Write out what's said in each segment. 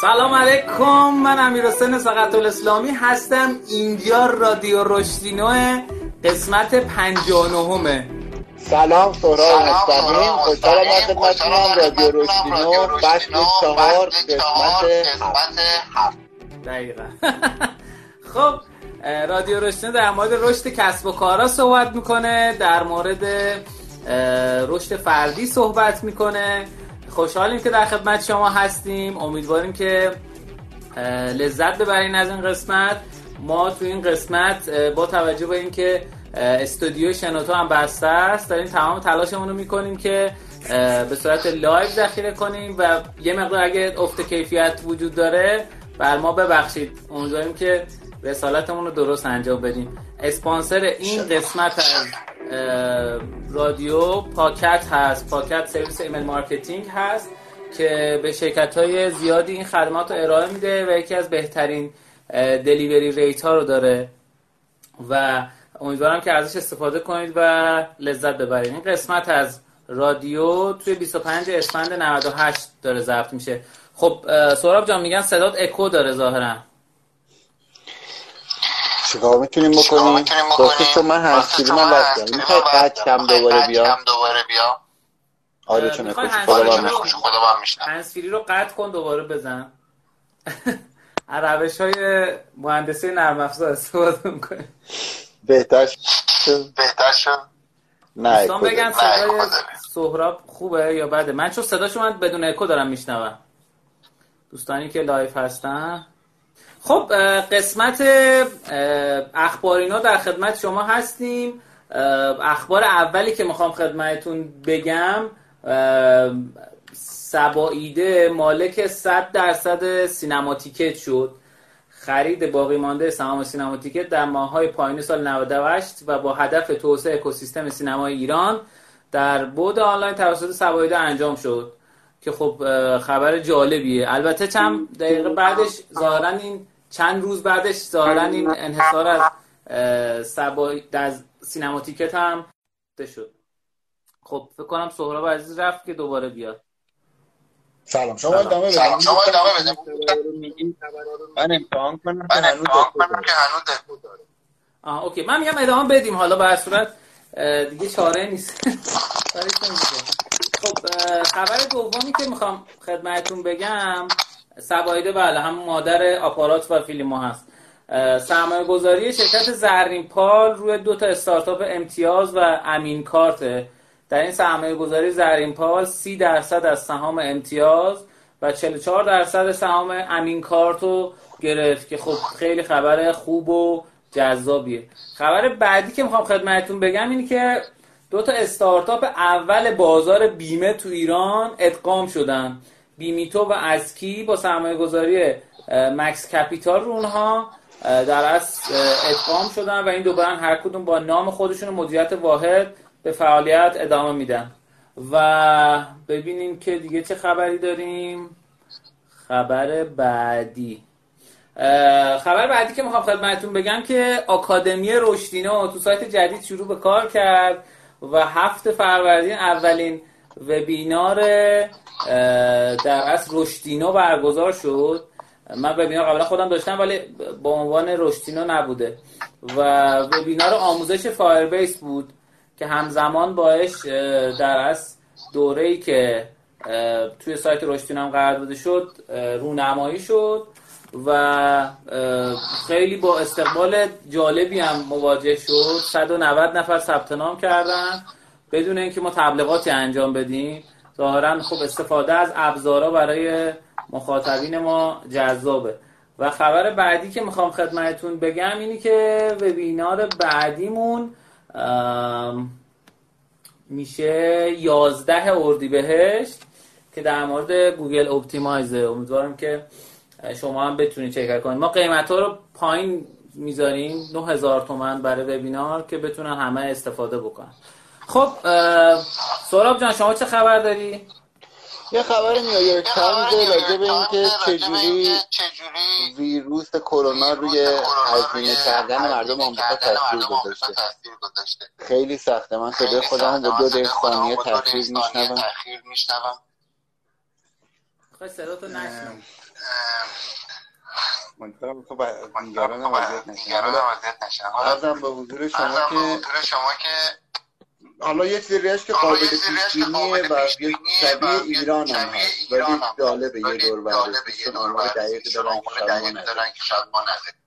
سلام علیکم من امیر حسین سقط الاسلامی هستم. اینجا رادیو رشدینو قسمت 59 سلام سهراب مستقیم. خوشحالم از خدمتتونم رادیو رشدینو. بخش چهار قسمت هفت. دقیقا. خب رادیو رشدینو در مورد رشد کسب و کارا صحبت می‌کنه. در مورد رشد فردی صحبت می‌کنه. خوشحالیم که در خدمت شما هستیم. امیدواریم که لذت ببرین از این قسمت. ما تو این قسمت با توجه به اینکه استودیو شنوتو هم بسته است. داریم تمام تلاشمون رو می‌کنیم که به صورت live ذخیره کنیم و یه مقدار اگه افت کیفیت وجود داره بر ما ببخشید. امیدواریم که رسالتمون رو درست انجام بدیم. اسپانسر این قسمت از رادیو پاکت هست. پاکت سرویس email marketing هست که به شرکت های زیادی این خدمات رو ارائه میده و یکی از بهترین delivery rate ها رو داره. و امیدوارم که ازش استفاده کنید و لذت ببرید. این قسمت از رادیو توی 25 اسفند 98 داره ضبط میشه. خب سوراب جان میگن صدات اکو داره ظاهرا. چیکار می‌تونیم بکنیم؟ گفتی من هنسفیری من وقت می‌خوای قد کم دوباره بیا. آره چون اکوش خدا با هنسفیری رو قطع کن دوباره بزن. روش های مهندسی نرم افزار استفاده می‌کنه بهتر شد. بهتر شد. نه دوستان بگن صدای سهراب خوبه یا بده؟ من چون صداشو من بدون اکو دارم میشنوم. دوستانی که live هستن. خب قسمت اخبار اینا در خدمت شما هستیم. اخبار اولی که می‌خوام خدمتتون بگم سباییده مالک 100 درصد سینما تیکت شد. خرید باقی مانده سهام سینما تیکت در ماههای پایین سال 98 و با هدف توسعه اکوسیستم سینمای ایران در بعد آنلاین توسط سباییده انجام شد. که خب خبر جالبیه. البته چند دقیقه بعدش ظاهرا این چند روز بعدش ظاهرا این انحصار از سبای از سینما تیکت هم شد. خب فکر کنم سهراب عزیز رفت که دوباره بیاد. سلام. شما ادامه بدید سلام شما ادامه بدید من امتحان کنم. من امتحان کنم که هنوز داره. آه اوکی. من میگم ادامه بدیم. حالا به صورت دیگه چاره نیست. خب خبر دومی که می‌خوام خدمتتون بگم سبایده بله هم مادر آپارات و فیلم ها هست. سرمایه گذاری شرکت زرین پال روی دو تا استارتاپ امتیاز و امین کارته در این سرمایه گذاری زرین پال 30 درصد از سهام امتیاز و 44 درصد سهام امین کارتو گرفت که خب خیلی خبر خوب و جذابیه. خبر بعدی که می‌خوام خدمتتون بگم اینه که دو تا استارتاپ اول بازار بیمه تو ایران ادغام شدن. بیمیتو و اسکی با سرمایه گذاری مکس کپیتال رو اونها در از ادغام شدن و این دوباره هر کدوم با نام خودشون مدیریت واحد به فعالیت ادامه میدن و ببینیم که دیگه چه خبری داریم. خبر بعدی. خبر بعدی که می‌خوام خدمتتون بگم که آکادمی رشدینو تو سایت جدید شروع به کار کرد و هفت فروردین اولین وبینار در اصل رشدینو برگزار شد. من وبینار قبلا خودم داشتم ولی با عنوان رشدینو نبوده. و وبینار آموزش فایربیس بود. که همزمان باش در اصل دوره‌ای که توی سایت رشدینو هم قرار داده شد رونمایی شد و خیلی با استقبال جالبی هم مواجه شد. 190 نفر ثبت نام کردن. بدون اینکه ما تبلیغاتی انجام بدیم ظاهرا خب استفاده از ابزارا برای مخاطبین ما جذابه. و خبر بعدی که می‌خوام خدمتتون بگم اینی که وبینار بعدیمون میشه 11 اردیبهشت که در مورد Google Optimize ه. امیدوارم که شما هم بتونید چک کنید. ما قیمت ها رو پایین می‌ذاریم. 9000 تومن برای وبینار که بتونن همه استفاده بکنن. خب سوراب جان شما چه خبر داری؟ یه خبر نیویورک تایمز راجع به اینکه چجوری ویروس کرونا روی هزینه کردن مردم آمریکا تاثیر گذاشته. خیلی سخته. من صدای خودم با دو دقیقه ثانیه تاثیر میشنوم. خواهی صدا تو نشنم منطقه تو دیگران وضعیت نشن ارزم به حضور شما که حالا یه سریش که قابل پیش و یه شبیه ایران هم هست. ولی جالبه یه دور آمار دقیق دارن که شاید ما نداریم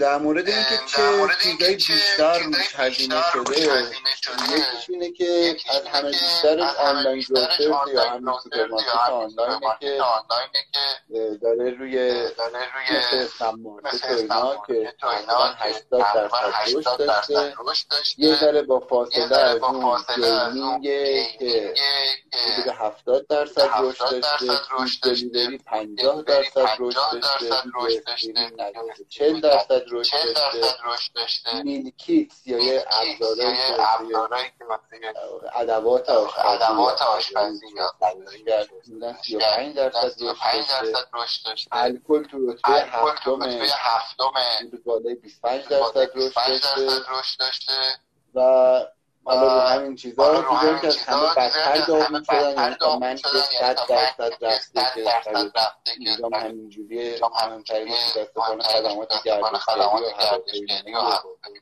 در مورد اینکه چه چیزایی بیشتر روش هزینه شده؟ یکیش اینه که از همه بیشتر online grocers یا همین سوپرمارکت آنلاینه که داره روی مثل سمارکت و اینا که تقریبا 80 درصد رشد داشته. یه ذره با فاصله از اون gaming ه که حدود 70 درصد رشد داشته. delivery 50 درصد رشد داشته. 40 درصد رشد داشته؟ میلکیت یا یه ابزارهایی که ادوات آشپزی یا بودن 35 درصد رشد داشته. الکل تو رتبه هفتم بالای 25 درصد رشد داشته. و حالا رو همین چیزا دیگه که از همه بدتر داغون شدن یعنی تا من که صد درصد رفته که اینجا همینجوریه مهمترین متاسفانه خدمات گردشگری و هواپیمایی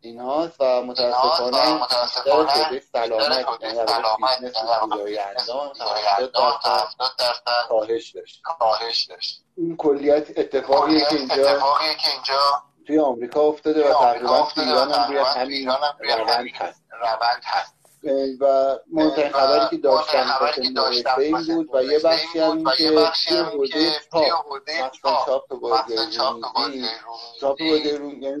این هاست و متاسفانه بیشتر شده سلامت یعنی از بیزنس و پویای اندام هفتاد درصد کاهش داشت. این کلیت اتفاقیه که اینجا توی آمریکا افتاده و تقریبا ایران هم روی همین روند هست. روند هست. و مهمترین خبری که نوشته این بود و یه بخشی هم که توی حوزه چاپ. مثلا چاپ. بازی رومیزی چاپ بازی رومیزی یعنی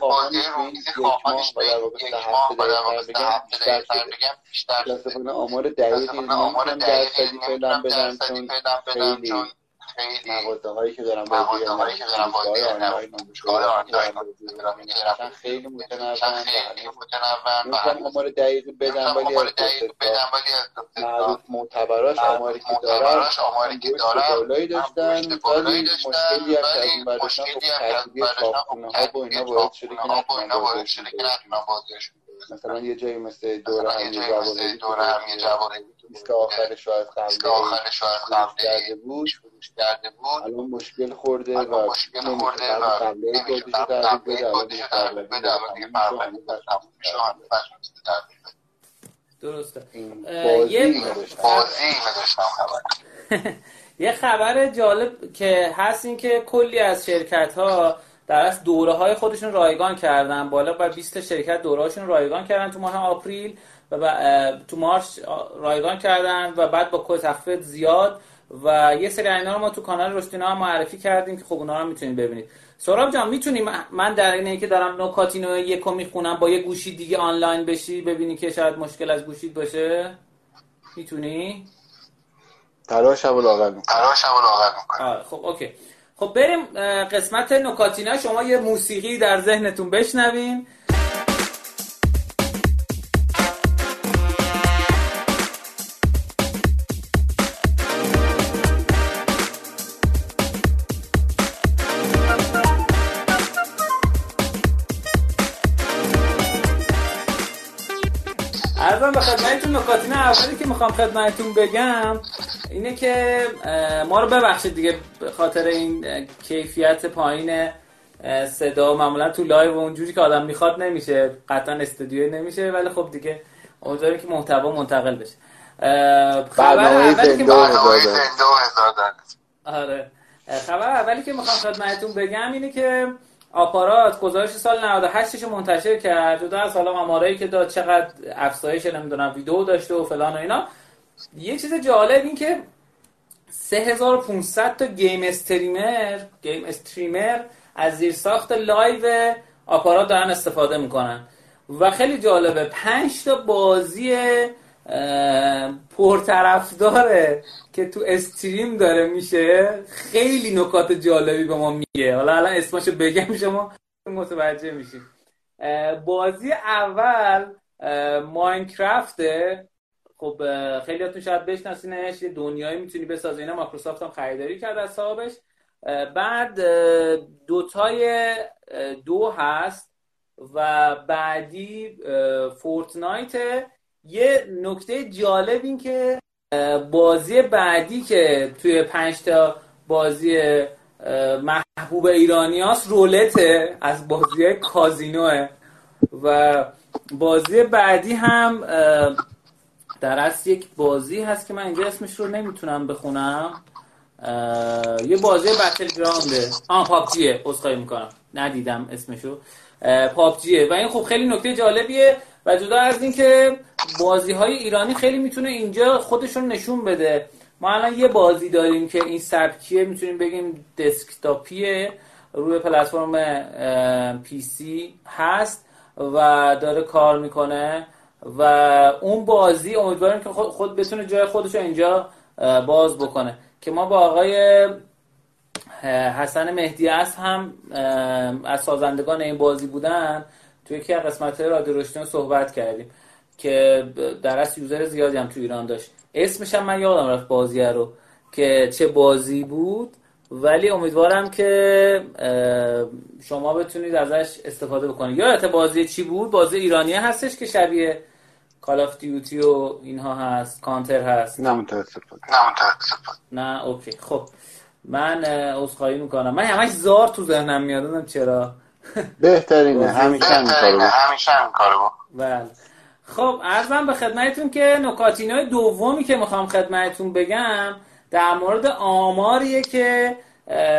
بازی رومیزی خواهانش به این یک ماه و در واقع سه هفته دقیقه بگم بیشتر شده. متاسفانه آمار دقیقی نمی‌تونم درصدی فعلا بدم چون خیلی مغازه هایی که دارن بازی هایی که دارن بازی آنلاین آنلاین خیلی متنوع و همین آمار دقیق بدن ولی معروف معتبراش آماری که دارن آماری که دارن بالایی داشتن ولی مشکلی هم که از برداشتن خب ترکیبی چاپخونه ها با اینا باعث شده که نتونن بازیشون مثلا یه جایی مثل دوره همی جوابی دیسک آخرش رو از قبل آخرش رو از قبل کرده بود. کرده بود. الان مشکل خورده و مشکل خورده و بودش رو تحویل بده دیگه دیگه درسته. یه بازی یه خبر جالب که هست این که کلی از شرکت ها در از دوره های خودشون رایگان کردن. بالا بر 20 شرکت دوره رایگان کردن تو ماه آپریل و تو مارس رایگان کردن و بعد با تخفیف زیاد و یه سری اینا رو ما تو کانال رشدینا هم معرفی کردیم که خب اونا رو می‌تونید ببینید. سراب جان می‌تونی من در اینه که دارم نکاتینو یکو می‌خونم با یه گوشی دیگه آنلاین بشی ببینی که شاید مشکل از گوشید باشه؟ می‌تونی؟ تلاشمو لاغر می‌کنم. تلاشمو لاغر خب اوکی. خب بریم قسمت نکاتینا. شما یه موسیقی در ذهنتون بشنوین. عرضم به خدمتتون نکته‌ی اولی که می‌خوام خدمتتون بگم اینه که ما رو ببخشید دیگه به خاطر این کیفیت پایین صدا معمولا تو live اونجوری که آدم می‌خواد نمیشه قطعا استودیو نمیشه ولی خب دیگه امیدواریم که محتوا منتقل بشه. خبر اولی که آره. خبر اولی که می‌خوام خدمتتون بگم اینه که آپارات گزارش سال 98 رو منتشر کرد جدا از حالا آمارایی که داد چقدر افزایش نمی‌دونم ویدیو داشته و فلان و اینا. یه چیز جالب این که 3500 تا game streamer game streamer از زیر ساخت live آپارات دارن استفاده می‌کنن. و خیلی جالبه 5 تا بازی پرطرفداره که تو stream داره میشه خیلی نکات جالبی به ما میگه. حالا الان اسمشو بگم شما متوجه میشیم بازی اول ماینکرافته خب خیلیاتون شاید بشناسینش یه دنیایی می‌تونی بسازی. اینا مایکروسافت هم خریداری کرد از صاحبش بعد دوتای دو هست و بعدی فورتنایت. یه نکته جالب این که بازی بعدی که توی پنج تا بازی محبوب ایرانیاس رولته از بازی کازینوه. و بازی بعدی هم در اصل یک بازی هست که من اینجا اسمش رو نمی‌تونم بخونم. یه بازی بتل گراونده آن پابجیه. اصخایی می‌کنم. ندیدم اسمشو. پابجیه. و این خب خیلی نکته جالبیه و جدا از اینکه بازی های ایرانی خیلی می‌تونه اینجا خودشون نشون بده. ما الان یه بازی داریم که این سبکیه. می‌تونیم بگیم دسکتاپیه. روی پلتفرم پی سی هست و داره کار می‌کنه. و اون بازی امیدواریم که خود, بتونه جای خودش رو اینجا باز بکنه. که ما با آقای حسن مهدی است هم از سازندگان این بازی بودن توی یکی از قسمت رادیو روشتون صحبت کردیم که در اصل user زیادی هم تو ایران داشت. اسمش هم من یادم رفت بازی رو که چه بازی بود. ولی امیدوارم که شما بتونید ازش استفاده بکنید. یادت بازی چی بود؟ بازی ایرانی هستش که شبیه Call of Duty و اینها هست کانتر هست. نه متاسفم نه نه اوکی. خب من عذرخواهی می‌کنم. من همش زار تو ذهنم میاد چرا. بهترینه همیشه هم کارو همیشه هم کارو بله. خب ارزم به خدمتتون که نکاتینای دومی که می‌خوام خدمتتون بگم در مورد آماریه که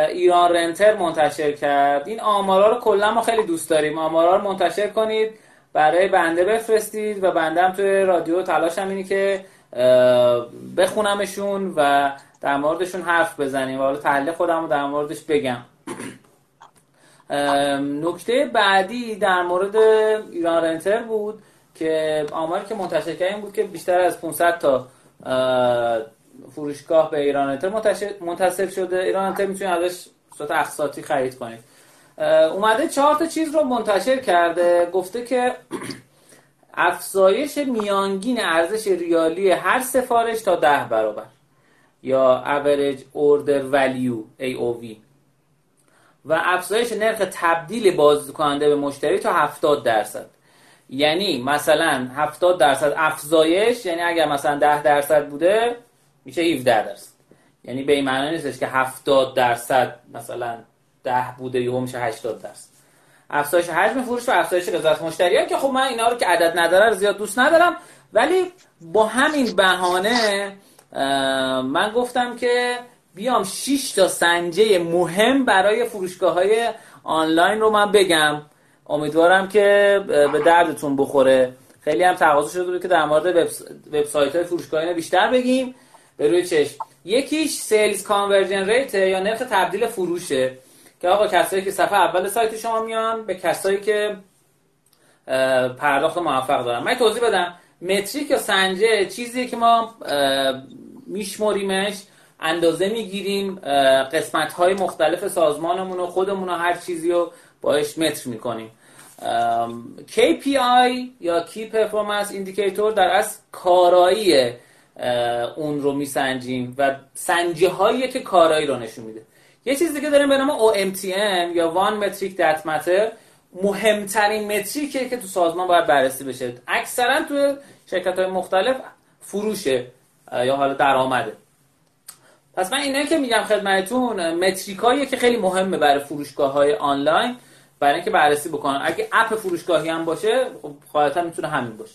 ایران رنتر منتشر کرد. این آمارا رو کلا ما خیلی دوست داریم. آمارا رو منتشر کنید. برای بنده بفرستید و بنده هم توی رادیو. تلاشم اینی که بخونمشون و در موردشون حرف بزنیم. و حالا تحلیل خودم رو در موردش بگم. نکته بعدی در مورد ایران رنتر بود که آماری که منتشر کردیم بود که بیشتر از 500 تا فروشگاه به ایران رنتر منتشر شده. ایران رنتر می‌تونید ازش صورت اقساطی خرید کنید. اومده چهار تا چیز رو منتشر کرده. گفته که افزایش میانگین ارزش ریالی هر سفارش تا ده برابر. یا average order value AOV و افزایش نرخ تبدیل بازدید به مشتری تا 70 درصد. یعنی مثلا 70 درصد افزایش یعنی اگر مثلا 10 درصد بوده میشه 17 درصد. یعنی به این معنی نیستش که 70 درصد مثلا 10 بوده یهو میشه 80 درصد. افزایش حجم فروش و افزایش رضایت مشتریان که خب من اینا رو که عدد نداره رو زیاد دوست ندارم. ولی با همین بهانه من گفتم که بیام 6 تا سنجه مهم برای فروشگاه های آنلاین رو من بگم. امیدوارم که به دردتون بخوره. خیلی هم تقاضا شده بود که در مورد وبسایت های فروشگاه بیشتر بگیم. به روی چشم. یکیش sales conversion rate یا نرخ تبدیل فروشه. که آقا کسایی که صفحه اول سایت شما میان به کسایی که پرداخت موفق دارن. من توضیح بدم. متریک یا سنجه چیزی که ما میشمریمش اندازه می‌گیریم قسمت های مختلف سازمانمون و خودمون و هر چیزی رو باش متر می‌کنیم. KPI یا Key Performance Indicator در از کارایی اون رو میسنجیم و سنجه هایی که کارایی رو نشون میده. یه چیزی که داریم به نام OMTM یا One Metric That Matter. مهمترین metric ه که تو سازمان باید بررسی بشه. اکثرا تو شرکت های مختلف فروشه یا حالا درآمده. پس من اینه که میگم خدمتتون metric ایی که خیلی مهمه برای فروشگاه های آنلاین برای اینکه بررسی بکنن. اگه app فروشگاهی هم باشه خب می‌تونه همین باشه.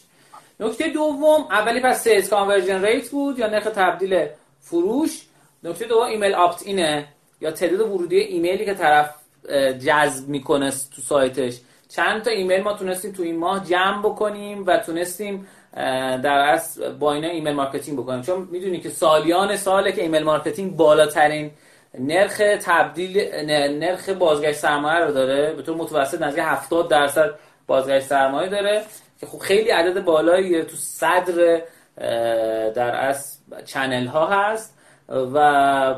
نکته دوم اولی پس sales conversion rate بود یا نرخ تبدیل فروش؟ نکته دوم email opt-in ه. یا تعداد ورودی ایمیلی که طرف جذب می‌کنه تو سایتش. چند تا ایمیل ما تونستیم تو این ماه جمع بکنیم و تونستیم در اصل با اینا email marketing بکنیم. چون می‌دونی که سالیان ساله که email marketing بالاترین نرخ تبدیل نرخ بازگشت سرمایه رو داره. به طور متوسط نزدیک 70 درصد بازگشت سرمایه داره که خب خیلی عدد بالایی تو صدر در اصل channel ها هست و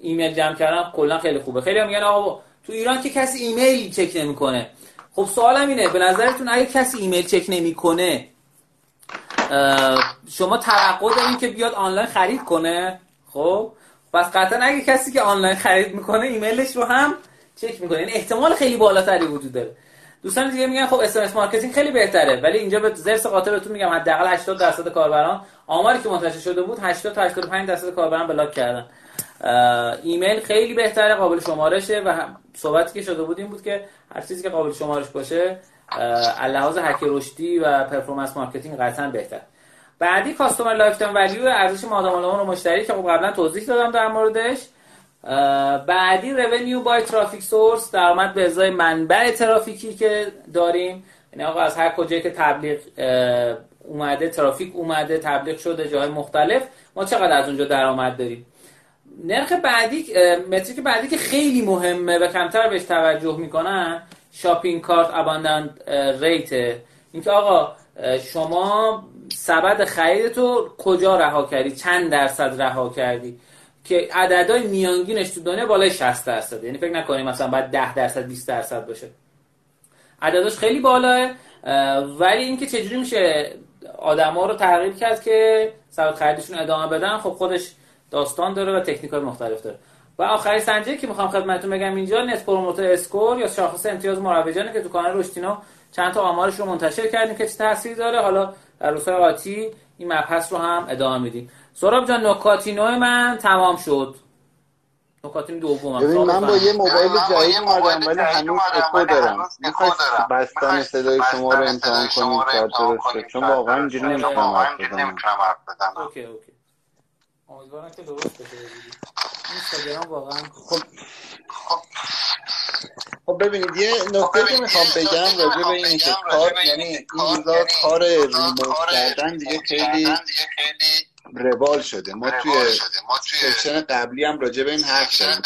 ایمیل جمع کردن کلا خیلی خوبه. خیلی میگن آقا تو ایران که کسی ایمیل چک نمی‌کنه. خب سوالم اینه به نظرتون اگه کسی ایمیل چک نمی‌کنه شما توقع دارین که بیاد آنلاین خرید کنه؟ خب پس قطعا اگه کسی که آنلاین خرید می‌کنه ایمیلش رو هم چک می‌کنه. یعنی احتمال خیلی بالاتری وجود داره. دوستان دیگه میگن خب SMS marketing خیلی بهتره ولی اینجا به ضرس قاطع میگم. حداقل 80 درصد کاربران آماری که منتشر شده بود 80 تا 85 درصد کاربران بلاک کردن. ایمیل خیلی بهتره قابل شمارشه و صحبتی که شده بود این بود که هر چیزی که قابل شمارش باشه لحاظ هک رشدی و performance marketing قطعا بهتر. بعدی customer lifetime value ارزش مادام‌العمر مشتری که خب قبلا توضیح دادم در موردش. بعدی revenue by traffic source درآمد به ازای منبع ترافیکی که داریم. یعنی آقا از هر کجایی که تبلیغ اومده ترافیک اومده تبلیغ شده جای مختلف ما چقدر از اونجا درآمد داریم؟ نرخ بعدی metric بعدی که خیلی مهمه و کمتر بهش توجه می‌کنن shopping cart abandonment rate اینکه آقا شما سبد خریدتو کجا رها کردی؟ چند درصد رها کردی؟ که عددهای میانگینش تو دنیا بالای 60 درصد. یعنی فکر نکنیم مثلا باید 10 درصد 20 درصد باشه. عددش خیلی بالاه ولی اینکه چجوری میشه آدما رو ترغیب کرد که سبد خریدشون ادامه بدن خب خودش داستان داره و تکنیک های مختلف داره. و آخرین سنجه‌ای که می‌خوام خدمتتون بگم اینجا net promoter score یا شاخص امتیاز مروجانه که تو کانال رشدینو چند تا آمارش رو منتشر کردیم که چه تاثیر داره. حالا در روزهای آتی این مبحث رو هم ادامه میدیم. سهراب جان نکاتینو من تمام شد. نکاتین دوم ببین من با یه موبایل جدید اومدم ولی هنوز اکو دارم. بستن صدای شما رو امتحان کنیم چون واقعا اینجوری نمی‌تونم حرف بزنم. OK OK. امیدوارم که درست بشه اینستاگرام واقعا خب. خب ببینید یه نکته که می‌خوام بگم راجع به اینه که کار یعنی این روزا کار remote کردن دیگه خیلی روال شده. ما توی سکشن قبلی هم راجع به این حرف زدیم.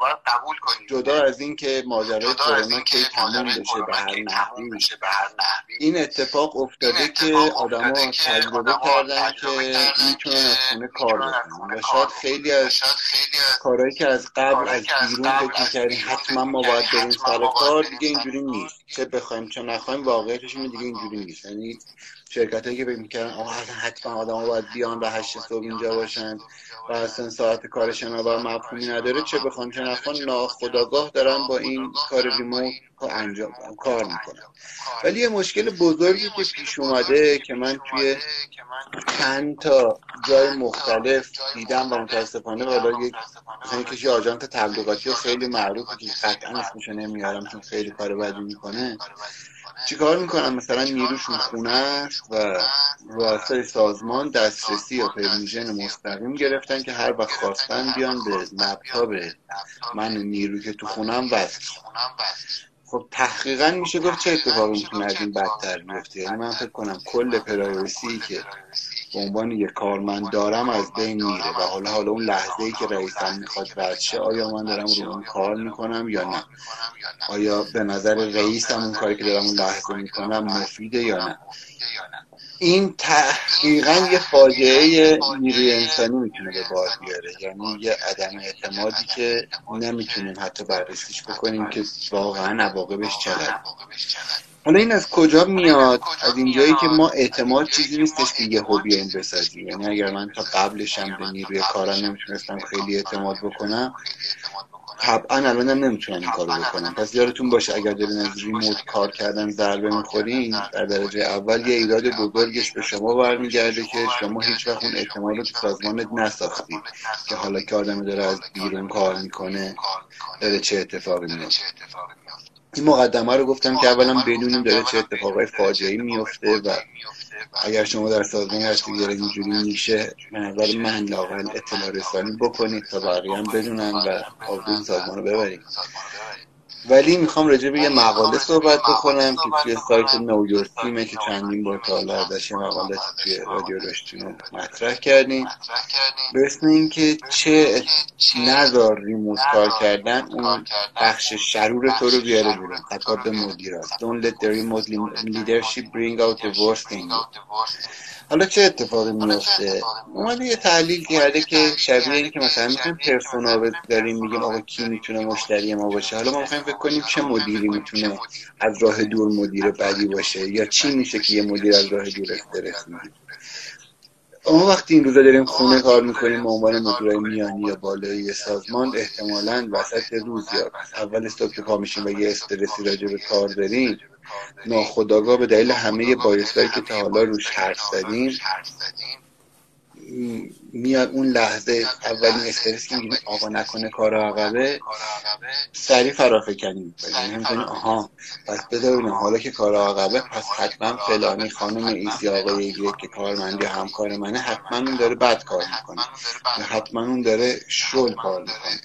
باید قبول کنیم جدا از این که ماجرای کرونا که تموم بشه به هر نحوی این اتفاق افتاده که آدما تجربه کردن که می‌تونن از خونه کار بکنن و شاید خیلی از کارهایی که از قبل از بیرون فکر می‌کردیم حتما ما باید بریم سر کار دیگه اینجوری نیست. چه بخوایم چه نخوایم واقعیتش دیگه اینجوری نیست. یعنی شرکت هایی که فکر می‌کردن آقا حتما آدم باید بیان و هشت صبح اینجا باشن و اصلا ساعت کارشون و مفهومی نداره چه بخوان چه نخوان ناخداگاه دارن با این کار ریموت انجام کار می‌کنن. ولی یه مشکل بزرگی که پیش اومده که من توی چند تا جای مختلف دیدم و متاسفانه حالا یک مثلا کشی آجانت تبلیغاتی خیلی معروفه که قطعا اسمشو نمیارم چون خیلی کار بدی می‌کنه. چیکار می‌کنن؟ مثلا نیروشون خونه است و واسه سازمان دسترسی یا پرمیژن مستقیم گرفتن که هر وقت خواستن بیان به لپتاپ من نیرو که تو خونم وصل خب تحقیقا میشه گفت چه اتفاقی می‌تونه از این بدتر بیفته؟ یعنی من فکر کنم کل پرایوسی که به عنوان یک کارمند دارم از بین میره و حالا حالا اون لحظه ای که رئیسم می‌خواد رد آیا من دارم رو اون کار می‌کنم یا نه؟ آیا به نظر رئیسم اون کاری که دارم اون لحظه می‌کنم مفیده یا نه؟ این تحقیقا یه فاجعه نیروی انسانی می‌تونه به بار بیاره. یعنی یه عدم اعتمادی که نمی‌تونیم حتی بررسیش بکنیم که واقعا عواقبش چقدر. حالا این از کجا میاد؟ از اینجایی که ما اعتماد چیزی نیستش که یه هوبی این بسازی یعنی اگر من تا قبلشم به نیروی کارم نمی‌تونستم خیلی اعتماد بکنم طبعا الان هم نمی‌تونم این کارو بکنم پس یادتون باشه اگر دارین از ریموت کار کردن ضربه می‌خورین در درجه اول یه ایراد بزرگش به شما برمیگرده که شما هیچ وقت اون اعتماد تو سازمانت نساختی که حالا که آدم داره از بیرون کار می‌کنه داره چه اتفاقی میفته این مقدمه رو گفتم که اولا بدونیم داره چه اتفاقای فاجعه‌ای میفته و اگر شما در سازمان هستید داره اینجوری میشه نظر من لاقل اطلاع رسانی بکنید تا بقیه هم بدونن و آبدون سازمان رو ببرید. ولی می‌خوام راجع به یه مقاله صحبت بکنم که توی سایت نویورکیمه که چندین بار تا حالا ازش مقاله توی رادیو رو مطرح کردیم. به اسم اینکه چه نذار ریموت کار کردن اون بخش شرور تو رو بیاره بیرون. خطاب به مدیر هست Don't let the remote leadership bring out the worst in you. حالا چه اتفاقی میفته؟ اومده یه تحلیل کرده که شبیه این که مثلا می‌تونیم پرسونا داریم میگیم آقا کی می‌تونه مشتری ما باشه؟ حالا ما می‌خوایم فکر کنیم چه مدیری می‌تونه از راه دور مدیر بدی باشه یا چی میشه که یه مدیر از راه دور استرس می‌گیره ما وقتی این روزا داریم خونه کار می‌کنیم به عنوان مدیرای میانی یا بالایی سازمان احتمالا وسط روز یا اول صبح که پا میشیم و یه استرسی راجع به کار داریم ناخداگاه به دلیل همه بایستایی که تا حالا روش حرف زدیم میاد اون لحظه اولین استرس که میگیم آقا نکنه کار عقبه سریع فرافکنی می‌کنیم آها پس بذار حالا که کار عقبه پس حتما فلانی خانم ایسی آقای که کارمندی همکار منه حتما اون داره بد کار می‌کنه. حتما اون داره شل کار می‌کنه.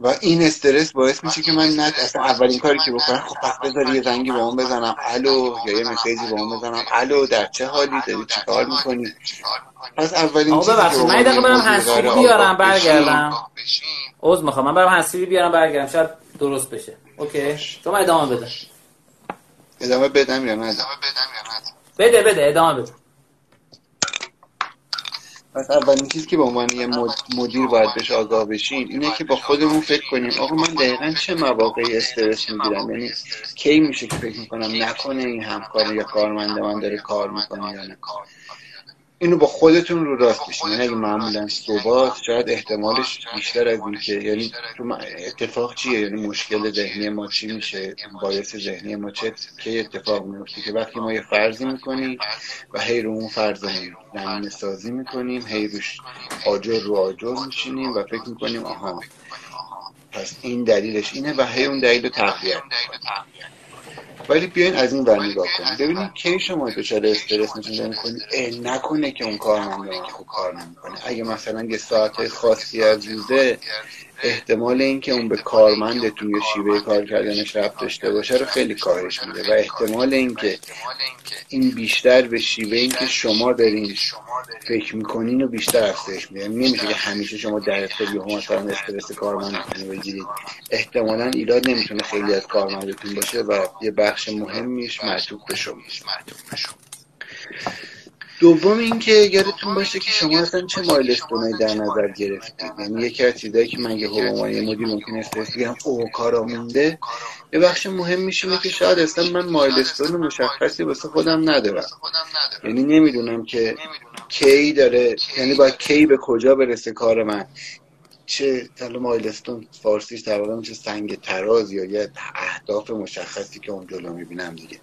و این استرس باعث میشه که من نه اصلا اولین کاری که بکنم خب پس بذار یه زنگی با اون بزنم. الو یا یه مسیجی با اون بزنم. الو در چه حالی؟ داری چی کار می‌کنی؟ پس اولین چیزی که من دقیقه برم حسیبی بیارم برگردم. عوض می‌خوام. من برم حسیبی بیارم برگردم. شاید درست بشه. اوکی. شما ادامه بده. ادامه بدم یا نه؟ بده بده. ادامه بده. پس اولین چیزی که به عنوان یه مدیر باید بهش آگاه بشیم اینه که با خودمون فکر کنیم. آقا من دقیقا چه مواقعی استرس می‌گیرم؟ یعنی کی میشه که فکر می‌کنم نکنه این همکار یا کارمند من داره کار می‌کنه یا نه؟ اینو با خودتون رو راست بشین یعنی اگه معمولا صبح شاید احتمالش بیشتر از این که یعنی تو اتفاق چیه؟ یعنی مشکل ذهنی ما چی میشه؟ باعث ذهنی ما چه؟ که اتفاق میفته؟ که وقتی ما یه فرضی می‌کنیم و هی رو اون فرض نمونه سازی می‌کنیم هی روش آجر رو آجر میشینیم و فکر می‌کنیم آها پس این دلیلش اینه و هی اون دلیل رو تقویت ولی بیاین از این ور نگاه کنیم. ببینید کی شما دچار استرس می‌تونید می‌کنید نکنه که اون کارمند خوب کار نمی‌کنه. اگه مثلا یه ساعت خاصی از روزه احتمال اینکه اون به کارمندتون یا شیوه کار کردنش رفت داشته باشه رو خیلی کاهش میده. و احتمال اینکه این بیشتر به شیوه اینکه شما دارین فکر می‌کنین و بیشتر افزایش میده یعنی نمیشه که همیشه شما در اختیار هم مثلا استرس کارمندتون بگیرید احتمالا ایراد نمی‌تونه خیلی از کارمندتون باشه و یه بخش مهمیش معطوف به شما دوم اینکه یادتون باشه که شما اصلا چه مایلستونایی در نظر گرفتید یعنی یکی از چیزایی که من یه یه مدیر ممکن استرس بگم او کارا مونده. یه بخش مهم میشه که شاید اصلا من مایلستون مشخصی واسه خودم ندارم. یعنی نمی‌دونم که کی داره یعنی باید کی به کجا برسه کار من. چه حالا مایلستون فارسیش در واقع میشه سنگ تراز یا یه اهداف مشخصی که اون جلو می‌بینم دیگه.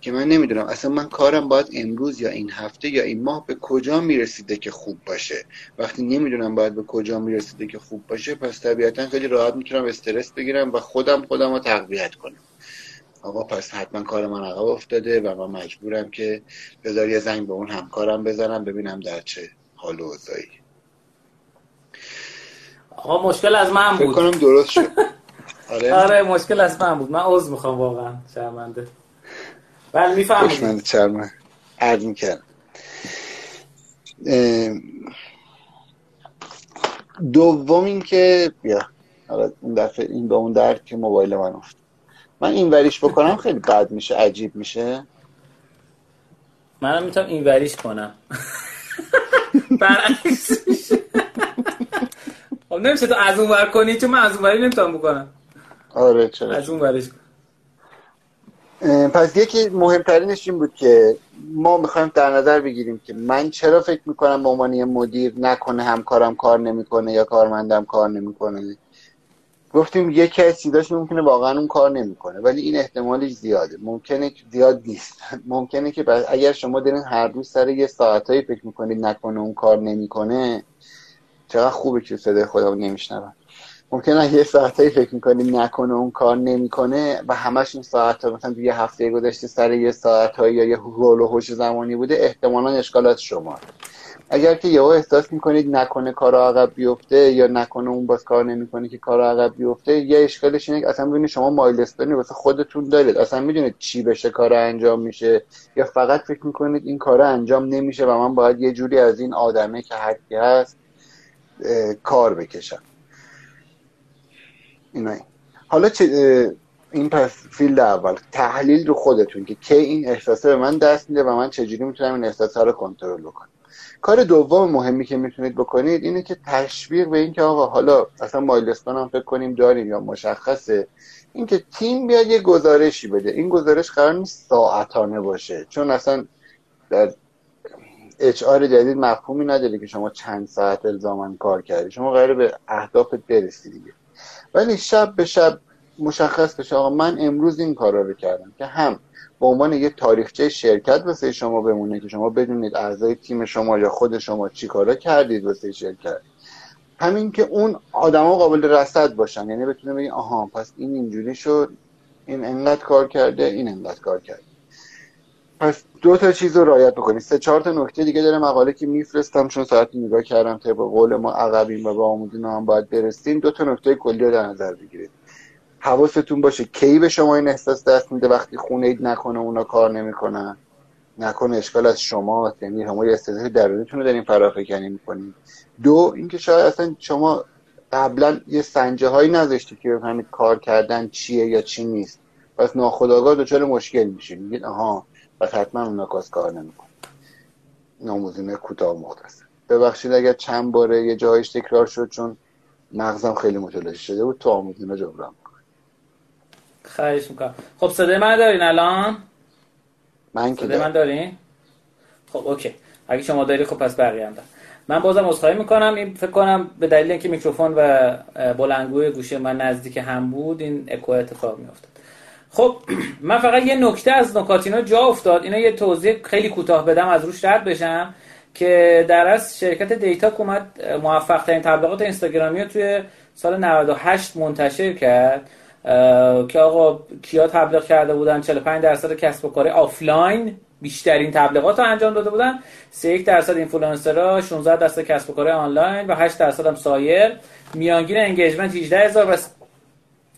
که من نمی‌دونم. اصلا من کارم باید امروز یا این هفته یا این ماه به کجا می‌رسیده که خوب باشه؟ وقتی نمی‌دونم باید به کجا می‌رسیده که خوب باشه پس طبیعتا خیلی راحت می‌تونم استرس بگیرم و خودم خودم رو تقویت کنم. آقا پس حتما کار من عقب افتاده و من مجبورم که بذار یه زنگ به اون همکارم بزنم ببینم در چه حال و آقا مشکل از من بود. کنم درست شد. آره. آره مشکل از من بود. من عذر می‌خوام واقعا شرمنده. بله می‌فهمم شرمنده شرمنده. عرض می‌کردم. دوم این که بیا حالا این دفعه این به اون درد که موبایل من افت من این وریش بکنم خیلی بد میشه عجیب میشه. منم می‌تونم این وریش کنم. برعکس خب نمیشه تو از اون ور کنی چون من از اون وری نمی‌تونم بکنم. آره چرا؟ از اون ورش. پس یکی مهمترینش این بود که ما می‌خوایم در نظر بگیریم که من چرا فکر می‌کنم به عنوان مدیر نکنه همکارم کار نمی‌کنه یا کارمندم کار نمی‌کنه. گفتیم یکی از چیزاش ممکنه واقعا اون کار نمی‌کنه ولی این احتمالش زیاده. ممکنه که زیاد نیست. ممکنه که اگر شما دارین هر روز سر یه ساعتایی فکر می‌کنید نکنه اون کار نمی‌کنه چقدر خوبه که صدای خودمون نمیشنوم. ممکنه یه ساعتایی فکر می‌کنیم نکنه اون کار نمی‌کنه و همش این ساعت ها مثلا یه هفته گذشته سر یه ساعت یا یه رول و هوش زمانی بوده احتمالا اشکالات شما. اگر که یهو احساس می‌کنید نکنه کار عقب بیفته یا نکنه اون باز کار نمی‌کنه که کار عقب بیفته یه اشکالش اینه اصلا ببینید شما مایلستونی واسه خودتون دارید. اصلا می‌دونید چی بشه کار انجام میشه یا فقط فکر می‌کنید این کار انجام نمیشه و من باید یه جوری از این آدمه که حدی هست کار بکشم. اینایی. حالا چه این پس فیلد اول تحلیل رو خودتون که کی این احساسه به من دست میده و من چجوری می‌تونم این احساسه رو کنترل کنم کار دوم مهمی که می‌تونید بکنید اینه که تشویق به اینکه آقا حالا اصلا مایلستان هم فکر کنیم داریم یا مشخصه. اینکه تیم بیاد یه گزارشی بده. این گزارش قرار نیست ساعتانه باشه. چون اصلا در اچ آر جدید مفهومی نداره که شما چند ساعت الزاما کار کردی. شما قراره به اهدافت برسی دیگه. ولی شب به شب مشخص بشه آقا من امروز این کارا رو کردم که هم به عنوان یه تاریخچه شرکت واسه شما بمونه که شما بدونید اعضای تیم شما یا خود شما چی کارا کردید واسه شرکت. همین که اون آدما قابل رصد باشن. یعنی بتونه بگی آها پس این اینجوری شد این انقدر کار کرده این انقدر کار کرده. پس دو تا چیز رو رعایت بکنید سه چهار تا نکته دیگه داره مقاله که میفرستم چون ساعتی نگاه کردم طبق قول ما عقبیم و به آموزین هم باید برسیم. دو تا نکته کلی رو در نظر بگیرید. حواستون باشه کی به شما این احساس دست میده وقتی خونه اید نکنه اونا کار نمی‌کنن؟ نکنه اشکال از شما یعنی شما یه استعداد درونیتون رو دارین فرافکنی می‌کنید. دو اینکه شاید اصلا شما قبلا یه سنجه هایی نذاشتید که بفهمید کار کردن چیه یا چی نیست. پس ناخداگاه دچار مشکل میشین. میگید آها پس حتما اونا کاس کار نمیکن ناموزینه کوتاه مختصر ببخشید اگر چند باره یه جایش تکرار شد چون مغزم خیلی متلاشی شده بود تو آموزینه جبران خواهش می‌کنم. خب صدای من دارین الان؟ من که من دارین؟ خب اوکی. اگه شما داری خب پس بقیه هم دارن. من بازم عذرخواهی می‌کنم. این فکر کنم به دلیل اینکه میکروفون و بلندگوی گوشه من نزدیک هم بود این اکو اتفاق میافتاد. خب من فقط یه نکته از نکات اینا جا افتاد. اینا یه توضیح خیلی کوتاه بدم از روش رد بشم که در از شرکت دیتا اومد موفق ترین تبلیغات اینستاگرامی رو توی سال 98 منتشر کرد که آقا کیا تبلیغ کرده بودن؟ 45 درصد کسب و کار آفلاین بیشترین تبلیغات رو انجام داده بودن. 31 درصد اینفلوئنسرها 16 درصد کسب و کار آنلاین و 8 درصد هم سایر. میانگین engagement 18000 و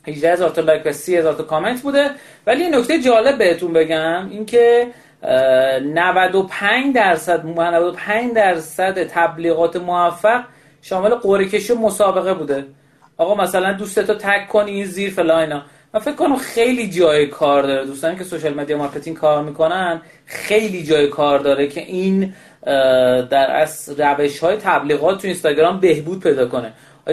18000 تا لایک و 30000 تا کامنت بوده. ولی نکته جالب بهتون بگم اینکه 95 درصد 95 درصد تبلیغات موفق شامل قرعه کشی مسابقه بوده. آقا مثلا دوستتو tag کنی این زیر فلاینا من فکر کنم خیلی جای کار داره. دوستانی که social media marketing کار می‌کنن خیلی جای کار داره که این در از روش های تبلیغات تو اینستاگرام بهبود پیدا کنه.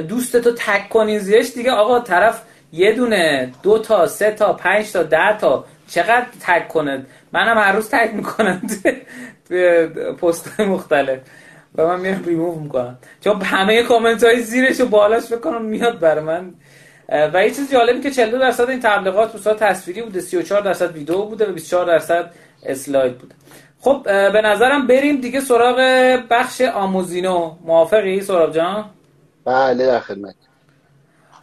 دوستتو تگ کنی زیرش دیگه آقا طرف یه دونه دو تا سه تا پنج تا ده تا. چقدر تگ کنه منم هر روز تگ می‌کنم توی پست مختلف. و من میرم ریموو می‌کنم. چون همه کامنت های زیرش و بالاش بکنم میاد بر من. و یه چیز جالبی که 42 درصد این تبلیغات به تصویری بوده 34 درصد ویدیو بوده و 24 درصد اسلاید بوده. خب به نظرم بریم دیگه سراغ بخش آموزینو. موافقی سراب جان؟ بله در خدمت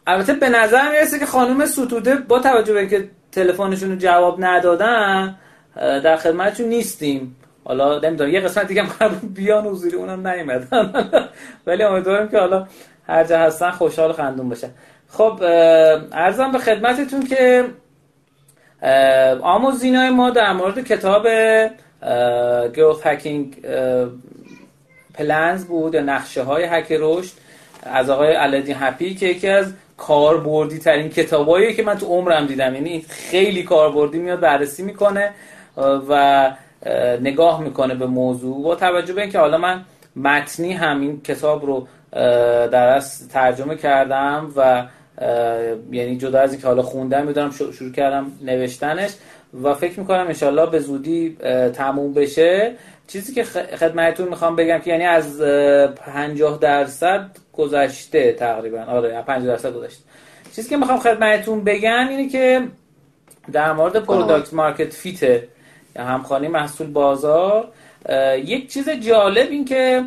البته به نظر می‌رسه که خانم ستوده با توجه به اینکه تلفنشون رو جواب ندادن در خدمتشون نیستیم. حالا نمی‌دونم یه قسمت دیگه هم بیان حضوری اونم نیومدن. ولی امیدوارم که حالا هر جا هستن خوشحال خندون باشن. خب ارزم به خدمتتون که آموزینای ما در مورد کتاب گروث هکینگ پلنز بود یا نقشه های هک رشد از آقای علدین هپی که یکی از کاربردی ترین کتابایی که من تو عمرم دیدم. یعنی خیلی کاربردی میاد بررسی می‌کنه و نگاه می‌کنه به موضوع. با توجه به اینکه حالا من متنی همین کتاب رو در ترجمه کردم و یعنی جدا از اینکه حالا خوندم می‌دونم شروع کردم نوشتنش و فکر می‌کنم انشالله به زودی تموم بشه. چیزی که خدمتتون می‌خوام بگم که یعنی از 50 درصد گذشته تقریبا. آره 50 درصد گذشته. چیزی که می‌خوام خدمتتون بگم اینه که در مورد product market fit ه همخوانی محصول بازار یک چیز جالب این که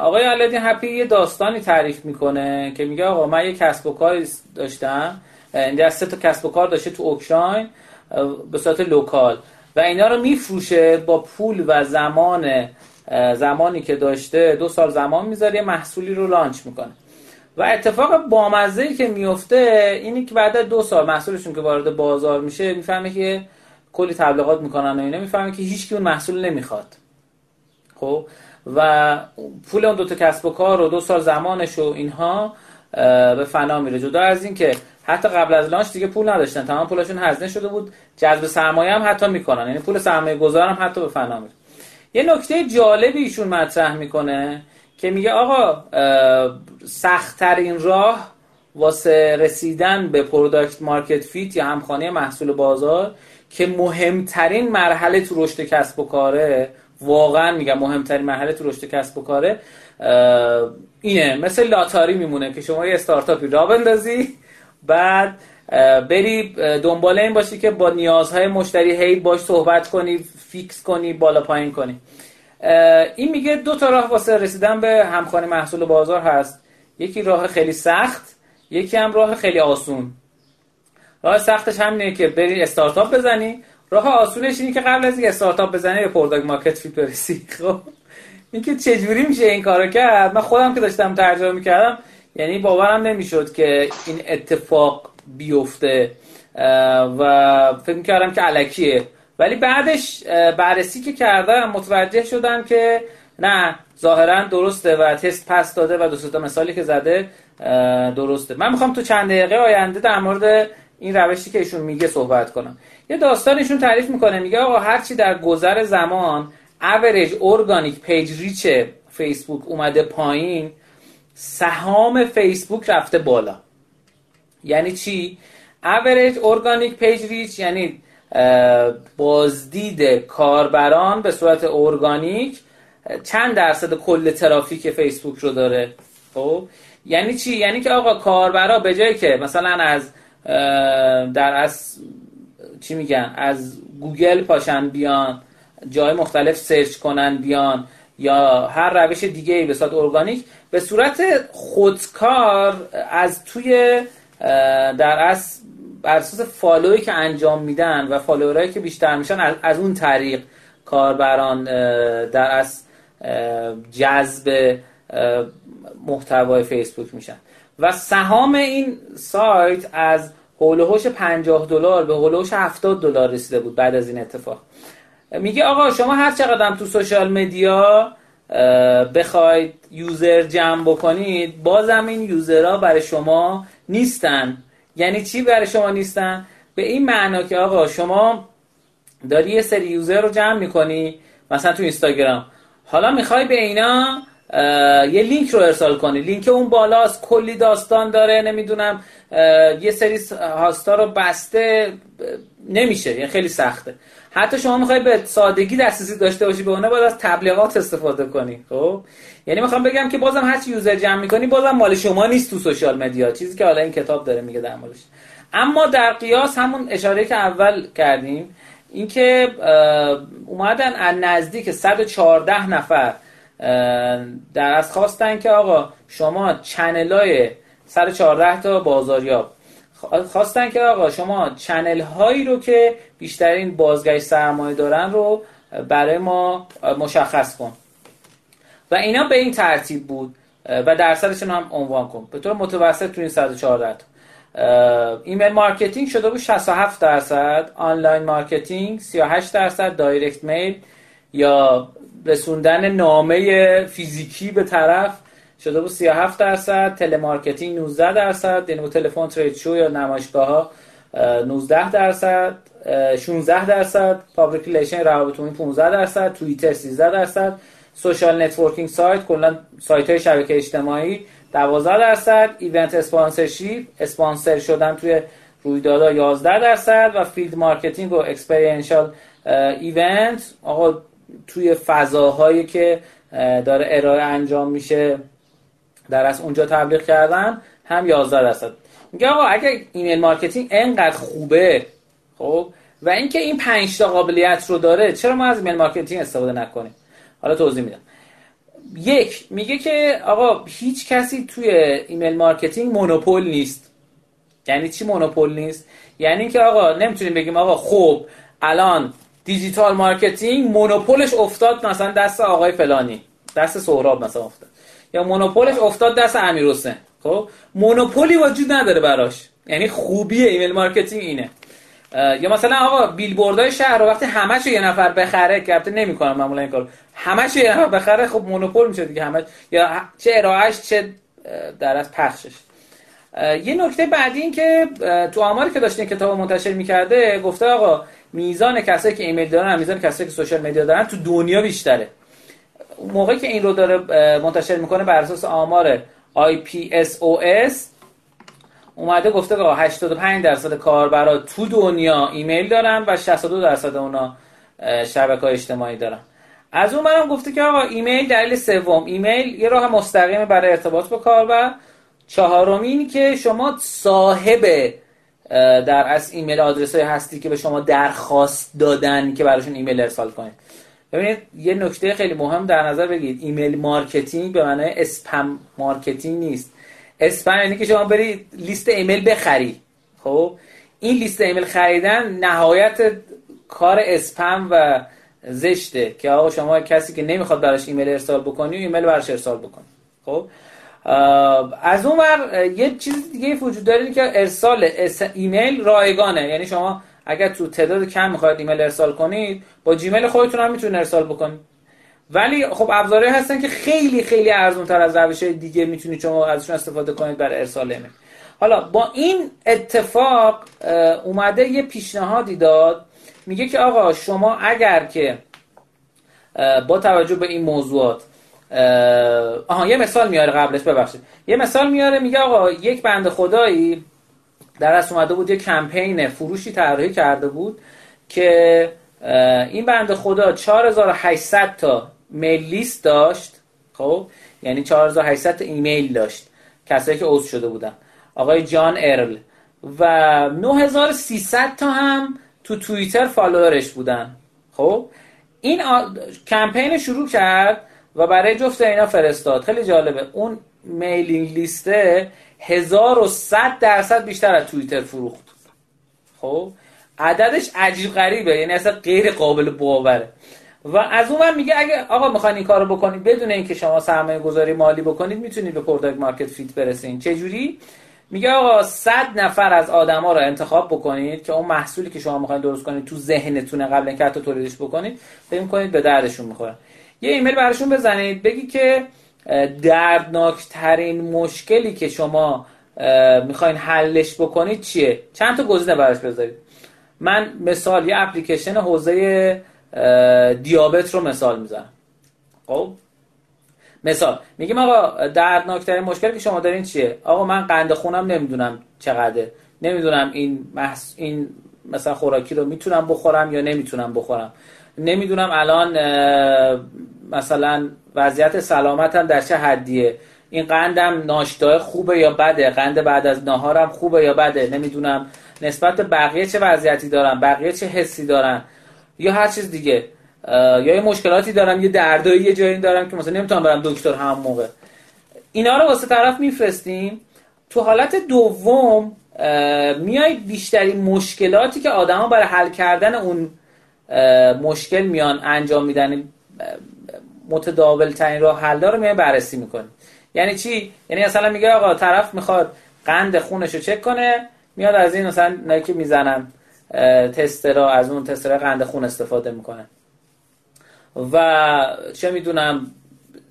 آقای علادین هپی یه داستانی تعریف می‌کنه که میگه آقا من یه کسب و کاری داشتم. این از سه تا کسب و کار داشته تو اوکراین به صورت local. و اینا رو میفروشه با پول و زمان زمانی که داشته دو سال زمان می‌ذاره یه محصولی رو launch می‌کنه. و اتفاق بامزه که میفته اینی که بعد دو سال محصولشون که وارد بازار میشه می‌فهمه که کلی تبلیغات می‌کنن و اینا می‌فهمه که هیچ اون محصول نمی‌خواد. خب؟ و پول اون دو تا کسب و کار و دو سال زمانش و اینها به فنا میره. جدا از این که حتی قبل از launch دیگه پول نداشتن. تمام پولشون هزینه شده بود. جذب سرمایه هم حتی می‌کنن. یعنی پول سرمایه گذار هم حتی به فنا میره. یه نکته جالبی ایشون مطرح می‌کنه که میگه آقا سختترین راه واسه رسیدن به product market fit یا همخوانی محصول بازار که مهمترین مرحله تو رشد کسب و کاره واقعا میگم مهمترین مرحله تو رشد کسب و کاره اینه. مثل لاتاری میمونه که شما یه استارتاپی را بندازی بعد بری دنبال این باشی که با نیازهای مشتری هی باش صحبت کنی فیکس کنی بالا پایین کنی. این میگه دو تا راه واسه رسیدن به همخانه محصول بازار هست. یکی راه خیلی سخت یکی هم راه خیلی آسون. راه سختش همینه که بری استارتاپ بزنی. راه آسونش اینه که قبل از اینکه استارتاپ بزنی به product market fit برسی. خب اینکه چجوری میشه این کارو کرد؟ من خودم که داشتم ترجمه می‌کردم یعنی باورم نمی‌شد که این اتفاق بیفته و فکر می‌کردم که الکیه. ولی بعدش بررسی که کردم متوجه شدم که نه ظاهرا درسته و تست پس داده و دو تا مثالی که زده درسته. من می‌خوام تو چند دقیقه آینده در مورد این روشی که ایشون میگه صحبت کنم. یه داستانشون تعریف می‌کنه میگه آقا هرچی در گذر زمان average organic page reach فیسبوک اومده پایین سهام فیسبوک رفته بالا. یعنی چی؟ average organic page reach یعنی بازدید کاربران به صورت ارگانیک چند درصد کل ترافیک فیسبوک رو داره. خب؟ یعنی چی؟ یعنی که آقا کاربرا به جایی که مثلا از در از چی میگن؟ از گوگل پاشن بیان جای مختلف search کنن بیان یا هر روش دیگه به صورت ارگانیک به صورت خودکار از توی در از بر اساس follow ی که انجام میدن و follower ایی که بیشتر میشن از اون طریق کاربران در از جذب محتوای فیسبوک میشن. و سهام این سایت از حول 50 دلار به حول 70 دلار رسیده بود بعد از این اتفاق. میگه آقا شما هر چقدر تو سوشال مدیا بخواید یوزر جمع بکنید بازم این یوزرها برای شما نیستن. یعنی چی برای شما نیستن؟ به این معنا که آقا شما داری یه سری user رو جمع می‌کنی مثلا تو اینستاگرام. حالا می‌خوای به اینا یه لینک رو ارسال کنی. لینک اون بالاست کلی داستان داره نمی‌دونم یه سری هاستا رو بسته نمیشه یعنی خیلی سخته. حتی شما می‌خوای به سادگی دسترسی داشته باشی به اونه باید از تبلیغات استفاده کنی خب؟ یعنی می‌خوام بگم که بازم هر user جمع می‌کنی بازم مال شما نیست تو social media. چیزی که حالا این کتاب داره میگه در موردش. اما در قیاس همون اشاره که اول کردیم اینکه اومدن از نزدیک 114 نفر در از خواستن که آقا شما چنلای 114 تا بازاریاب. خواستن که آقا شما چنل هایی رو که بیشترین بازگشت سرمایه دارن رو برای ما مشخص کن. و اینا به این ترتیب بود و درصدشون هم عنوان کن. به طور متوسط تو این 114 email marketing شده بود 67 درصد online marketing 38 درصد direct mail یا رسوندن نامه فیزیکی به طرف شده بود 37 درصد telemarketing 19 درصد یعنی تلفن trade show یا نمایشگاه ها 19 درصد. 16 درصد public relation روابط عمومی 15 درصد توییتر 13 درصد social networking site کلا سایت های شبکه اجتماعی 12 درصد event sponsorship اسپانسر شدن توی رویدادها 11 درصد و field marketing و experiential event. آقا توی فضاهایی که داره ارائه انجام میشه در از اونجا تبلیغ کردن هم 11 درصد. میگه آقا اگه email marketing انقدر خوبه خب؟ و اینکه این 5 تا قابلیت رو داره چرا ما از email marketing استفاده نکنیم؟ حالا توضیح میدم. یک میگه که آقا هیچ کسی توی email marketing مونوپول نیست. یعنی چی مونوپول نیست؟ یعنی که آقا نمی‌تونیم بگیم آقا خب الان digital marketing مونوپولش افتاد مثلا دست آقای فلانی دست سهراب مثلا افتاد. یا مونوپولش افتاد دست امیر حسین خب؟ مونوپولی وجود نداره براش. یعنی خوبی email marketing اینه. یا مثلا آقا بیلبوردهای شهر رو وقتی همش یه نفر بخره که البته نمی‌کنم معمولا این کار همش یه نفر بخره خب مونوپول میشه دیگه همش. یا چه ارائهش چه در از پخشش. یه نکته بعدی این که تو آماری که داشتین کتاب منتشر می‌کرده گفته آقا میزان کسایی که ایمیل دارن میزان کسایی که سوشال مدیا دارن تو دنیا بیشتره. موقعی که این رو داره منتشر می‌کنه بر اساس آمار IPSOS اومده گفته که 85 درصد کاربرا تو دنیا ایمیل دارن و 62 درصد اونا شبکه های اجتماعی دارن. از اون ورم گفته که آقا ایمیل دلیل سوم. ایمیل یه راه مستقیم برای ارتباط با کاربر. چهارم این که شما صاحب در از email address های هستی که به شما درخواست دادن که براشون ایمیل ارسال کنید. ببینید یه نکته خیلی مهم در نظر بگیرید. email marketing به معنای spam marketing نیست. اسپم یعنی که شما برید لیست ایمیل بخری. خب؟ این لیست ایمیل خریدن نهایت کار اسپم و زشته که آقا شما کسی که نمی‌خواد براش ایمیل ارسال بکنی ایمیل براش ارسال بکنی خب؟ از اون ور یه چیز دیگه وجود داره که ارسال ایمیل رایگانه. یعنی شما اگر تو تعداد کم می‌خواید ایمیل ارسال کنید با جیمیل خودتون هم می‌تونید ارسال بکنید. ولی خب ابزارهایی هستن که خیلی خیلی ارزون تر از روش دیگه می‌تونید شما ازشون استفاده کنید برای ارسال ایمیل. حالا با این اتفاق اومده یه پیشنهادی داد. میگه که آقا شما اگر که با توجه به این موضوعات آها یه مثال میاره قبلش ببخشید. یه مثال میاره میگه آقا یک بند خدایی در از اومده بود یه کمپین فروشی طراحی کرده بود که این بند خدا 4800 تا میل لیست داشت؟ خب یعنی 4800 تا ایمیل داشت کسایی که عضو شده بودن. آقای جان ارل. و 9300 تا هم تو توییتر فالوورش بودن. خب این آ... کمپین شروع کرد و برای جفت اینا فرستاد. خیلی جالبه. اون میلینگ لیسته 1100 درصد بیشتر از توییتر فروخت. خب عددش عجیب غریبه. یعنی اصلا غیر قابل باوره. و از اون میگه اگه آقا می‌خواین این کارو بکنید بدون اینکه شما سرمایه گذاری مالی بکنید می‌تونید به product market fit برسین. چه جوری میگه آقا 100 نفر از آدما رو انتخاب بکنید که اون محصولی که شما می‌خواین درست کنید تو ذهنتونه قبل اینکه حتی تولیدش بکنید فکر کنید به دردشون می‌خوره. یه ایمیل براشون بزنید بگی که دردناکترین مشکلی که شما می‌خواین حلش بکنید چیه؟ چند تا گزینه براش بذارید. من مثال یه اپلیکیشن حوزه دیابت رو مثال می‌زنم. خب؟ مثال. میگیم آقا دردناکترین مشکلی که شما دارین چیه؟ آقا من قند خونم نمی‌دونم چقدره. نمی‌دونم این محس... این مثلا خوراکی رو می‌تونم بخورم یا نمی‌تونم بخورم. نمی‌دونم الان مثلا وضعیت سلامتم در چه حدیه. این قندم ناشتای خوبه یا بده؟ قند بعد از ناهارم خوبه یا بده؟ نمی‌دونم. نسبت به بقیه چه وضعیتی دارم؟ بقیه چه حسی دارن؟ یا هر چیز دیگه. یا یه مشکلاتی دارم یه دردایی یه جایی دارم که مثلا نمی‌تونم برم دکتر هم موقع. اینا رو واسه طرف میفرستیم. تو حالت دوم میای بیشتری مشکلاتی که آدما برای حل کردن اون مشکل میان انجام میدن متداول ترین راه حل رو میای بررسی می‌کنی. یعنی چی؟ یعنی مثلا میگه آقا طرف می‌خواد قند خونش رو چک کنه میاد از این مثلا که می‌زنن. تسترا از اون تسترا قند خون استفاده می‌کنه و چه می‌دونم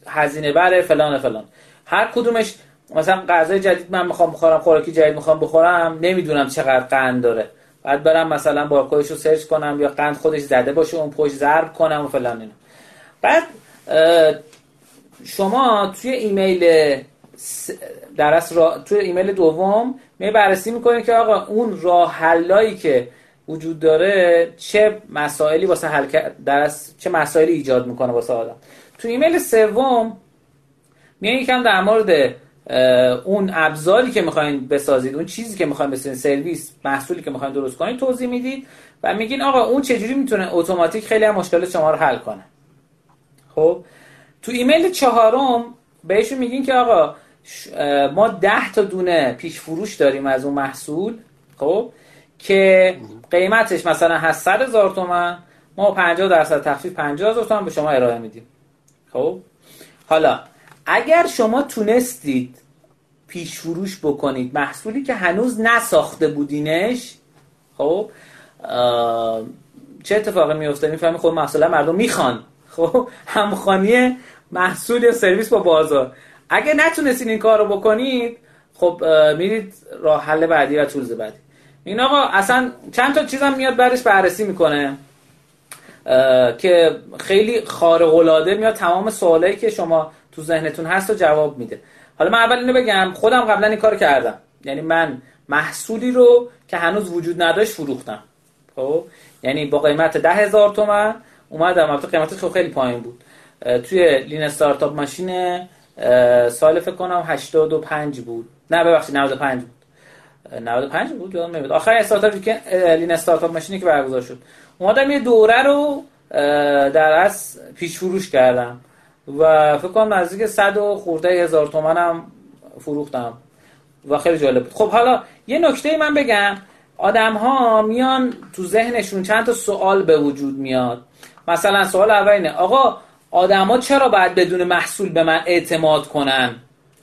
هزینه بره فلان فلان. هر کدومش مثلا غذای جدید من می‌خوام بخورم خوراکی جدید می‌خوام بخورم نمی‌دونم چقدر قند داره. بعد برم مثلا بارکدش رو سرچ کنم یا قند خودش زده باشه اون پشت ضرب کنم و فلان اینا. بعد شما توی ایمیل درس را... توی ایمیل دوم می بررسی می‌کنید که آقا اون راه حلایی که وجود داره چه مسائلی واسه حل درس چه مسائلی ایجاد می‌کنه واسه آدم. تو ایمیل سوم میان یکم در مورد اون ابزاری که می‌خواین بسازید اون چیزی که می‌خواین بسازید سرویس محصولی که می‌خواین درست کنید توضیح می‌دید و میگین آقا اون چجوری می‌تونه اتوماتیک خیلی هم مشکل شما رو حل کنه. خب؟ تو ایمیل چهارم بهشون میگین که آقا ما ده تا دونه پیش فروش داریم از اون محصول خب؟ که قیمتش مثلا هست 100 هزار تومن ما 50 درصد تخفیف 50 هزار تومن به شما ارائه میدیم. خب؟ حالا اگر شما تونستید پیش فروش بکنید محصولی که هنوز نساخته بودینش خب چه اتفاقی میفته می‌فهمی؟ خب محصول مردم می‌خوان. خب همخوانی محصول یا سرویس با بازار. اگه نتونستین این کار رو بکنید خب میرید راه حل بعدی و تولز بعدی. این آقا اصلا چند تا چیزم میاد بعدش بررسی می‌کنه. که خیلی خارق العاده میاد تمام سوالایی که شما تو ذهنتون هست و جواب میده. حالا من اول اینو بگم خودم قبلا این کار کردم. یعنی من محصولی رو که هنوز وجود نداشت فروختم. خب؟ یعنی با قیمت ده هزار تومن اومدم. البته قیمتش خب خیلی پایین بود. توی لین استارتاپ ماشین سال فکر کنم 85 بود. نه ببخشید 95 بود. 95 بود یادم نمیاد. آخر استارتاپی که لین استارتاپ ماشینی که برگزار شد. اومدم یه دوره رو در از پیش فروش کردم. و فکر کنم نزدیک 100 و خورده هزار تومنم فروختم. و خیلی جالب بود. خب حالا یه نکته من بگم. آدم ها میان تو ذهنشون چند تا سوال به وجود میاد. مثلا سوال اول اینه آقا آدما چرا باید بدون محصول به من اعتماد کنن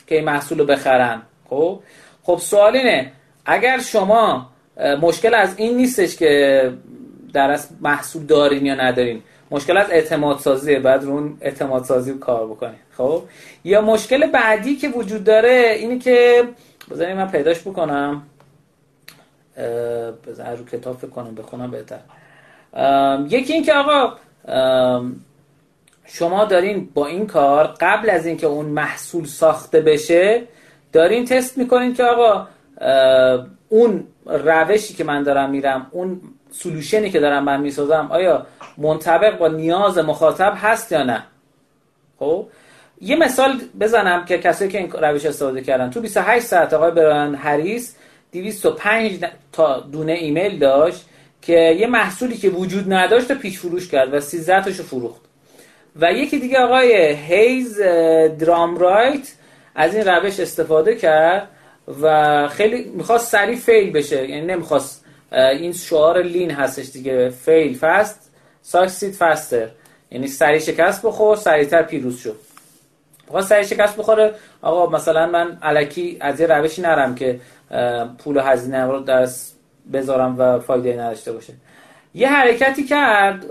که این محصول رو بخرن؟ خب؟ خب سوال اینه اگر شما مشکل از این نیستش که در از محصول دارین یا ندارین. مشکل از اعتماد سازیه بعد رو اون اعتماد سازی کار بکنین. خب؟ یا مشکل بعدی که وجود داره اینه که بذارید من پیداش بکنم. بذار رو کتاب فکر کنم بخونم بهتر. یکی این که آقا شما دارین با این کار قبل از اینکه اون محصول ساخته بشه دارین تست می‌کنین که آقا اون روشی که من دارم میرم اون سلوشنی که دارم من می‌سازم آیا منطبق با نیاز مخاطب هست یا نه؟ خب؟ یه مثال بزنم که کسایی که این روش استفاده کردن. تو 28 ساعت آقای بران هریس 205 تا دونه ایمیل داشت که یه محصولی که وجود نداشت پیش فروش کرد و 13 تاشو فروخت. و یکی دیگه آقای هیز درام رایت از این روش استفاده کرد. و خیلی می‌خواست سریع فیل بشه. یعنی نمی‌خواست این شعار لین هستش دیگه. فیل فست ساکسید فستر. یعنی سریع شکست بخور سریعتر پیروز شد می‌خواست سریع شکست بخوره. آقا مثلا من علکی از یه روشی نرم که پول و هزینه رو دست بذارم و فایده نداشته باشه. یه حرکتی کرد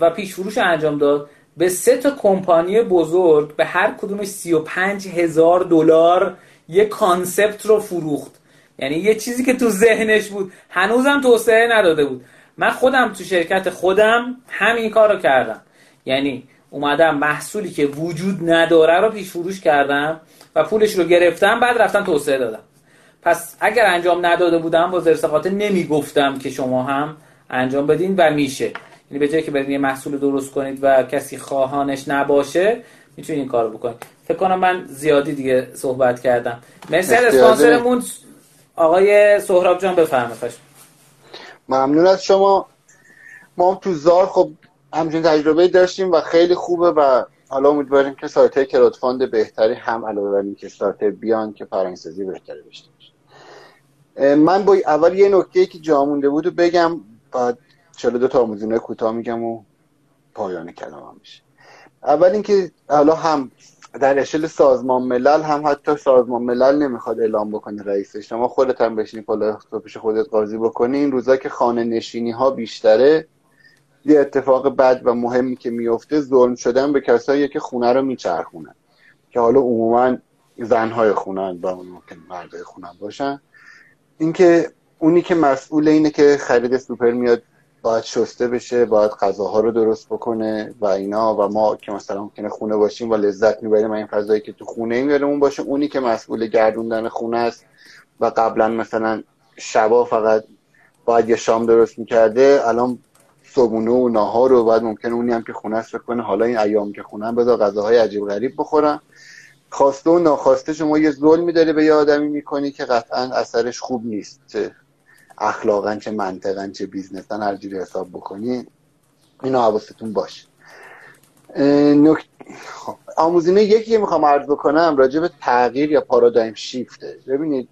و پیش فروش انجام داد. به سه تا کمپانی بزرگ به هر کدومش 35 هزار دلار یه کانسپت رو فروخت. یعنی یه چیزی که تو ذهنش بود. هنوزم توسعه نداده بود. من خودم تو شرکت خودم همین کار رو کردم. یعنی اومدم محصولی که وجود نداره رو پیش فروش کردم و پولش رو گرفتم بعد رفتم توسعه دادم. پس اگر انجام نداده بودم با زرسقاطه نمی‌گفتم که شما هم انجام بدین و میشه. یعنی به جایی که برید یه محصول درست کنید و کسی خواهانش نباشه می‌تونید این کارو بکنید. فکر کنم من زیادی دیگه صحبت کردم. مرسی از اسپانسرمون. آقای سهراب جان بفرمایید. ممنون از شما. ما تو زار خب همچین تجربه داشتیم و خیلی خوبه و حالا امیدواریم که سایت کلاد فاند بهتری هم علاوه بر اینکه سایت بیان که فرنگسازی بهتری داشته باشه. من با اول یه نکته که جا مونده بود و بگم بعد 42 تا آموزینه کوتاه میگم و پایان کلامم میشه. اول اینکه حالا هم در اشل سازمان ملل هم حتی سازمان ملل نمی‌خواد اعلام بکنه رئیسش. شما خودت هم بشینی پلا پیش خودت قاضی بکنی این روزا که خانه نشینی ها بیشتره یه اتفاق بد و مهمی که میفته ظلم شدن به کسایی که خونه رو میچرخونن. که حالا عموما زنهای خونن و ممکن مردای خونن باشن. اینکه اونی که مسئول اینه که خرید سوپر میاد باید شسته بشه باید غذاها رو درست بکنه و اینا. و ما که مثلا ممکنه خونه باشیم و لذت می‌بریم این فضایی که تو خونه می‌بریم باشه اونی که مسئول گردوندن خونه است. و قبلا مثلا شبا فقط باید یه شام درست می‌کرده الان صبونه و ناهار رو باید ممکنه اونی هم که خونه است بکنه حالا این ایام که خونه هم بذار غذاهای عجیب غریب بخورن. خواسته و ناخواسته شما یه ظلمی داره به یه آدمی می‌کنی که قطعا اثرش خوب نیست. اخلاقا چه منطقا چه بیزنسا هر جوری حساب بکنی اینو حواستون باشه نک... خب. آموزینه یکی می‌خوام عرض بکنم راجع به تغییر یا پارادایم شیفته. ببینید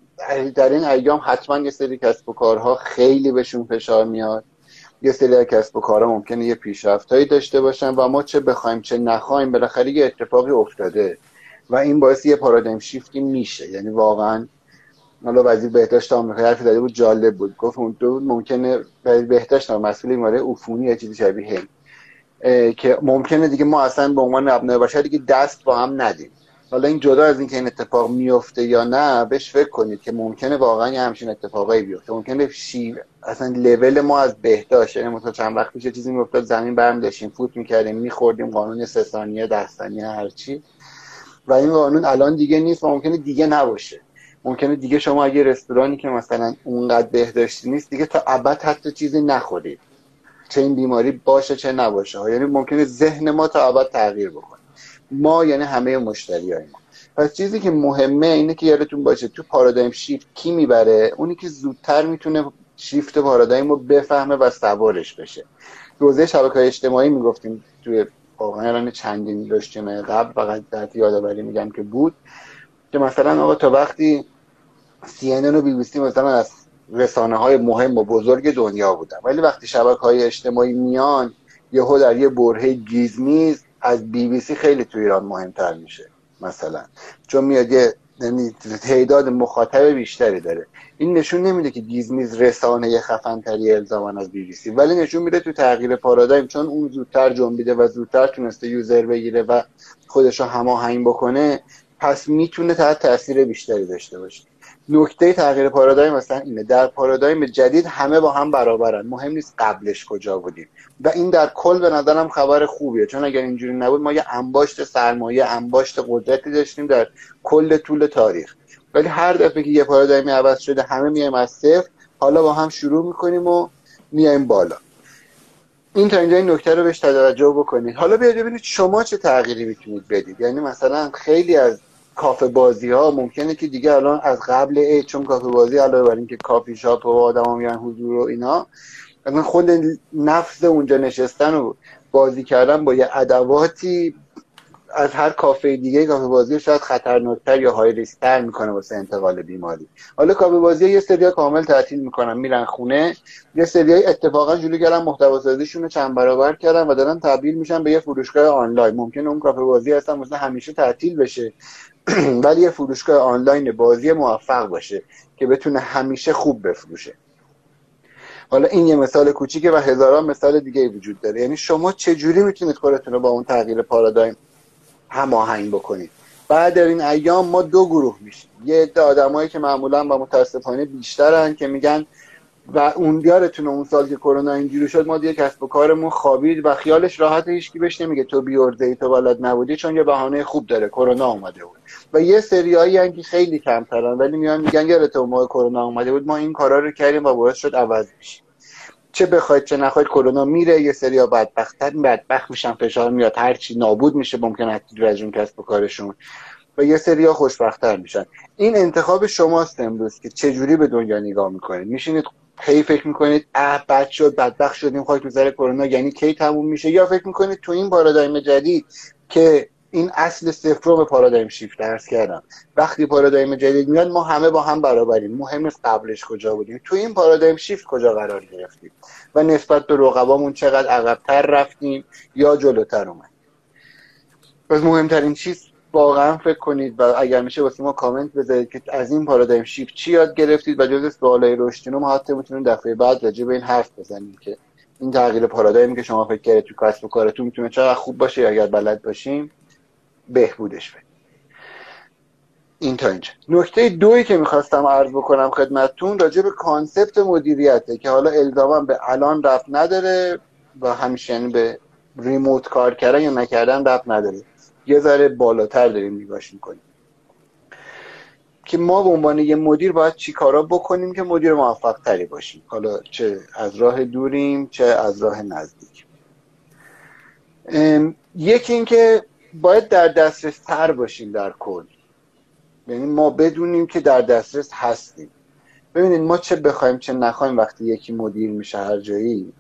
در این ایام حتما یه سری کسب و کارها خیلی بهشون فشار میاد. یه سری کسب و کارها ممکنه یه پیشرفتایی داشته باشن و ما چه بخوایم چه نخوایم بالاخره یه اتفاقی افتاده. و این باعث یه پارادایم شیفتی میشه. یعنی واقعا حالا وزیر بهداشت آمریکا حرفی زده بود جالب بود. گفت اون دو ممکنه وزیر بهداشت مسئول بیماری عفونی یا چیزی شبیه که ممکنه دیگه ما اصلا به عنوان ابنای بشر دیگه دست با هم ندیم. حالا این جدا از اینکه این اتفاق میفته یا نه بهش فکر کنید که ممکنه واقعا یه همچین اتفاقایی بیفته. ممکنه شی اصلا لول ما از بهداشت یعنی مثلا چند وقت پیش چیزی میافتاد زمین برم داشتیم فوت می‌کردیم میخوردیم قانون سه ثانیه ده ثانیه هرچی و این قانون الان دیگه نیست و ممکنه دیگه نباشه. ممکنه دیگه شما اگه رستورانی که مثلا اونقدر بهداشتی نیست دیگه تا ابد حتی چیزی نخورید چه این بیماری باشه چه نباشه. یعنی ممکنه ذهن ما تا ابد تغییر بکنه. ما یعنی همه مشتری های ما. پس چیزی که مهمه اینه که یادتون باشه تو پارادایم شیفت کی می‌بره؟ اونی که زودتر می‌تونه شیفت پارادایم رو بفهمه و سوارش بشه. تو شبکه های اجتماعی می‌گفتیم توی واقعا چندین داشتیم قبل فقط یادآوری میگم که بود. که مثلا آقا تا وقتی سی و بی بی سی مثلا از رسانه های مهم و بزرگ دنیا بودن ولی وقتی شبکه های اجتماعی میان یهو در یه برهه گیزمیز از بی بی سی خیلی تو ایران مهمتر میشه مثلا. چون میاد یه یعنی تعداد مخاطب بیشتری داره. این نشون نمیده که گیزمیز رسانه یه خفن تری از بی بی سی ولی نشون میده تو تغییر پارادایم چون اون زودتر جنبیده و زودتر تونسته user بگیره و خودش رو هماهنگ بکنه پس می‌تونه تحت تاثیر بیشتری داشته باشه. نکته تغییر پارادایم مثلا اینه. در پارادایم جدید همه با هم برابرن. مهم نیست قبلش کجا بودیم. و این در کل به نظرم خبر خوبیه. چون اگر اینجوری نبود ما یه انباشت سرمایه انباشت قدرتی داشتیم در کل طول تاریخ. ولی هر دفعه که یه پارادایمی عوض شده همه میایم از صفر. حالا با هم شروع می‌کنیم و میایم بالا. این تا اینجا این نکته رو بهش توجه بکنید. حالا بیاید ببینید شما چه تغییری می‌تونید بدید. یعنی مثلا خیلی از کافه بازی ها ممکنه که دیگه الان از قبل ای چون کافه بازی علاوه بر اینکه کافی شاپ و آدما میان حضور و اینا مثلا خود نفس اونجا نشستن و بازی کردن با یه ادواتی از هر کافه دیگه کافه بازی شاید خطرناکتر یا های ریسکتر می‌کنه واسه انتقال بیماری. حالا کافه بازی یه سری کامل تعطیل می‌کنن میرن خونه یه سری اتفاقا جلو کردن محتوا سازیشون رو چند برابر کردن و دارن تبدیل میشن به یه فروشگاه آنلاین. ممکنه اون کافه بازی اصلا مثلا همیشه تعطیل بشه. ولی یه فروشگاه آنلاین بازی موفق باشه که بتونه همیشه خوب بفروشه. حالا این یه مثال کوچیکه و هزاران مثال دیگه وجود داره. یعنی شما چجوری می‌تونید خودتون رو با اون تغییر پارادایم هماهنگ بکنید؟ بعد در این ایام ما دو گروه میشیم. یه عده آدمایی که معمولا با متاسفانه بیشترن که میگن و اون یارتون اون سال که کرونا اینجوری شد ما دیگه کسب و کارمون خوابید و خیالش راحت هیچ کی بهش نمیگه تو بیورده ای تو بلد نبودی چون یه بهانه خوب داره کرونا اومده بود. و یه سریایی که خیلی کمترن ولی میان میگن یارت ما کرونا اومده بود ما این کارا رو کردیم و باعث شد عوض بشیم چه بخواید چه نخواید کرونا میره یه سری ها بدبختتر بدبخت میشن فشار میاد هرچی نابود میشه ممکن از اون کسب و کارشون. و یه سری ها خوشبختتر میشن. این انتخاب شماست امروز که چه جوری به دنیا نگاه می‌کنید؟ میشینید هی فکر می‌کنید اه بد شد بدبخت شدیم تو سر کرونا یعنی کی تموم میشه؟ یا فکر می‌کنید تو این پارادایم جدید که این اصل صفر به پارادایم شیفت درس کردم وقتی پارادایم جدید میاد ما همه با هم برابریم. مهم نیست قبلش کجا بودیم. تو این پارادایم شیفت کجا قرار گرفتیم؟ و نسبت به رقبامون چقدر عقبتر رفتیم یا جلوتر اومد؟ پس مهمترین چیز واقعا فکر کنید و اگر میشه واسه ما کامنت بذارید که از این paradigm shift چی یاد گرفتید و جز سوالای رشدینو ما حتی می‌تونیم دفعه بعد راجع به این حرف بزنیم که این تغییر پارادایمی که شما فکر کردید تو کسب و کارتون می‌تونه چقدر خوب باشه اگر بلد باشیم بهبودش بدیم این تا اینجا. نکته دوی که می‌خواستم عرض بکنم خدمتتون راجع به concept مدیریته که حالا الزاما به الان ربط نداره و همیشه یعنی به ریموت کار کردن یا نکردن رفت نداره. یه ذره بالاتر داریم نگاش می‌کنیم. که ما به عنوان یه مدیر باید چی کارا بکنیم که مدیر موفق تری باشیم؟ حالا چه از راه دوریم چه از راه نزدیک. یکی اینکه باید در دسترس تر باشیم در کل. یعنی ما بدونیم که در دسترس هستیم. ببینید ما چه بخوایم چه نخوایم وقتی یکی مدیر میشه هر جایی.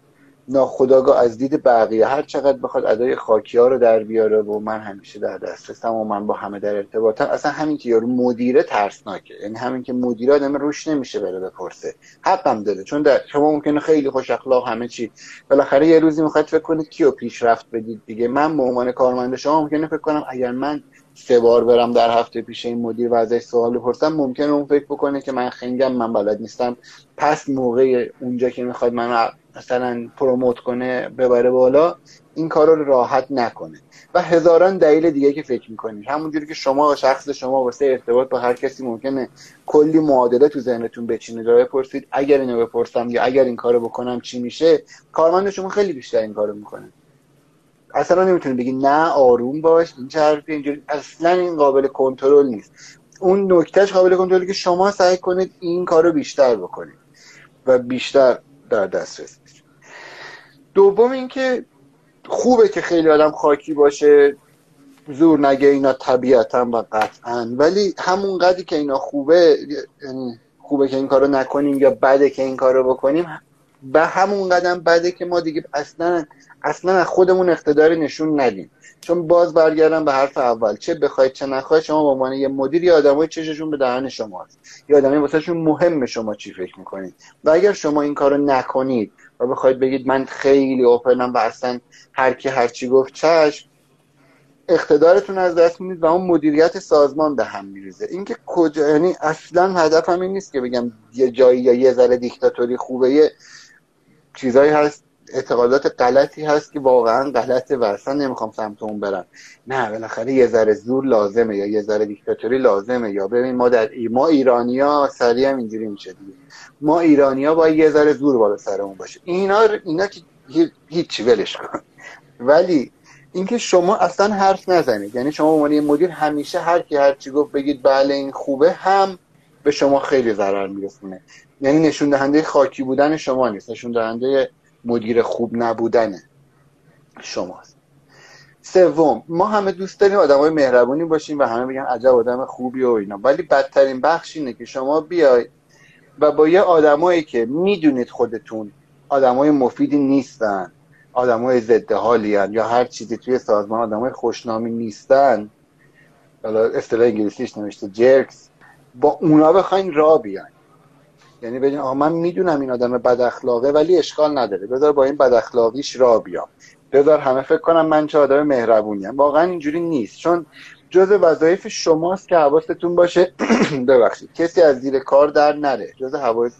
ناخداگاه از دید بقیه. هر چقدر بخواد ادای خاکی ها رو در بیاره و من همیشه در دسترسم و من با همه در ارتباطم اصلا همین که یارو مدیره ترسناکه. یعنی همین که مدیر آدم روش نمیشه بره بپرسه. حقم داره چون در شما ممکنه خیلی خوش اخلاق همه چی. بالاخره یه روزی می‌خواد فکر کنید کیو پیشرفت بدید دیگه. من به عنوان کارمند شما ممکنه فکر کنم اگر من سه بار برم در هفته پیش این مدیر و ازش سوال بپرسم ممکنه اون فکر بکنه که من خنگم من بلد نیستم. پس موقع اونجا که می‌خواد منو مثلا پروموت کنه ببره بالا این کار رو راحت نکنه. و هزاران دلیل دیگه که فکر می‌کنید همونجوری که شما شخص شما واسه ارتباط با هر کسی ممکنه کلی معادله تو ذهنتون بچینه. جای بپرسید اگر اینو بپرسم یا اگر این کارو بکنم چی میشه؟ کارمند شما خیلی بیشتر این کارو می‌کنه. اصلا نمی‌تونه بگی نه آروم باش این چه اینجوری. اصلا این قابل کنترل نیست. اون نکتهش قابل کنترلی که شما سعی کنید این کارو بیشتر بکنید و بیشتر در دسترس. دوم اینکه خوبه که خیلی آدم خاکی باشه زور نگه اینا طبیعتا و قطعا. ولی همون قدری که اینا خوبه یعنی خوبه که این کارو نکنیم یا بده که این کارو بکنیم به همون قدم بده که ما دیگه اصلا اصلا از خودمون اقتداری نشون ندیم. چون باز برگردم به حرف اول. چه بخواید چه نخواید شما به عنوان یه مدیر یا آدمای چششون به دهن شماست. یا آدمای واسهشون مهم شما چی فکر می‌کنید. و اگر شما این کارو نکنید و بخواید بگید من خیلی اوپنم و اصلا هر کی هر چی گفت چشم اقتدارتون از دست می‌دید و اون مدیریت سازمان به هم میریزه. اینکه کجا یعنی اصلا هدفم این نیست که بگم یه جایی یا یه ذره دیکتاتوری خوبه یه چیزایی هست اعتقادات غلطی هست که واقعا غلطه و اصلا نمی‌خوام سمت اون برم. نه بالاخره یه ذره زور لازمه یا یه ذره دیکتاتوری لازمه یا ببین ما در ای... ما ایرانیا سریع هم اینجوری میشه دیگه. ما ایرانیا باید یه ذره زور بالا سرمون باشه. اینا اینا که هیچی ولش کن. ولی اینکه شما اصلا حرف نزنید. یعنی شما عنوان مدیر همیشه هر کی هر چی گفت بگید بله این خوبه هم به شما خیلی ضرر میرسونه. یعنی نشون دهنده خاکی بودن شما نیست. نشون دهنده مدیر خوب نبودن شماست. سوم ما همه دوست داریم آدمای مهربونی باشیم و همه بگن عجب آدم خوبی و اینا. ولی بدترین بخش اینه که شما بیای و با یه آدمایی که می‌دونید خودتون آدمای مفیدی نیستن آدمای ضد حالی یا هر چیزی توی سازمان آدمای خوشنامی نیستن حالا اصطلاح انگلیسیش نوشته جرکس با اونا بخواین را بیاین. یعنی بگین آقا من می‌دونم این آدم بد اخلاقه ولی اشکال نداره. بذار با این بد اخلاقیش را بیام. بذار همه فکر کنم من چه آدم مهربونی واقعا اینجوری نیست. چون جز وظایف شماست که حواستون باشه. ببخشید. کسی از زیر کار در نره. جز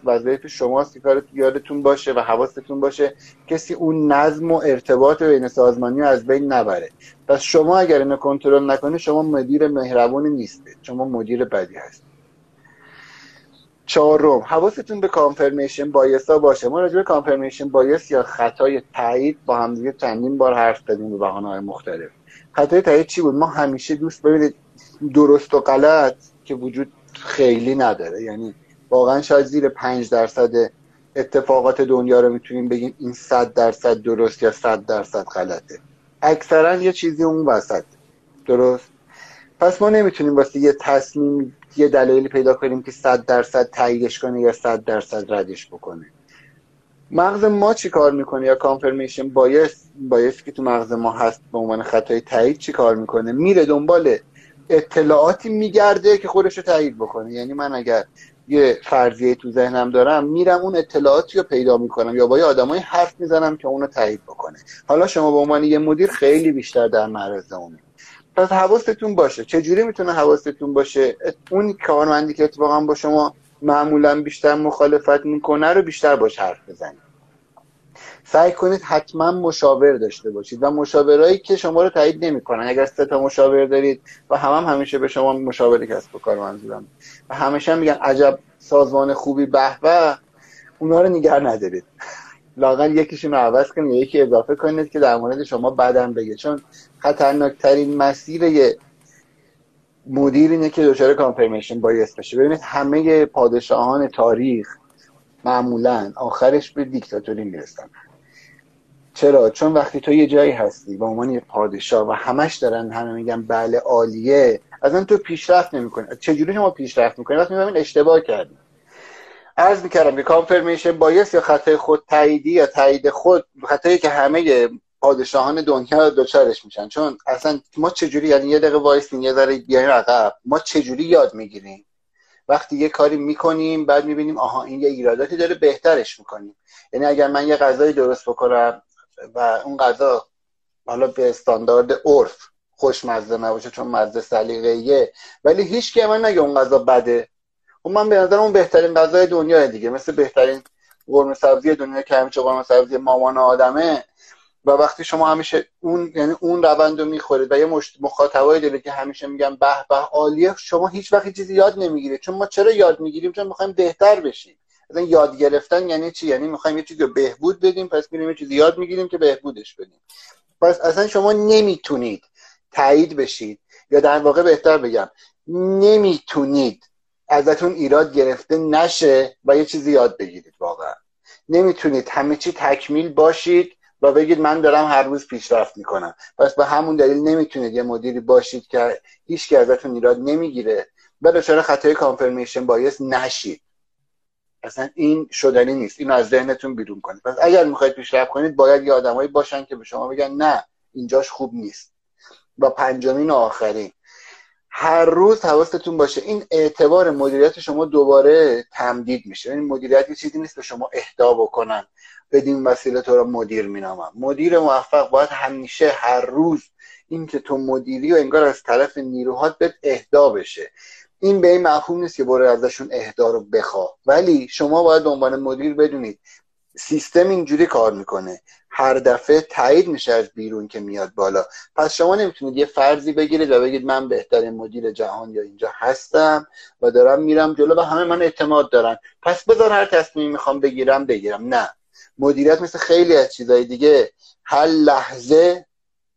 وظایف شماست که کارت یادتون باشه و حواستون باشه کسی اون نظم و ارتباط بین سازمانی رو از بین نبره. پس شما اگر اینو کنترل نکنه شما مدیر مهربونی نیستید. شما مدیر بدی هستید. چهارم. حواستون به کانفرمیشن بایس ها باشه. ما راجع به کانفرمیشن بایس یا خطای تایید با هم دیگه چندین بار حرف زدیم به مختلف. خطای تایید چی بود؟ ما همیشه دوست ببینید درست و غلط که وجود خیلی نداره. یعنی واقعا شاید زیر پنج درصد اتفاقات دنیا رو می‌تونیم بگیم این صد درصد درست یا صد درصد غلطه. اکثرا یه چیزی اون وسط. درست؟ پس ما نمی‌تونیم واسه یه تصمیم یه دلیلی پیدا کنیم که صد درصد تاییدش کنه یا صد درصد ردش بکنه. مغز ما چی کار می‌کنه یا کانفرمیشن بایس بایس که تو مغز ما هست به عنوان خطای تایید چی کار می‌کنه؟ میره دنبال اطلاعاتی میگرده که خودش رو تایید بکنه. یعنی من اگر یه فرضیه تو ذهنم دارم میرم اون اطلاعاتی رو پیدا می‌کنم یا با یه آدمای حرف می‌زنم که اونو تایید بکنه. حالا شما به عنوان یه مدیر خیلی بیشتر در معرض اونه. پس حواستون باشه. چجوری می‌تونه حواستون باشه؟ اون کارمندی که اتفاقا با شما معمولا بیشتر مخالفت می‌کنه رو بیشتر باش حرف بزنید. سعی کنید حتما مشاور داشته باشید و مشاورایی که شما رو تایید نمی‌کنن. اگر سه تا مشاور دارید و هم, هم همیشه به شما مشاوری کسب و کار منظورم و همیشه میگن عجب سازمان خوبی به به اونا رو نگه ندارید. لاغل یکیشون رو عوض کنید یکی اضافه کنید که در مورد شما بدن بگه. چون خطرناکترین مسیر مدیر اینه که دچار کانفرمیشن بایست بشه. ببینید همه پادشاهان تاریخ معمولا آخرش به دیکتاتوری می‌رسن. چرا؟ چون وقتی تو یه جایی هستی به عنوان یه پادشاه و همش دارن همه میگن بله عالیه از تو پیشرفت نمی‌کنی. چجوری شما پیشرفت می‌کنی؟ وقتی می‌بینید اشتباه کردی. عرض می‌کردم که confirmation bias یا خطای خود تاییدی یا تایید خود خطایی که همه پادشاهان دنیا دوچارش میشن. چون اصلا ما چجوری یعنی یه دقیقه وایسین یه ذره بیاین عقب ما چجوری یاد می‌گیریم؟ وقتی یه کاری می‌کنیم بعد می‌بینیم آها این یه ایراداتی داره بهترش می‌کنیم. یعنی اگر من یه غذای درست بکنم و اون غذا حالا به استاندارد عرف خوشمزه نباشه چون مزه سلیقه‌ایه ولی هیچ که من نگه اون غذا بده. خب من به نظر اون بهترین غذای دنیا دیگه. مثل بهترین قرمه سبزی دنیا که همیشه قرمه سبزی مامان آدمه. و وقتی شما همیشه اون یعنی اون روند رو می‌خورید و یه مخاطبایی داره که همیشه میگن به به عالیه شما هیچ وقت چیزی یاد نمی‌گیرید. چون ما چرا یاد می‌گیریم؟ چون می‌خوایم بهتر بشیم. مثلا یاد گرفتن یعنی چی؟ یعنی می‌خوایم یه چیزی رو بهبود بدیم پس میریم یه چیزی یاد می‌گیریم که بهبودش بدیم. پس اصلا شما نمی‌تونید تایید بشید. یا در واقع بهتر بگم نمی‌تونید ازتون ایراد گرفته نشه و یه چیزی یاد بگیرید واقعا. نمی‌تونید همه چی تکمیل باشید و بگید من دارم هر روز پیشرفت می‌کنم. پس به همون دلیل نمی‌تونید یه مدیری باشید که هیچ ازتون ایراد نمی‌گیره و دچار خطای کانفرمیشن بایس نشید. اصلا این شدنی نیست. این از ذهنتون بیرون کنید. پس اگر می‌خواید پیشرفت کنید باید یه آدمایی باشن که به شما بگن نه اینجاش خوب نیست. و پنجمین و آخرین. هر روز حواستون باشه. این اعتبار مدیریت شما دوباره تمدید میشه. این مدیریت یه چیزی نیست به شما اهدا بکنن. بدین وسیله تو رو مدیر مینامم مدیر موفق باید همیشه هر روز این که تو مدیری و انگار از طرف نیروهات بهت اهدا بشه. این به این مفهوم نیست که برو ازشون اهدا رو بخوا. ولی شما باید به عنوان مدیر بدونید سیستم اینجوری کار می‌کنه. هر دفعه تایید میشه از بیرون که میاد بالا. پس شما نمی‌تونید یه فرضی بگیرید و بگید من بهترین مدیر جهان یا اینجا هستم و دارم میرم جلو و همه من اعتماد دارن. پس بذار هر تصمیمی می‌خوام بگیرم بگیرم. نه. مدیریت مثل خیلی از چیزهای دیگه هر لحظه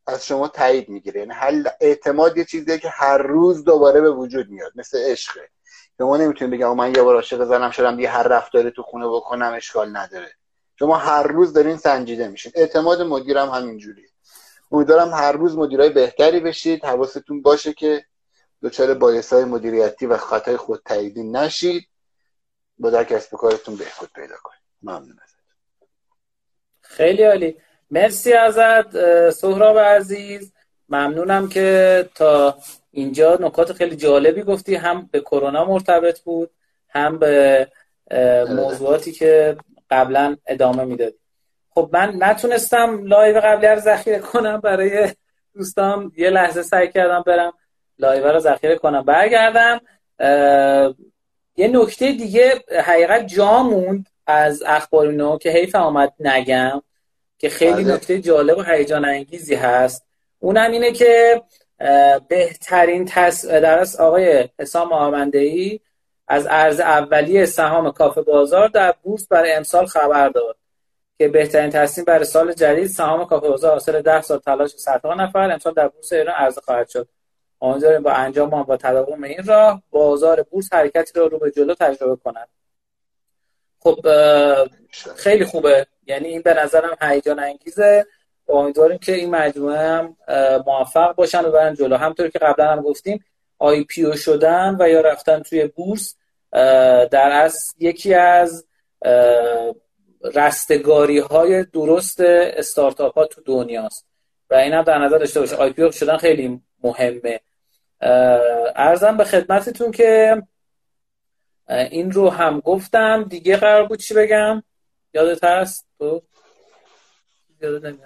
از شما تایید می‌گیره. یعنی هر اعتماد یه چیزیه که هر روز دوباره به وجود میاد مثل عشقه. شما نمی‌تونید بگم من یه بار عاشق زنم شدم یه هر رفتاری تو خونه بکنم اشکال نداره. شما هر روز دارین سنجیده میشین. اعتماد مدیرم همینجوریه. امیدوارم هر روز مدیرای بهتری بشید. حواستون باشه که دچار های مدیریتی و خطای خود تاییدی نشید. با در کسب کارتون بهبود پیدا کنید. ممنون خیلی عالی. مرسی ازت سهراب عزیز. ممنونم که تا اینجا نکات خیلی جالبی گفتی. هم به کرونا مرتبط بود هم به موضوعاتی که قبلا ادامه می‌دادی خب من نتونستم live قبلی رو ذخیره کنم برای دوستان یه لحظه سعی کردم برم live رو ذخیره کنم. برگردم یه نکته دیگه حقیقت جا موند از اخبار که حیف آمد نگم که خیلی بله. نکته جالب و هیجان انگیزی هست. اونم اینه که بهترین تص... درس آقای حسام ای از ارز اولیه سهام کافه بازار در بورس برای امسال خبر داد که بهترین تصمیم برای سال جدید سهام کافه بازار حاصل 10 سال تلاش صدها نفر. امسال در بورس ایران عرضه خواهد شد. امیدواریم با انجام ما با تداوم این راه بازار بورس حرکتی را رو, به جلو تجربه کند. خب خیلی خوبه. یعنی این به نظرم هیجان انگیزه. امیدواریم که این مجموعه هم موفق باشن و برن جلو. همطور که قبلا هم گفتیم IPO شدن و یا رفتن توی بورس در واقع یکی از رستگاری های درست استارتاپ ها تو دنیاست. و این هم در نظر داشته باشه IPO شدن خیلی مهمه. عرضم به خدمتتون که این رو هم گفتم. دیگه قرار بود چی بگم؟ یادت هست؟ تو؟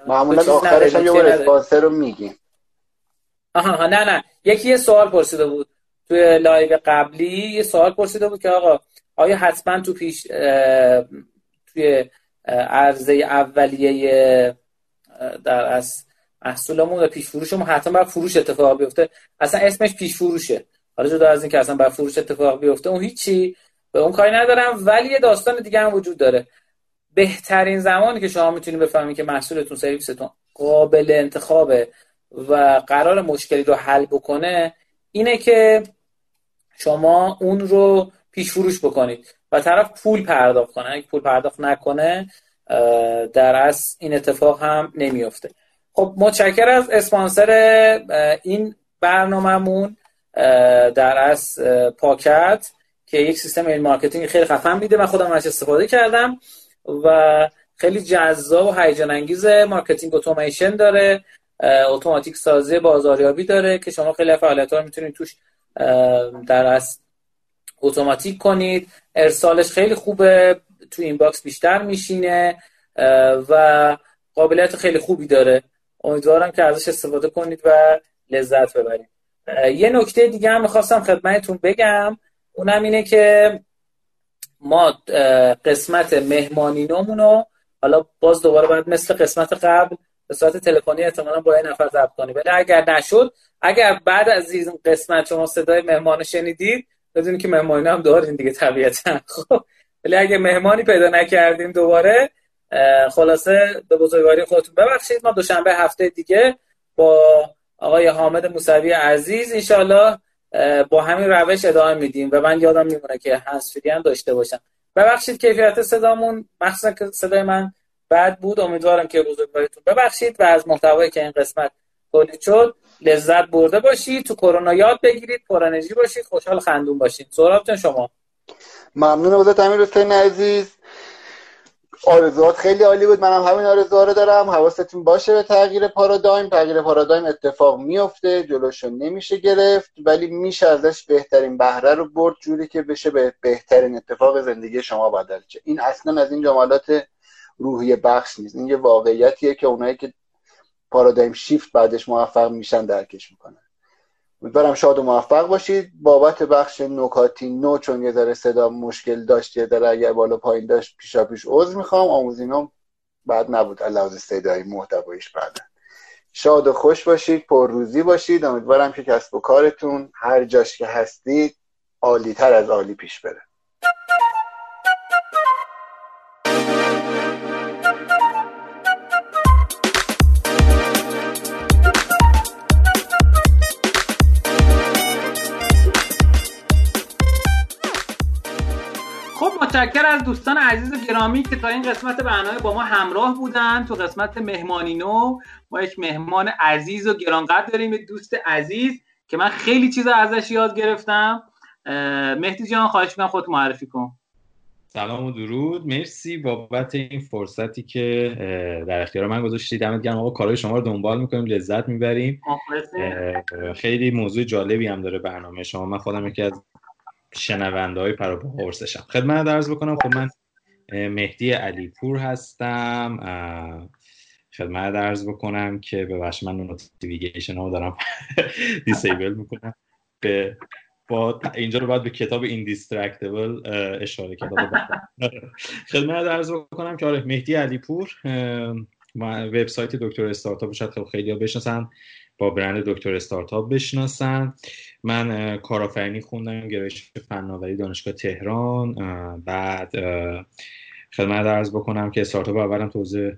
معمولا آخرش هم یه رو میگیم. آها نه نه. یکی یه سوال پرسیده بود. توی live قبلی یه سوال پرسیده بود که آقا آیا حتما تو پیش توی عرضه اولیه در واقع محصولمون و پیش فروشمون حتما باید فروش اتفاق بیفته؟ اصلا اسمش پیش فروشه حالا جدا از این که اصلا باید فروش اتفاق بیفته اون هیچی به اون کاری ندارم ولی یه داستان دیگه هم وجود داره. بهترین زمانی که شما می‌تونید بفهمید که محصولتون سرویستون قابل انتخابه و قرار مشکلی رو حل بکنه اینه که شما اون رو پیش فروش بکنید. و طرف پول پرداخت کنه. اگه پول پرداخت نکنه در از این اتفاق هم نمیفته خب متشکر از اسپانسر این برنامهمون در واقع پاکت که یک سیستم email marketing خیلی خفن میده. من خودم ازش استفاده کردم و خیلی جذاب و هیجان انگیز marketing automation داره. اتوماتیک سازی بازاریابی داره که شما خیلی فعالیت ها می‌تونید توش در واقع اتوماتیک کنید. ارسالش خیلی خوبه تو inbox بیشتر میشینه و قابلیت خیلی خوبی داره. امیدوارم که ازش استفاده کنید و لذت ببرید. یه نکته دیگه هم می‌خواستم خدمتتون بگم. اونم اینه که ما قسمت مهمانی رو حالا باز دوباره باید مثل قسمت قبل به صورت تلفنی احتمالا با این نفر ضبط کنیم. ولی اگر نشد اگر بعد از این قسمت شما صدای مهمان شنیدید بدونید که مهمانی هم دارین دیگه طبیعتا. خب ولی اگه مهمانی پیدا نکردیم دوباره خلاصه به بزرگواری خودتون ببخشید. ما دوشنبه هفته دیگه با آقای حامد موسوی عزیز انشالله با همین روش ادامه میدیم و من یادم میمونه که هنسفری هم داشته باشم. ببخشید کیفیت صدامون مخصوصا که صدای من بد بود. امیدوارم که بزرگواریتون ببخشید و از محتوایی که این قسمت تولید شد لذت برده باشید تو کرونا یاد بگیرید پر انرژی باشید خوشحال خندون باشید سهراب شما؟ ممنون بودت امیر حسین عزیز. آرزوات خیلی عالی بود. منم همین آرزوها رو دارم. حواستون باشه به تغییر پارادایم. تغییر پارادایم اتفاق میفته جلوشو نمیشه گرفت ولی میشه ازش بهترین بهره رو برد جوری که بشه به بهترین اتفاق زندگی شما بدل چه این اصلا از این جملات روحی بخش نیست. این یه واقعیتیه که اونایی که پارادایم شیفت بعدش موفق میشن درکش می‌کنن. امیدوارم شاد و موفق باشید. بابت بخش نکاتی نو چون یه ذره صدا مشکل داشت یه ذره اگر بالا پایین داشت پیشا پیش عذر می‌خوام. آموزینم بعد نبود. لحاظ صدایی محتوایش بعد شاد و خوش باشید پر روزی باشید. امیدوارم که کسب و کارتون هر جاش که هستید عالی تر از عالی پیش بره. از دوستان عزیز و گرامی که تا این قسمت برنامه با ما همراه بودن تو قسمت مهمانی نو ما یک مهمان عزیز و گرانقدر داریم دوست عزیز که من خیلی چیزا ازش یاد گرفتم. مهدی جان خواهش می‌کنم خود معرفی کن. سلام و درود. مرسی بابت این فرصتی که در اختیار من گذاشتید دمت گرم. آقا کارهای شما رو دنبال می‌کنیم لذت می‌بریم. خیلی موضوع جالبی هم داره برنامه شما. من خودم یکی از شنونده های پروپا خدمت درز بکنم خب من مهدی علیپور هستم. خدمت درز بکنم که ببخش من نوتیفیکیشن ها دارم دیسیبل می‌کنم. به با اینجا رو باید به کتاب ایندیسترکتبل اشاره کرد. خدمت درز بکنم که آره مهدی علیپور وبسایت دکتر استارتاپ شاید خیلی ها بشناسن با برند دکتر استارتاپ بشناسن. من کارآفرینی خوندم گرایش فناوری دانشگاه تهران. بعد خدمت عرض بکنم که استارتاپ اولم توزیع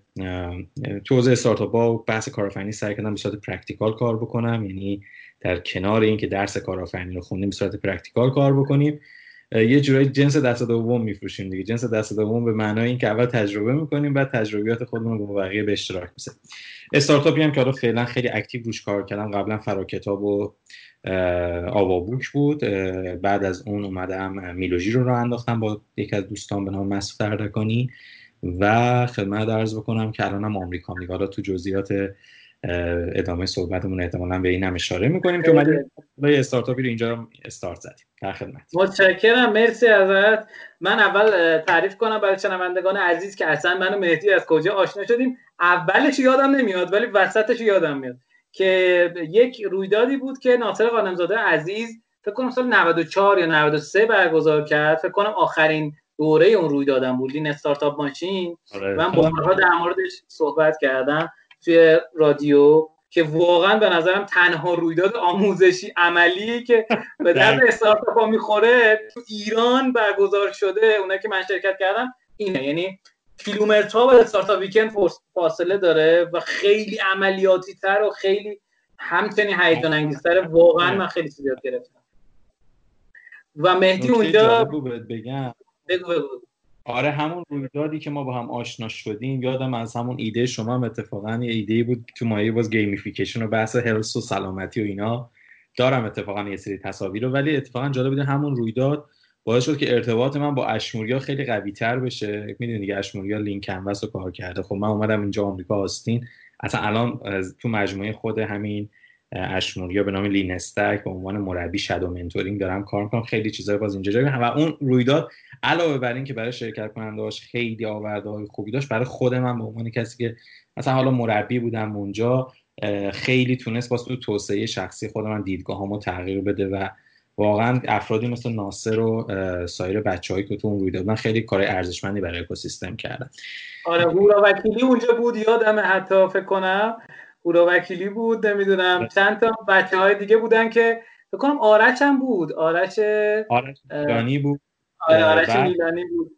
توزیع استارتاپ با بحث کارآفرینی سعی کردم به صورت practical کار بکنم. یعنی در کنار اینکه درس کارآفرینی رو خوندیم به صورت practical کار بکنیم. یه جورایی جنس دست دوم میفروشیم دیگه. جنس دست دوم به معنای اینکه اول تجربه می‌کنیم بعد تجربیات خودمون رو با بقیه به اشتراک می‌ذاریم. استارتاپی هم که حالا فعلا خیلی اکتیو روش کار کردم قبلا فرا کتاب و آوابوک بود. بعد از اون اومدم میلوژی رو راه انداختم با یکی از دوستان به نام مسعود اردکانی و خدمت عرض بکنم که الانم آمریکا می حالا تو جزئیات ادامه صحبتمون احتمالا به این هم اشاره می‌کنیم که اومدیم استارتاپی رو اینجا استارت زدیم. در خدمت. متشکرم مرسی ازت. من اول تعریف کنم برای شنوندگان عزیز که اصلا منو مهدی از کجا آشنا شدیم. اولش یادم نمیاد ولی وسطش یادم میاد که یک رویدادی بود که ناصر قانمزاده عزیز فکر کنم سال 94 یا 93 برگزار کرد. فکر کنم آخرین دوره اون رویدادم بود این استارتاپ ماشین آره. من بارها در موردش صحبت کردم توی رادیو. که واقعا به نظرم تنها رویداد آموزشی عملی که به درد استارتاپ ها می‌خوره تو ایران برگزار شده اونایی که من شرکت کردم اینه. یعنی کیلومترها با استارتاپ ویکند فاصله داره و خیلی عملیاتی تر و خیلی همچنین هیجان انگیزتر. واقعا من خیلی چیز یاد گرفتم. و مهدی اونجا بگم. بگو بگو. آره همون رویدادی که ما با هم آشنا شدیم یادم از همون ایده شما هم اتفاقا یه ایده بود تو مایه باز gamification و بحث health و سلامتی و اینا. دارم اتفاقا یه سری تصاویر رو ولی اتفاقا جالب بوده همون رویداد باعث شد که ارتباط من با Ash Maurya خیلی قوی تر بشه. می‌دونی دیگه Ash Maurya Lean Canvas رو کار کرده. خب من اومدم اینجا آمریکا آستین. اصلا الان تو مجموعه خود همین Ash Maurya به نام LeanStack به عنوان مربی shadow mentoring دارم کار می‌کنم خیلی چیزای باز اینجا جایی و اون رویداد علاوه بر اینکه برای شرکت کننده داشت خیلی آورده های خوبی داشت برای خود من به عنوان کسی که مثلا حالا مربی بودم اونجا خیلی تونست باز تو توسعه شخصی خود من دیدگاهامو تغییر بده و واقعا افرادی مثل ناصر و سایر بچه‌هایی که تو اون رویداد خیلی کار ارزشمندی برای اکوسیستم کردن. آره هورا وکیلی اونجا بود یادم حتی فکر کنم. هورا وکیلی بود نمی‌دونم. چند تا بچه های دیگه بودن که فکر کنم آرش هم بود. آرش آرش میلانی بود. آره آرش میلانی بود.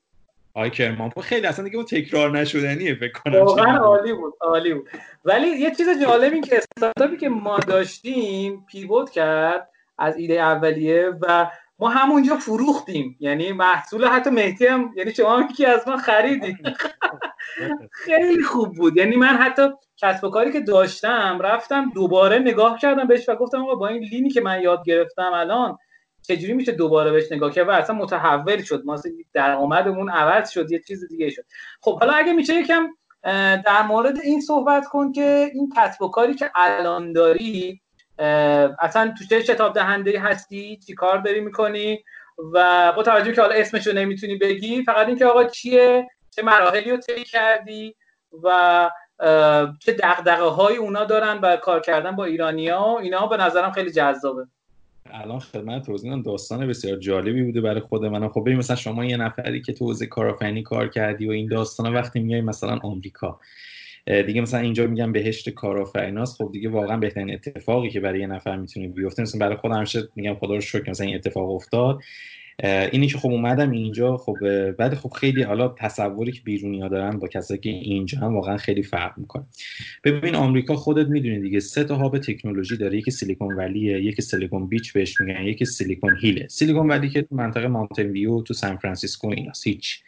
آی کرمانپور خیلی اصلا دیگه اون تکرار نشدنیه فکر کنم. واقعا عالی بود عالی بود. ولی یه چیز جالب این که استارتاپی که ما داشتیم پیوت کرد از ایده اولیه و ما همونجا فروختیم. یعنی محصول حتی مهدی هم یعنی شما که از ما خریدیم خیلی خوب بود. یعنی من حتی کسب و کاری که داشتم رفتم دوباره نگاه کردم بهش و گفتم آقا با این لینی که من یاد گرفتم الان چجوری میشه دوباره بهش نگاه کرد؟ و اصلا متحول شد. ما درآمدمون عوض شد. یه چیز دیگه شد. خب حالا اگه میشه یکم در مورد این صحبت کن که این کسب و کاری که الان داری اصلا تو چه شتاب دهنده هستی؟ چی کار داری می‌کنی؟ و با توجه که حالا اسمش رو نمی‌تونی بگی فقط اینکه آقا چیه؟ چه مراحلی رو طی کردی؟ و چه دقدقه های اونا دارن و کار کردن با ایرانیا اینا به نظرم خیلی جذابه. الان خدمت توضیح داستان بسیار جالبی بوده برای خود منم. خب ببین مثلا شما یه نفری که تو حوزه کارآفرینی کار کردی و این داستان وقتی میای مثلا آمریکا دیگه مثلا اینجا میگم بهشت کارآفریناست خب دیگه واقعا بهترین اتفاقی که برای یه نفر می‌تونه بیفته مثلا برای خودم همیشه میگم خدا رو شکر مثلا این اتفاق افتاد. اینی که خب اومدم اینجا خب بعد خب خیلی حالا تصوری که بیرونی ها دارن با کسایی که اینجا هم واقعا خیلی فرق می‌کنه. ببین آمریکا خودت می‌دونی دیگه سه تا hub تکنولوژی داره یکی سیلیکون ولیه یکی سیلیکون بیچ بهش میگن یکی سیلیکون هیله. سیلیکون ولی که منطقه ماونتن ویو تو سان فرانسیسکو اینا هیچ.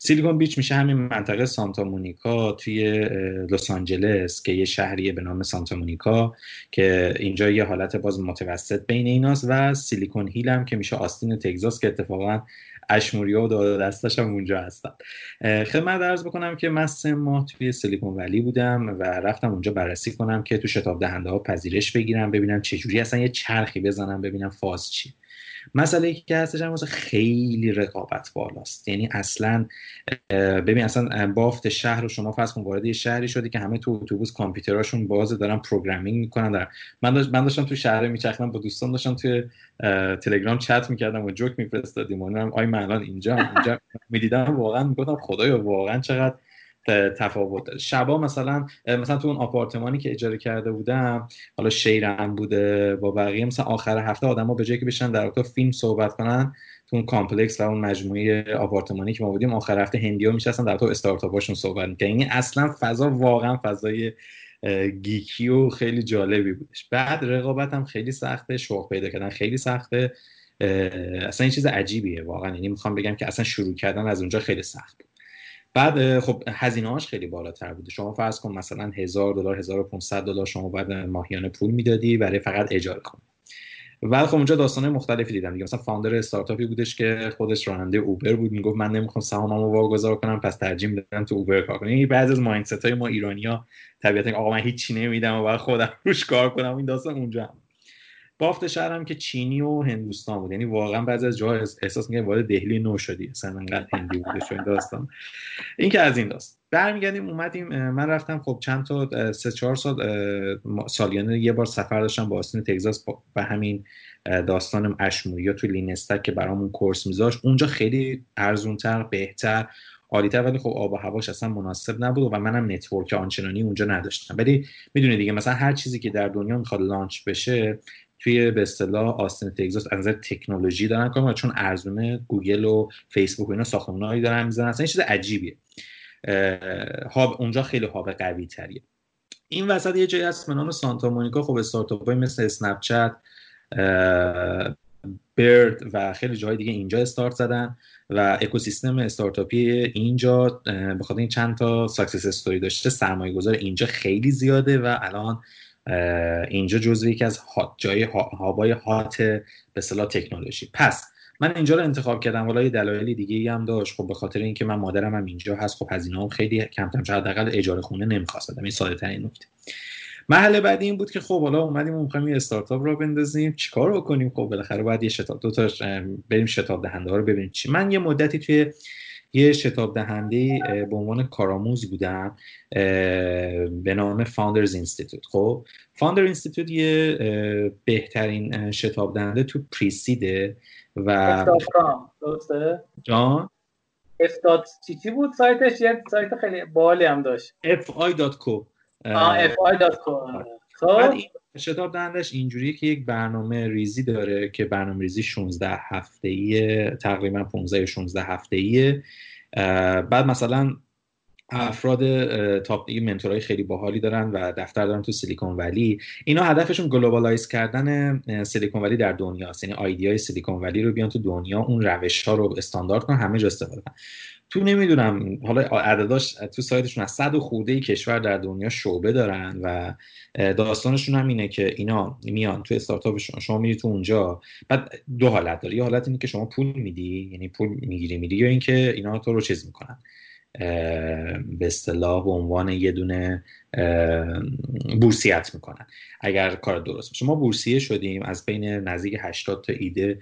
سیلیکون بیچ میشه همین منطقه سانتا مونیکا توی لس آنجلس که یه شهریه به نام سانتا مونیکا که اینجا یه حالت باز متوسط بین ایناست و سیلیکون هیل هم که میشه آستین تگزاس که اتفاقا اشموریا و داد دستش هم اونجا هستن. خدمت عرض بکنم که من سه ماه توی سیلیکون ولی بودم و رفتم اونجا بررسی کنم که تو شتاب دهنده ها پذیرش بگیرم ببینم چجوری اصلا یه چرخی بزنم ببینم فاز چی مسئله که هستش هم خیلی رقابت بالاست. یعنی اصلا ببین اصلا بافت شهر رو شما فرض کن وارد یه شهری شدی که همه تو اتوبوس کامپیوتراشون بازه دارن پروگرامینگ می‌کنن دارن. من, داشت من داشتم تو شهر میچرخیدم با دوستان داشتم توی تلگرام چت می‌کردم و جوک میفرستادیم و آی من الان اینجا اینجا. می‌دیدم واقعا می‌گفتم خدایا واقعا چقدر تفاوت داره. شبا مثلا مثلا تو اون آپارتمانی که اجاره کرده بودم حالا share هم بوده با بقیه مثلا آخر هفته آدما به جایی که بشن در واقع فیلم صحبت کنن تو اون complex و اون مجموعه آپارتمانی که ما بودیم آخر هفته هندیا میشستن در تو استارتاپاشون صحبت می‌کنن یعنی اصلا فضا واقعا فضای geek ی و خیلی جالبی بودش. بعد رقابت هم خیلی سخته شغل پیدا کردن خیلی سخته. اصلا این چیز عجیبیه واقعا. یعنی می‌خوام بگم که اصلا شروع کردن از اونجا خیلی سخت بعد خب هزینه هاش خیلی بالاتر بوده. شما فرض کن مثلا هزار دلار 1500 دلار شما بعد ماهیانه پول می‌دادی برای فقط اجاره کنی. بعد خب اونجا داستان مختلفی دیدم دیگه. مثلا فاوندر استارتاپی بودش که خودش راننده اوبر بود. می‌گفت من نمی‌خوام سهاممو واگذار کنم پس ترجیح میدم تو اوبر کار کنم. این بعضی از مایندست های ما ایرانیا طبیعتا آقا من هیچی نمیدم و بعد خودم روش کار کنم. این داستان اونجا هم. بافت شهر هم که چینی و هندوستان بود. یعنی واقعا بعضی از جاها احساس میگه وارد دهلی نو شدی. اصلا انقدر هندی بوده این داستان. این که از این داست. برمیگردیم اومدیم من رفتم. خب چند تا سه چهار سال سالیانه یه بار سفر داشتم با آستین تگزاس و همین داستان اشموری تو لینستک که برامون کورس میذاشت. اونجا خیلی ارزونتر بهتر عالیتر. ولی خب آب و هواش اصلا مناسب نبود و منم نتورک آنچنانی اونجا نداشتم. ولی می‌دونی دیگه مثلا هر چیزی که در دنیا می‌خواد launch بشه توی به اصطلاح آستین تگزاس از نظر تکنولوژی دارن کار چون ارزونه گوگل و فیسبوک و اینا ساختمانهایی دارن می‌زنن. اصلا این چیز عجیبیه. hub اونجا خیلی hub قوی تریه این وسط یه جایی هست به نام سانتا مونیکا. خب استارتاپ مثل اسنپ چت Bird و خیلی جای دیگه اینجا استارت زدن و اکوسیستم استارتاپی اینجا به خاطر این چند تا success story داشته سرمایه گذار اینجا خیلی زیاده و الان اینجا جزو یکی از جای هابای هات به صلاح تکنولوژی. پس من اینجا رو انتخاب کردم. ولی یه دلایلی دیگه هم داشت. خب به خاطر اینکه من مادرم هم اینجا هست خب هزینه هم خیلی کمتر شاید حداقل اجاره خونه نمی‌خواستم این ساده ترین نکته. محل بعدی این بود که خب حالا اومدیم می‌خوایم یه استارتاپ رو بندازیم. چیکار بکنیم؟ خب بالاخره باید یه شتاب دو تا بریم شتاب دهنده ها رو ببینیم. چی؟ من یه مدتی توی یه شتاب دهنده به عنوان کارآموز بودم به نام Founders Institute خب Founder Institute یه بهترین شتاب دهنده تو pre-seed ه و جان؟ اف چی بود سایتش؟ یه سایت خیلی باحالی هم داشت. Fi.co fi.co خب. شتاب دهندش اینجوریه که یک برنامه ریزی داره که برنامه ریزی 16 هفته ای تقریبا 15 یا 16 هفته ایه بعد مثلا افراد top mentor ای خیلی باحالی دارن و دفتر دارن تو سیلیکون ولی. اینا هدفشون globalize کردن سیلیکون ولی در دنیاست. یعنی ایده های سیلیکون ولی رو بیان تو دنیا اون روش ها رو استاندارد کنن همه جا استفاده کنن تو نمی‌دونم حالا عدداش تو سایتشون از صد و خورده کشور در دنیا شعبه دارن و داستانشون هم اینه که اینا میان تو استارتاپشون شما میری تو اونجا بعد دو حالت داره. یه حالت اینه که شما پول میدی یعنی پول می‌گیری میدی یا اینکه اینا تو رو چیز می‌کنن. به اصطلاح به عنوان یه دونه بورسیت می‌کنن. اگر کار درست باشه. ما بورسیه شدیم از بین نزدیک 80 تا ایده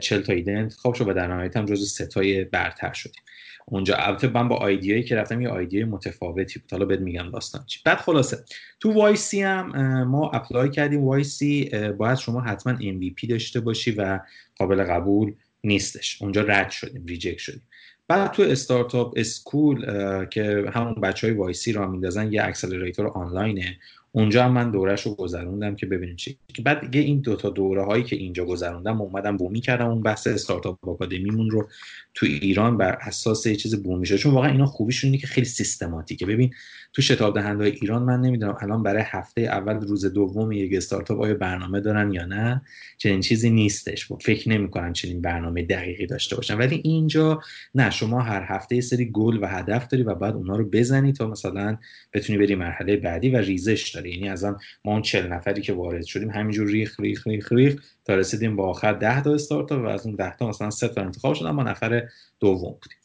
40 تا ایده انتخاب شد و در نهایت هم جزو سه تای برتر شدیم. اونجا. البته من با idea یی که رفتم یه idea ی متفاوتی بود. حالا بهت میگم داستان چی. بعد خلاصه تو YC هم ما apply کردیم. YC باید شما حتما MVP داشته باشی و قابل قبول نیستش. اونجا رد شدیم reject شدیم. بعد تو Startup School که همون بچه های YC را میندازن یه accelerator آنلاینه. اونجا هم من دورش رو گذروندم که ببینیم چی بعد دیگه این دوتا دوره هایی که اینجا گذروندم اومدم بومی کردم اون بحث startup academy مون رو تو ایران بر اساس یه چیز بومی شده چون واقعا اینا خوبیشون اینه که خیلی سیستماتیکه. ببین تو شتاب دهنده ایران من نمی‌دونم الان برای هفته اول روز دوم یک استارتاپ آیا برنامه دارن یا نه چنین چیزی نیستش. فکر نمی‌کنن چنین برنامه دقیقی داشته باشن. ولی اینجا نه شما هر هفته یه سری گل و هدف داری و بعد اونا رو بزنی تا مثلا بتونی بری مرحله بعدی و ریزش داری. یعنی از ما اون 40 نفری که وارد شدیم همینجور ریخ ریخ ریخ ریخ تا رسیدیم به آخر 10 تا استارتاپ و از اون 10 تا مثلا 3 تا انتخاب شدن ما نفر دوم بودیم.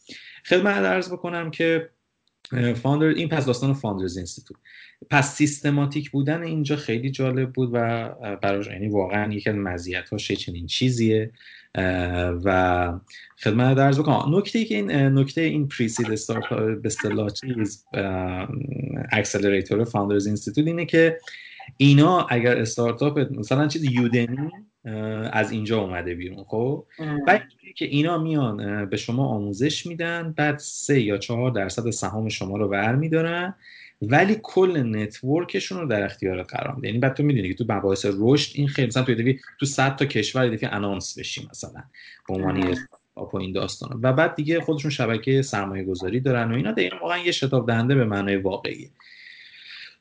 خدمت عرض بکنم که founder این پس داستان Founders Institute. پس سیستماتیک بودن اینجا خیلی جالب بود و براش یعنی واقعا یکی از مزیت‌هاش چنین چیزیه. و خدمتت عرض بکنم. نکته ای که این نکته این pre-seed start به اصطلاح چیز accelerator Founders Institute اینه که اینا اگر استارتاپ مثلا چیز Udemy از اینجا اومده بیرون خب؟ بعد که اینا میان به شما آموزش میدن بعد سه یا چهار درصد سهام شما رو ور میدارن ولی کل network شون رو در اختیار قرار میده یعنی بعد تو می‌دونی که تو مباحث رشد این خیلی مثلا تو تو 100 تا کشور دفعه انانس بشی مثلا به عنوان و این داستان و بعد دیگه خودشون شبکه سرمایه گذاری دارن و اینا. دقیقا واقعا یه شتاب دهنده به معنای واقعیه.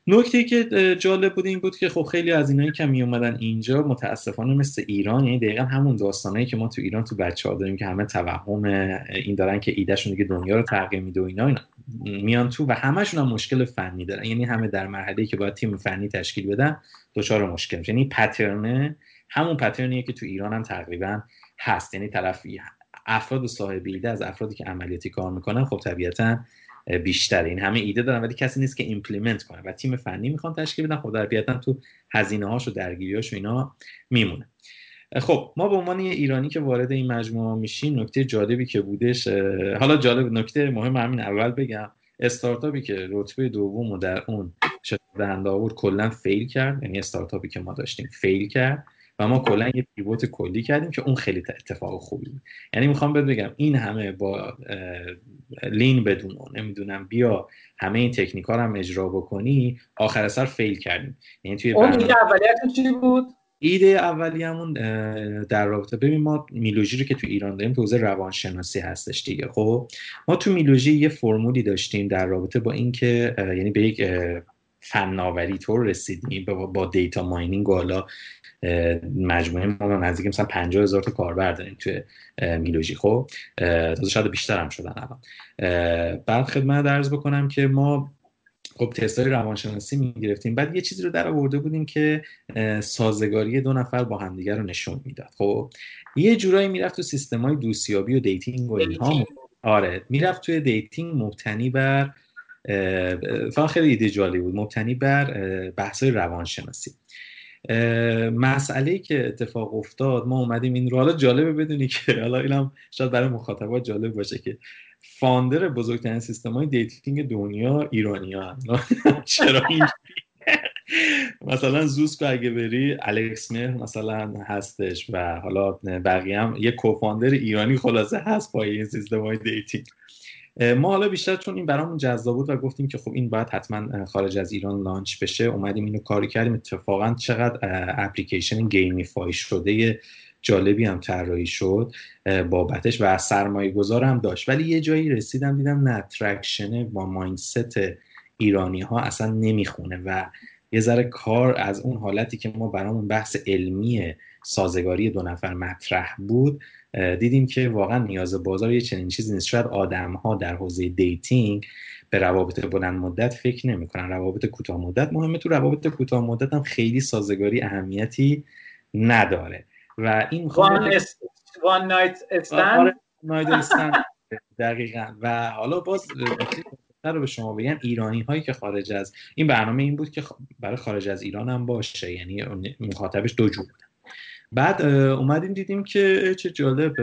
نکته که جالب بود این بود که خب خیلی از اینایی که می اومدن اینجا متاسفانه مثل ایران یعنی دقیقا همون داستانایی که ما تو ایران تو بچه ها داریم که همه توهم این دارن که ایدهشون دیگه دنیا رو تغییر میده و اینا, اینا میان تو و همشون هم مشکل فنی دارن. یعنی همه در مرحله که باید تیم فنی تشکیل بدن دچار مشکل یعنی pattern ه همون pattern یه که تو ایران هم تقریبا هست. یعنی طرف افراد صاحب ایده از افرادی که عملیاتی کار می‌کنن خب طبیعتا بیشتر این همه ایده دارن ولی کسی نیست که implement کنه. و تیم فنی می‌خوان تشکیل بدن. خب در تو هزینه هاش و و اینا میمونه. خب ما به عنوان یه ایرانی که وارد این مجموعه میشیم نکته جالبی که بودش حالا جالب نکته مهم همین اول بگم. استارتاپی که رتبه دوم و در اون شده دهنده آورد کلا فیل کرد. یعنی استارتاپی که ما داشتیم فیل کرد. و ما کلا یه پیوت کلی کردیم که اون خیلی اتفاق خوبی بود. یعنی می‌خوام بهت بگم این همه با لین بدون نمی‌دونم بیا همه این تکنیکا رو هم اجرا بکنی آخر سر فیل کردیم. یعنی توی اون اولیتون چی بود؟ ایده اولیه‌مون در رابطه ببین ما میلوژی رو که تو ایران داریم تو حوزه روانشناسی هستش دیگه خب؟ ما تو میلوژی یه فرمولی داشتیم در رابطه با اینکه یعنی به یک فناوری طور رسیدیم با دیتا ماینینگ و حالا مجموعه ما نزدیک مثلا 50 هزار تا کاربر داریم توی میلوژی. خب تازه شاید بیشتر هم شدن الان. بعد خدمت درز بکنم که ما خب تستای روانشناسی می‌گرفتیم. بعد یه چیزی رو در آورده بودیم که سازگاری دو نفر با همدیگه رو نشون می‌داد. خب یه جورایی می‌رفت تو سیستم های دوستیابی و dating و اینها. آره می‌رفت توی dating مبتنی بر فقط خیلی ایده جالبی بود. مبتنی بر بحث روانشناسی. مسئله که اتفاق افتاد ما اومدیم این رو. حالا جالبه بدونی که حالا اینم شاید برای مخاطبات جالب باشه که founder بزرگترین سیستم های dating دنیا ایرانی ها چرا مثلا Zoosk و اگه بری الکس مهر مثلا هستش و حالا بقیه هم یه co-founder ایرانی خلاصه هست پای این سیستم های dating ما حالا بیشتر چون این برامون جذاب بود و گفتیم که خب این باید حتما خارج از ایران launch بشه اومدیم اینو کاری کردیم. اتفاقا چقدر اپلیکیشن gamify شده جالبی هم طراحی شد بابتش و سرمایه گذار هم داشت. ولی یه جایی رسیدم دیدم نه traction با mindset ایرانی ها اصلا نمی‌خونه و یه ذره کار از اون حالتی که ما برامون بحث علمی سازگاری دو نفر مطرح بود دیدیم که واقعا نیاز بازار یه چنین چیزی نیست. شاید آدم ها در حوزه dating به روابط بلند مدت فکر نمی‌کنن. روابط کوتاه مدت مهمه. تو روابط کوتاه مدت هم خیلی سازگاری اهمیتی نداره. و این one night stand دقیقا. و حالا باز رو به شما بگم. ایرانی هایی که خارج از این برنامه این بود که برای خارج از ایران هم باشه. یعنی مخاطبش دو جور بعد اومدیم دیدیم که چه جالب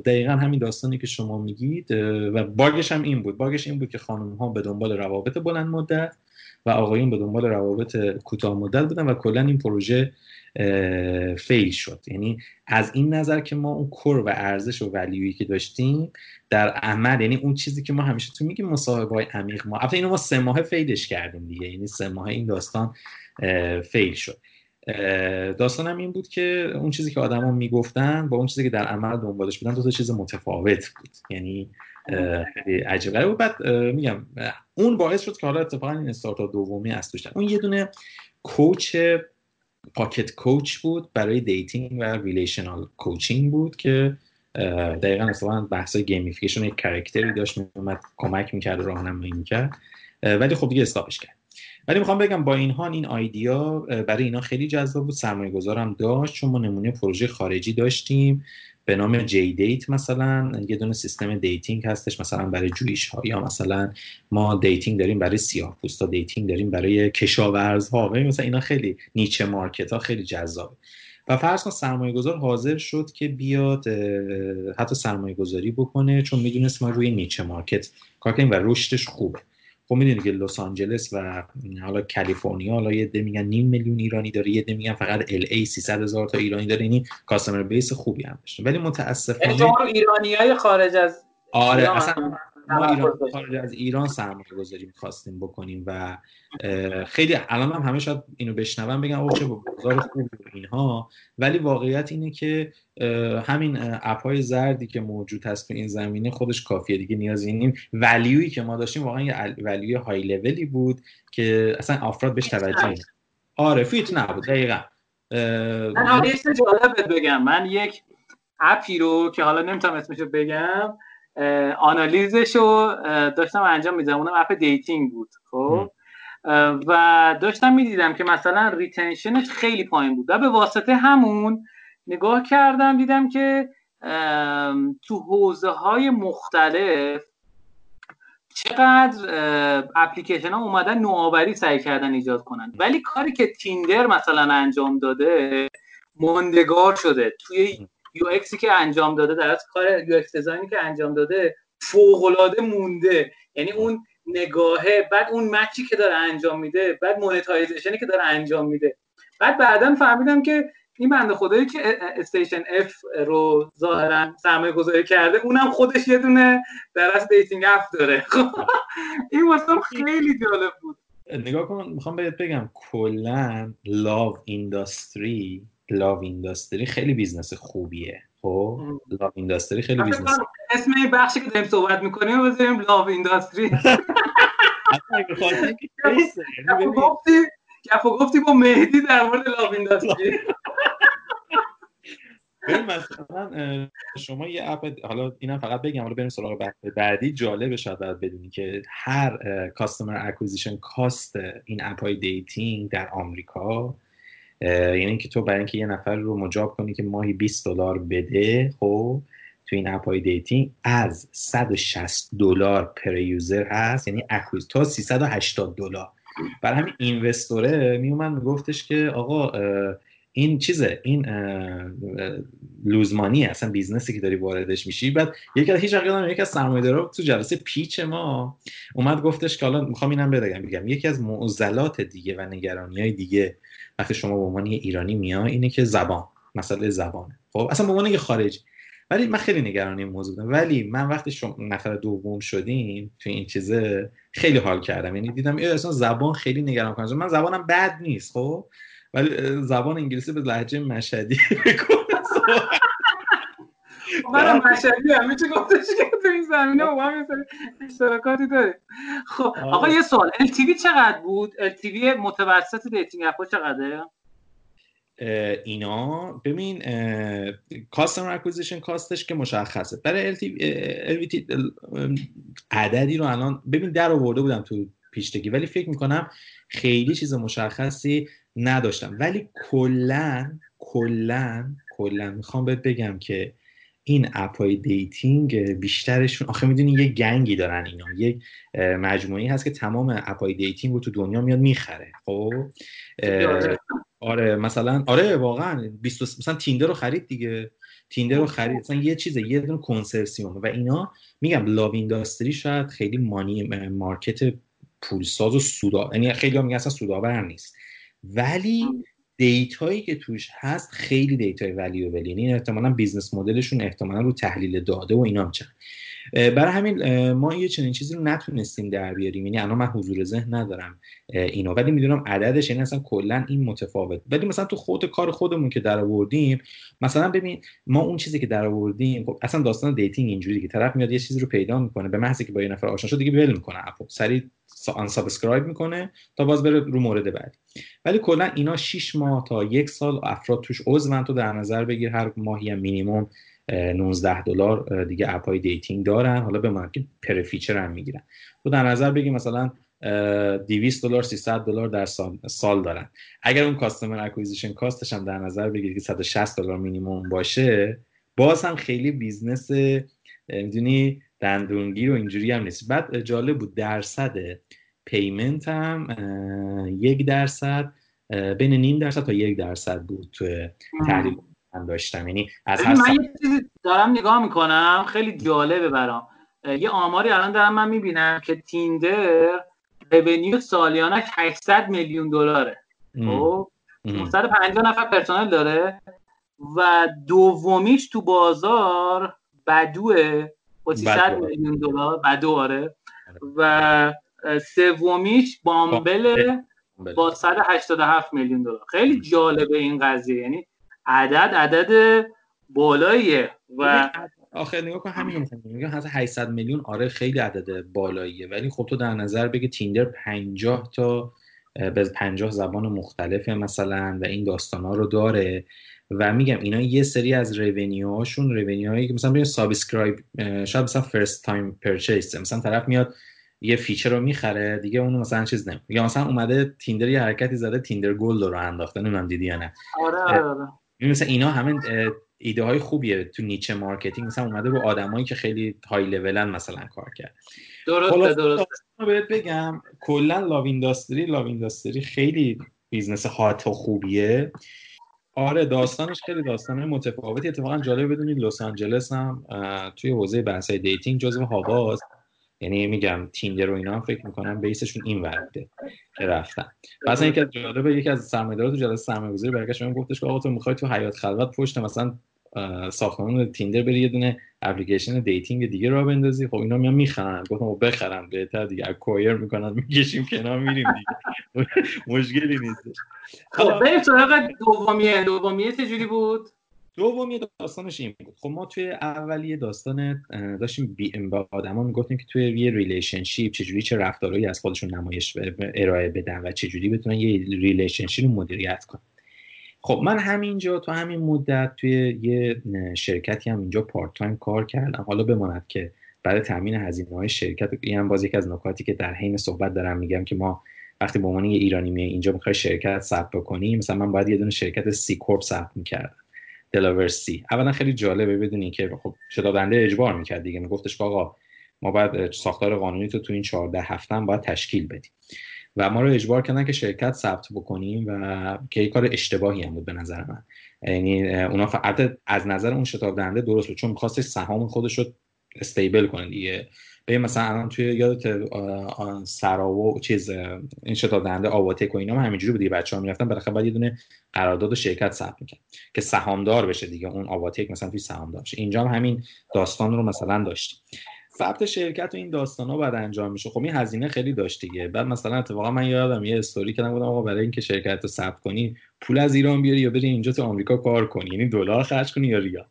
دقیقا همین داستانی که شما میگید و باگش هم این بود. باگش این بود که خانم ها به دنبال روابط بلند مدت و آقایون به دنبال روابط کوتاه مدت بودن و کلا این پروژه فیل شد. یعنی از این نظر که ما اون کور و ارزش و ولیویی که داشتیم در عمل یعنی اون چیزی که ما همیشه تو میگیم مصاحبه های عمیق ما. البته اینو ما سه ماه فیلش کردیم دیگه. یعنی سه ماه این داستان فیل شد. داستانم این بود که اون چیزی که آدما می‌گفتن با اون چیزی که در عمل دنبالش بودن دو تا چیز متفاوت بود. یعنی خیلی عجیبه. و بعد میگم اون باعث شد که حالا اتفاقا این استارتاپ دومی از توش اون یه دونه coach pocket coach بود برای dating و relational coaching بود که دقیقا اصلا بحث gamification یک character ی داشت میومد کمک می‌کرد راهنمایی می‌کرد. ولی خب دیگه stop ش کرد. ولی می‌خوام بگم با اینها این idea برای اینا خیلی جذاب بود سرمایه گذارم داشت چون ما نمونه پروژه خارجی داشتیم به نام JDate مثلا یه دونه سیستم dating هستش مثلا برای Jewish ها یا مثلا ما dating داریم برای سیاه پوستا dating داریم برای کشاورزها. مثلا اینا خیلی niche market ها خیلی جذابه. و فرض کن سرمایه گذار حاضر شد که بیاد حتی سرمایه گذاری بکنه چون می‌دونست ما روی niche market کار کنیم و رشدش خوبه. خب می‌دونی که لس آنجلس و حالا کالیفرنیا حالا یه عده میگن نیم میلیون ایرانی داره یه عده میگن فقط LA 300 هزار تا ایرانی داره یعنی customer base خوبی هم داشته. ولی متاسفانه ایرانی های خارج از آره اصلا ما ایران خارج از ایران سرمایه گذاری می‌خواستیم بکنیم و خیلی الان هم همه شاید اینو بشنون بگن او چه بازار خوب اینها. ولی واقعیت اینه که همین اپ های زردی که موجود هست تو این زمینه خودش کافیه دیگه نیازی نیم ولیوی که ما داشتیم واقعا یه ولیوی های لولی بود که اصلا افراد بهش توجه آره فیت نبود دقیقا. من جالب بگم. من یک app ی رو که حالا نمی‌تونم اسمشو بگم آنالیزش رو داشتم انجام میدم اونم app dating بود خب؟ و داشتم می‌دیدم که مثلا retention ش خیلی پایین بود و به واسطه همون نگاه کردم دیدم که تو حوزه های مختلف چقدر اپلیکیشن ها اومدن نوآوری سعی کردن ایجاد کنن. ولی کاری که Tinder مثلا انجام داده ماندگار شده. توی UX ی که انجام داده در از کار UX design ی که انجام داده فوق العاده مونده. یعنی اون نگاهه بعد اون match ی که داره انجام میده بعد monetization ی که داره انجام میده. بعد بعدا فهمیدم که این بنده خدایی که Station F رو ظاهرا سرمایه گذاری کرده اونم خودش یه دونه درس dating اپ داره. خب، این واسه خیلی جالب بود. نگاه کن می‌خوام بهت بگم کلا love industry love industry خیلی business خوبیه. خب؟ love industry خیلی business اسم این بخشی که داریم صحبت می‌کنیم بذاریم love industry گفتی گفتی با مهدی در مورد love industry مثلا شما یه اپ حالا اینم فقط بگم حالا بریم سراغ بحث بعدی. جالبه شاید باید بدونی که هر customer acquisition cost این اپ های dating در آمریکا یعنی اینکه تو برای اینکه یه نفر رو مجاب کنی که ماهی 20 دلار بده خب تو این اپ های dating از 160 دلار per user هست یعنی acquire تا 380 دلار. برای همین investor ه میومد میگفتش که آقا این چیزه این lose money اصلا business ی که داری واردش میشی. بعد یکی از هیچ یادم یکی از سرمایه‌دارا تو جلسه pitch ما اومد گفتش که حالا می‌خوام اینم بگم بگم یکی از معضلات دیگه و نگرانی های دیگه وقتی شما به عنوان ایرانی میای اینه که زبان مسئله زبانه. خب؟ اصلا به عنوان یه خارجی. ولی من خیلی نگران این موضوع بودم. ولی من وقتی شما نفر دوم شدیم تو این چیزه خیلی حال کردم. یعنی دیدم اصلا زبان خیلی نگران کننده من زبانم بد نیست خب؟ ولی زبان انگلیسی به لهجه مشهدی من مشهدی هم میشه گفتش که تو این زمینه با هم اشتراکاتی داره خب آقا یه سوال LTV چقدر بود؟ LTV متوسط dating اپا چقدره؟ اینا ببین customer acquisition cost ش که مشخصه. برای LTV عددی رو الان ببین در آورده بودم تو pitch deck ی ولی فکر می‌کنم خیلی چیز مشخصی نداشتم. ولی کلا کلا کلا می‌خوام بهت بگم که این اپای dating بیشترشون آخه می‌دونی یه gang ی دارن اینا. یک مجموعی هست که تمام اپای dating رو تو دنیا میاد می‌خره. خب؟ آره مثلا آره واقعا. 20 مثلا Tinder رو خرید دیگه. Tinder رو خرید. مثلا یه چیزه یه دونه کنسرسیوم. و اینا میگم love industry شاید خیلی money market پولساز و سودا یعنی خیلی هم میگن اصلا سودآور نیست. ولی data یی که توش هست خیلی data ی valuable یعنی احتمالا business model شون احتمالا رو تحلیل داده و اینا میچن برای همین ما یه چنین چیزی رو نتونستیم در بیاریم. یعنی الان من حضور ذهن ندارم اینا ولی می‌دونم عددش یعنی اصلا کلا این متفاوت. ولی مثلا تو خود کار خودمون که در آوردیم مثلا ببین ما اون چیزی که در آوردیم خب اصلا داستان dating اینجوری که طرف میاد یه چیزی رو پیدا می‌کنه به محضی که با یه نفر آشنا شد دیگه ول می‌کنه. اپو سریع unsubscribe می‌کنه تا باز بره رو مورد بعدی. ولی کلا اینا 6 ماه تا یک سال افراد توش عضون. تو در نظر بگیر هر ماهی مینیمم 19 دلار دیگه اپای dating دارن. حالا به که per feature هم می‌گیرن. تو در نظر بگی مثلا 200 دلار 300 دلار در سال, دارن. اگر اون customer acquisition cost ش هم در نظر بگیری که 160 دلار مینیمم باشه باز هم خیلی business می‌دونی دندونگیر و اینجوری هم نیست. بعد جالب بود درصد پیمنت هم یک درصد بین نیم درصد تا یک درصد بود تو تحلیل من داشتم. یعنی از هر من یه چیزی دارم نگاه می‌کنم خیلی جالبه برام. یه آماری الان دارم من می‌بینم که تیندر رونیو سالیانش 800 میلیون دلاره. خب؟ 150 نفر پرسنل داره و دومیش تو بازار بدوه با 300 میلیون دلار بدو آره. و سومیش بامبل با 187 میلیون دلار. خیلی جالبه این قضیه. یعنی عدد عدد بالاییه و آخه نگاه کن همین میگم 800 میلیون آره خیلی عدد بالاییه. ولی خب تو در نظر بگی تیندر 50 تا به 50 زبان مختلفه مثلا و این داستانا رو داره. و میگم اینا یه سری از revenue هاشون revenue هایی که مثلا ببین subscribe شاید مثلا first time purchase مثلا طرف میاد یه feature رو می‌خره دیگه اونو مثلا چیز نمی‌کنه یا مثلا اومده Tinder یه حرکتی زده Tinder Gold رو انداخته نمی‌دونم دیدی یا نه. آره آره, مثلا اینا همه ایده های خوبیه تو niche marketing. مثلا اومده رو آدمایی که خیلی های لولن مثلا کار کرد. درسته درسته. بهت بگم کلا love industry love industry خیلی business hot و خوبیه. آره داستانش خیلی داستانه متفاوتی. اتفاقا جالب بدونید لس آنجلس هم توی حوزه بحث dating جزو hub هاست. یعنی میگم Tinder و اینا فکر می‌کنم base شون این ورده که رفتن. مثلا از جالبه یکی از سرمایه‌دارا تو جلسه سرمایه‌گذاری برگشت من گفتش که آقا تو می‌خوای تو حیات خلوت پشت مثلا ساختمان Tinder بری یه دونه اپلیکیشن dating دیگه را بندازی. خب اینا میان می‌خرن. گفتم بخرم بهتر دیگه. acquire می‌کنن می‌کشیم کنار میریم دیگه. مشکلی نیست. خب بریم سراغ دومیه. دومیه چجوری بود؟ دومی داستانش این بود. خب ما توی اولیه داستان داشتیم با آدما می‌گفتیم که توی یه relationship چجوری چه رفتارهایی از خودشون نمایش ارائه بدن و چجوری بتونن یه relationship رو مدیریت کنن. خب من همینجا تو همین مدت توی یه شرکتی هم اینجا part time کار کردم. حالا بماند که برای تامین هزینه های شرکت این هم باز یکی از نکاتی که در حین صحبت دارم میگم که ما وقتی به عنوان یه ایرانی میای اینجا می‌خوای شرکت ثبت بکنی مثلا من باید یه دونه شرکت سی کورپ ثبت می‌کردم. دلاور سی اولا خیلی جالبه بدونی که خب شتابنده اجبار می‌کرد دیگه. میگفتش آقا ما باید ساختار قانونی تو تو این 14 هفته هم باید تشکیل بدیم. و ما رو اجبار کردن که شرکت ثبت بکنیم و که کار اشتباهی هم بود به نظر من. یعنی اونا فقط از نظر اون شتاب دهنده درست بود. چون میخواستش سهام خودش رو استیبل کنه دیگه. به مثلا الان توی یادت سراو چیز این شتاب دهنده آواتک و اینا هم همینجوری بود دیگه بچه‌ها می‌رفتن بالاخره باید یه دونه قرارداد و شرکت ثبت می‌کرد که سهامدار بشه دیگه اون آواتک مثلا توی سهامدار بشه. اینجا هم همین داستان رو مثلا داشتیم. ثبت شرکت و این داستان ها بعد انجام میشه. خب این هزینه خیلی داشت دیگه. بعد مثلا اتفاقا من یادم یه استوری کردم بودم آقا برای اینکه شرکت رو ثبت کنی پول از ایران بیاری یا بری اینجا تو آمریکا کار کنی؟ یعنی دلار خرج کنی یا ریال؟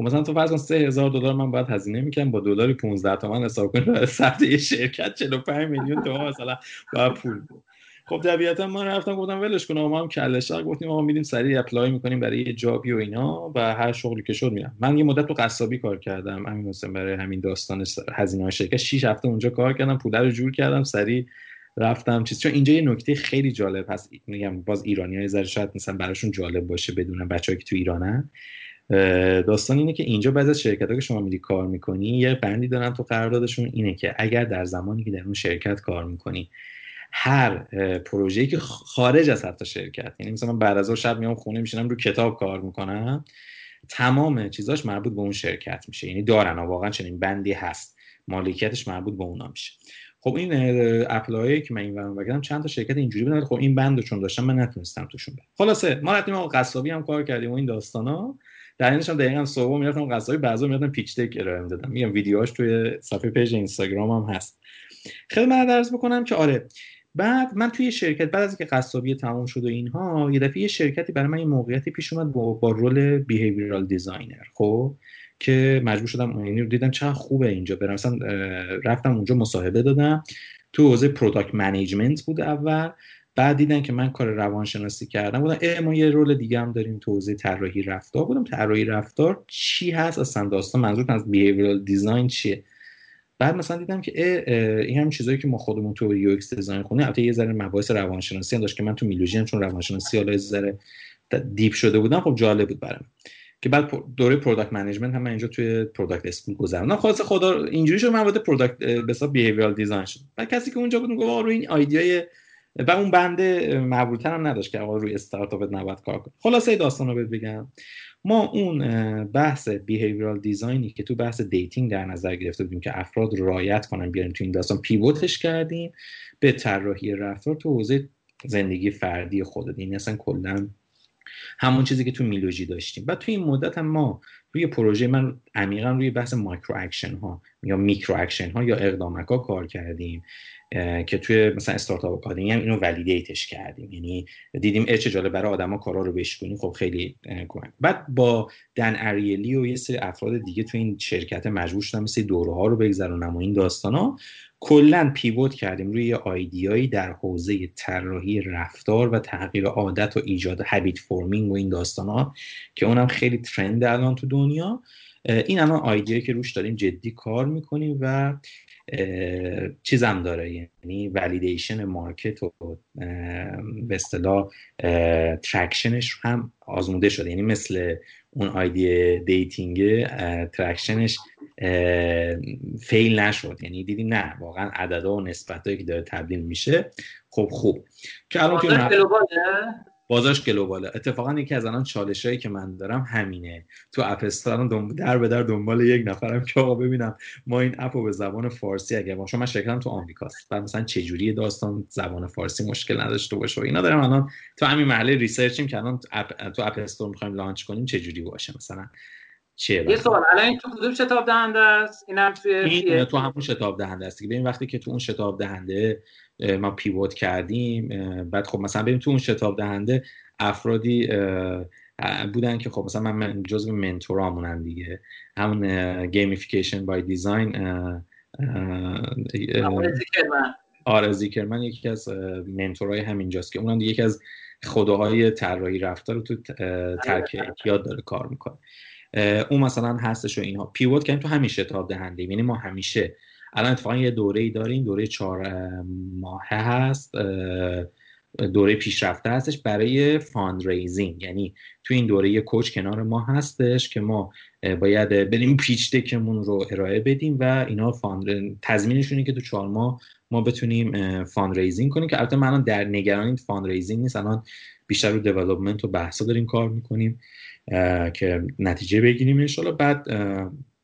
خب مثلا تو فرض کن 3000 دلار من باید هزینه می‌کنم با دلاری 15 تومن حساب کنی برای ثبت یه شرکت 45 میلیون تومن مثلا باید پول بود. خب طبیعتا من رفتم گفتم ولش کن ما هم کله شق گفتیم آقا میریم سریع اپلای می‌کنیم برای یه جابی و اینا و هر شغلی که شد میرم من یه مدت تو قصابی کار کردم همین مثلا برای همین داستان هزینه های شرکت. 6 هفته اونجا کار کردم پول رو جور کردم سریع رفتم. چیز چون اینجا یه نکته خیلی جالب هست. میگم باز ایرانی های شاید مثلا براشون جالب باشه بدون بچه‌ای که تو ایرانن. داستان اینه که اینجا بعضی از شرکت ها که شما میری کار می‌کنی یه بندی دارن تو قراردادشون اینه که اگر در زمانی که در اون شرکت کار می‌کنی هر پروژه‌ای که خارج از حتی شرکت یعنی مثلا بعد از شب میام خونه میشینم رو کتاب کار می‌کنم تمام چیزاش مربوط به اون شرکت میشه. یعنی دارن و واقعا چنین بندی هست. مالکیتش مربوط به اونا میشه. خب این اپلایی که من این ورم بگم چند تا شرکت اینجوری بودن خب این بند چون داشتم من نتونستم توشون برم. خلاصه ما رفتیم قصابی هم کار کردیم و این داستانا. در هم دقیقا صبح می‌رفتم قصابی بعضا می‌رفتم pitch deck ارائه می‌دادم. میگم ویدیوهاش توی صفحه page اینستاگرام هم هست. خیلی من عرض بکنم که آره بعد من توی شرکت بعد از اینکه قصابی تموم شد و اینها یه دفعه یه شرکتی برای من یه موقعیتی پیش اومد با, با role behavioral designer خب؟ که مجبور شدم یعنی دیدم چقدر خوبه اینجا برم. مثلا رفتم اونجا مصاحبه دادم. تو حوزه product management بود اول. بعد دیدن که من کار روانشناسی کردم بودم اه ما یه role دیگه هم داریم تو طراحی رفتار. بودم طراحی رفتار چی هست؟ اصلا داستان منظور از behavioral design چیه؟ بعد مثلا دیدم که این هم چیزایی که ما خودمون تو UX design خونه البته یه ذره مباحث روانشناسی هم داشت که من تو میلوژی هم چون روانشناسی حالا ذره deep شده بودم خب جالب بود برام. که بعد دوره product management هم من اینجا توی Product School گذروندم. خلاص خدا اینجوری شد من وارد product به حساب behavioral design شد بعد کسی که اونجا بود گفت روی این ایده و اون بنده مربوطه هم نداشت که آقا روی استارتاپ نباید کار کنه. خلاصه داستان رو بگم. ما اون بحث behavioral design ی که تو بحث dating در نظر گرفته بودیم که افراد right کنن بیاریم تو این داستان pivot ش کردیم به طراحی رفتار تو حوزه زندگی فردی خودت. یعنی اصلا کلا همون چیزی که تو میلوژی داشتیم. و تو این مدت هم ما روی پروژه من عمیقا روی بحث micro action ها یا micro action ها یا اقدامک ها کار کردیم. که توی مثلا استارتاپ آکادمی هم اینو validate ش کردیم. یعنی دیدیم چه جالب برای آدما کارا رو بشکنیم خب خیلی کمک. بعد با Dan Ariely و یه سری افراد دیگه تو این شرکت مجبور شدم مثل دوره ها رو بگذرونم و این داستانا کلا pivot کردیم روی idea یی در حوزه طراحی رفتار و تغییر عادت و ایجاد habit forming و این داستان ها که اونم خیلی trend الان تو دنیا. این الان idea یی که روش داریم جدی کار می‌کنیم و چیزم داره یعنی validation market و به اصطلاح traction ش هم آزموده شده. یعنی مثل اون idea ی dating traction ش fail نشد. یعنی دیدی نه واقعا عددا و نسبتهایی که داره تبدیل میشه خب خوب. که الان بازارش global ه اتفاقا یکی از الان چالش هایی که من دارم همینه. تو App Store در به در دنبال یک نفرم که آقا ببینم ما این اپ رو به زبان فارسی اگر باشه من شرکتم تو آمریکاست. و مثلا چه جوری داستان زبان فارسی مشکل نداشته باشه و اینا دارم الان تو همین مرحله research یم که الان تو App Store می‌خوایم launch کنیم چه جوری باشه مثلا. چیه یه سوال الان این تو کدوم شتاب دهنده است؟ اینم توی این تو همون شتاب دهنده است ببین وقتی که تو اون شتاب دهنده ما pivot کردیم بعد خب مثلا بریم تو اون شتاب دهنده افرادی بودن که خب مثلا من جزو mentor امونن دیگه. همون Gamification by Design آره Zichermann یکی از mentor ای همینجاست که اونم یکی از خداهای طراحی رفتار رو تو ترک اعتیاد داره کار می‌کنه. اون مثلا هستش و اینها. pivot کردیم تو همین شتاب دهنده. یعنی ما همیشه الان اتفاقا یه دوره ای داریم دوره چهار ماهه هست دوره پیشرفته هستش برای fundraising یعنی تو این دوره یه coach کنار ما هستش که ما باید بریم pitch deck مون رو ارائه بدیم و اینا fund تضمینشونه که تو چهار ماه ما بتونیم fundraising کنیم که البته من در نگران fundraising نیست. الان بیشتر رو development و بحثا داریم کار می‌کنیم که نتیجه بگیریم انشالله بعد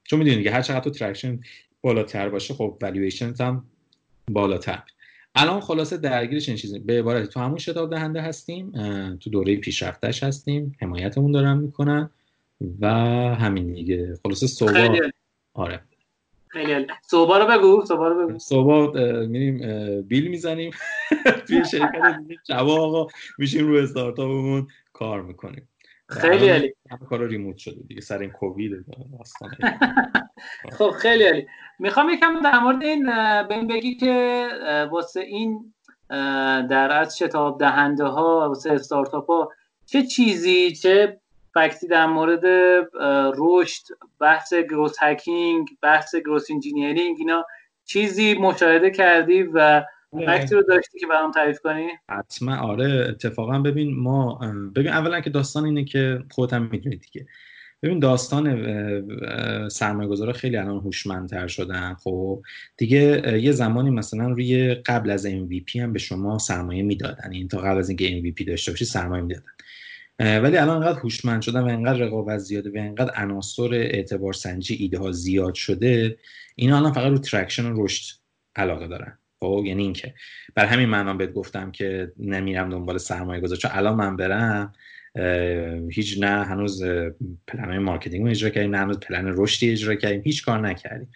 چون می‌دونید که هر چقدر تو traction بالاتر باشه خب والویشن هم بالاتر. الان خلاصه درگیرش این چیزی به عبارتی تو همون شتاب دهنده هستیم تو دوره پیشرفتش هستیم حمایتمون دارن می‌کنن و همین دیگه. خلاصه صبح. آره. خیلی صبح رو بگو صبح رو بگو. صبح میریم بیل می‌زنیم. توی شرکت شبا آقا میشیم رو استارتاپمون کار می‌کنیم. خیلی عالی. کارا ریموت شده دیگه سر این کووید خب خیلی عالی. می‌خوام یکم در مورد این بهم بگی که واسه این در از شتاب دهنده ها واسه استارتاپ ها چه چیزی چه fact ی در مورد رشد بحث growth hacking بحث growth engineering اینا چیزی مشاهده کردی و fact ی رو داشتی که برام تعریف کنی؟ حتما. آره اتفاقا ببین ما ببین اولا که داستان اینه که خودت هم می‌دونی دیگه. ببین داستان سرمایه گذاره خیلی الان هوشمندتر شدن. خب دیگه یه زمانی مثلا روی قبل از MVP هم به شما سرمایه می‌دادن. این یعنی تا قبل از اینکه MVP داشته باشی سرمایه می‌دادن. ولی الان انقدر هوشمند شدن و انقدر رقابت زیاده و انقدر عناصر اعتبار سنجی ایده ها زیاد شده اینا الان فقط رو traction و رشد علاقه دارن. خب یعنی اینکه بر همین معنا بهت گفتم که نمیرم دنبال سرمایه گذار چون الان من برم هیچ نه هنوز plan marketing رو اجرا کردیم نه هنوز پلن رشدی اجرا کردیم هیچ کار نکردیم.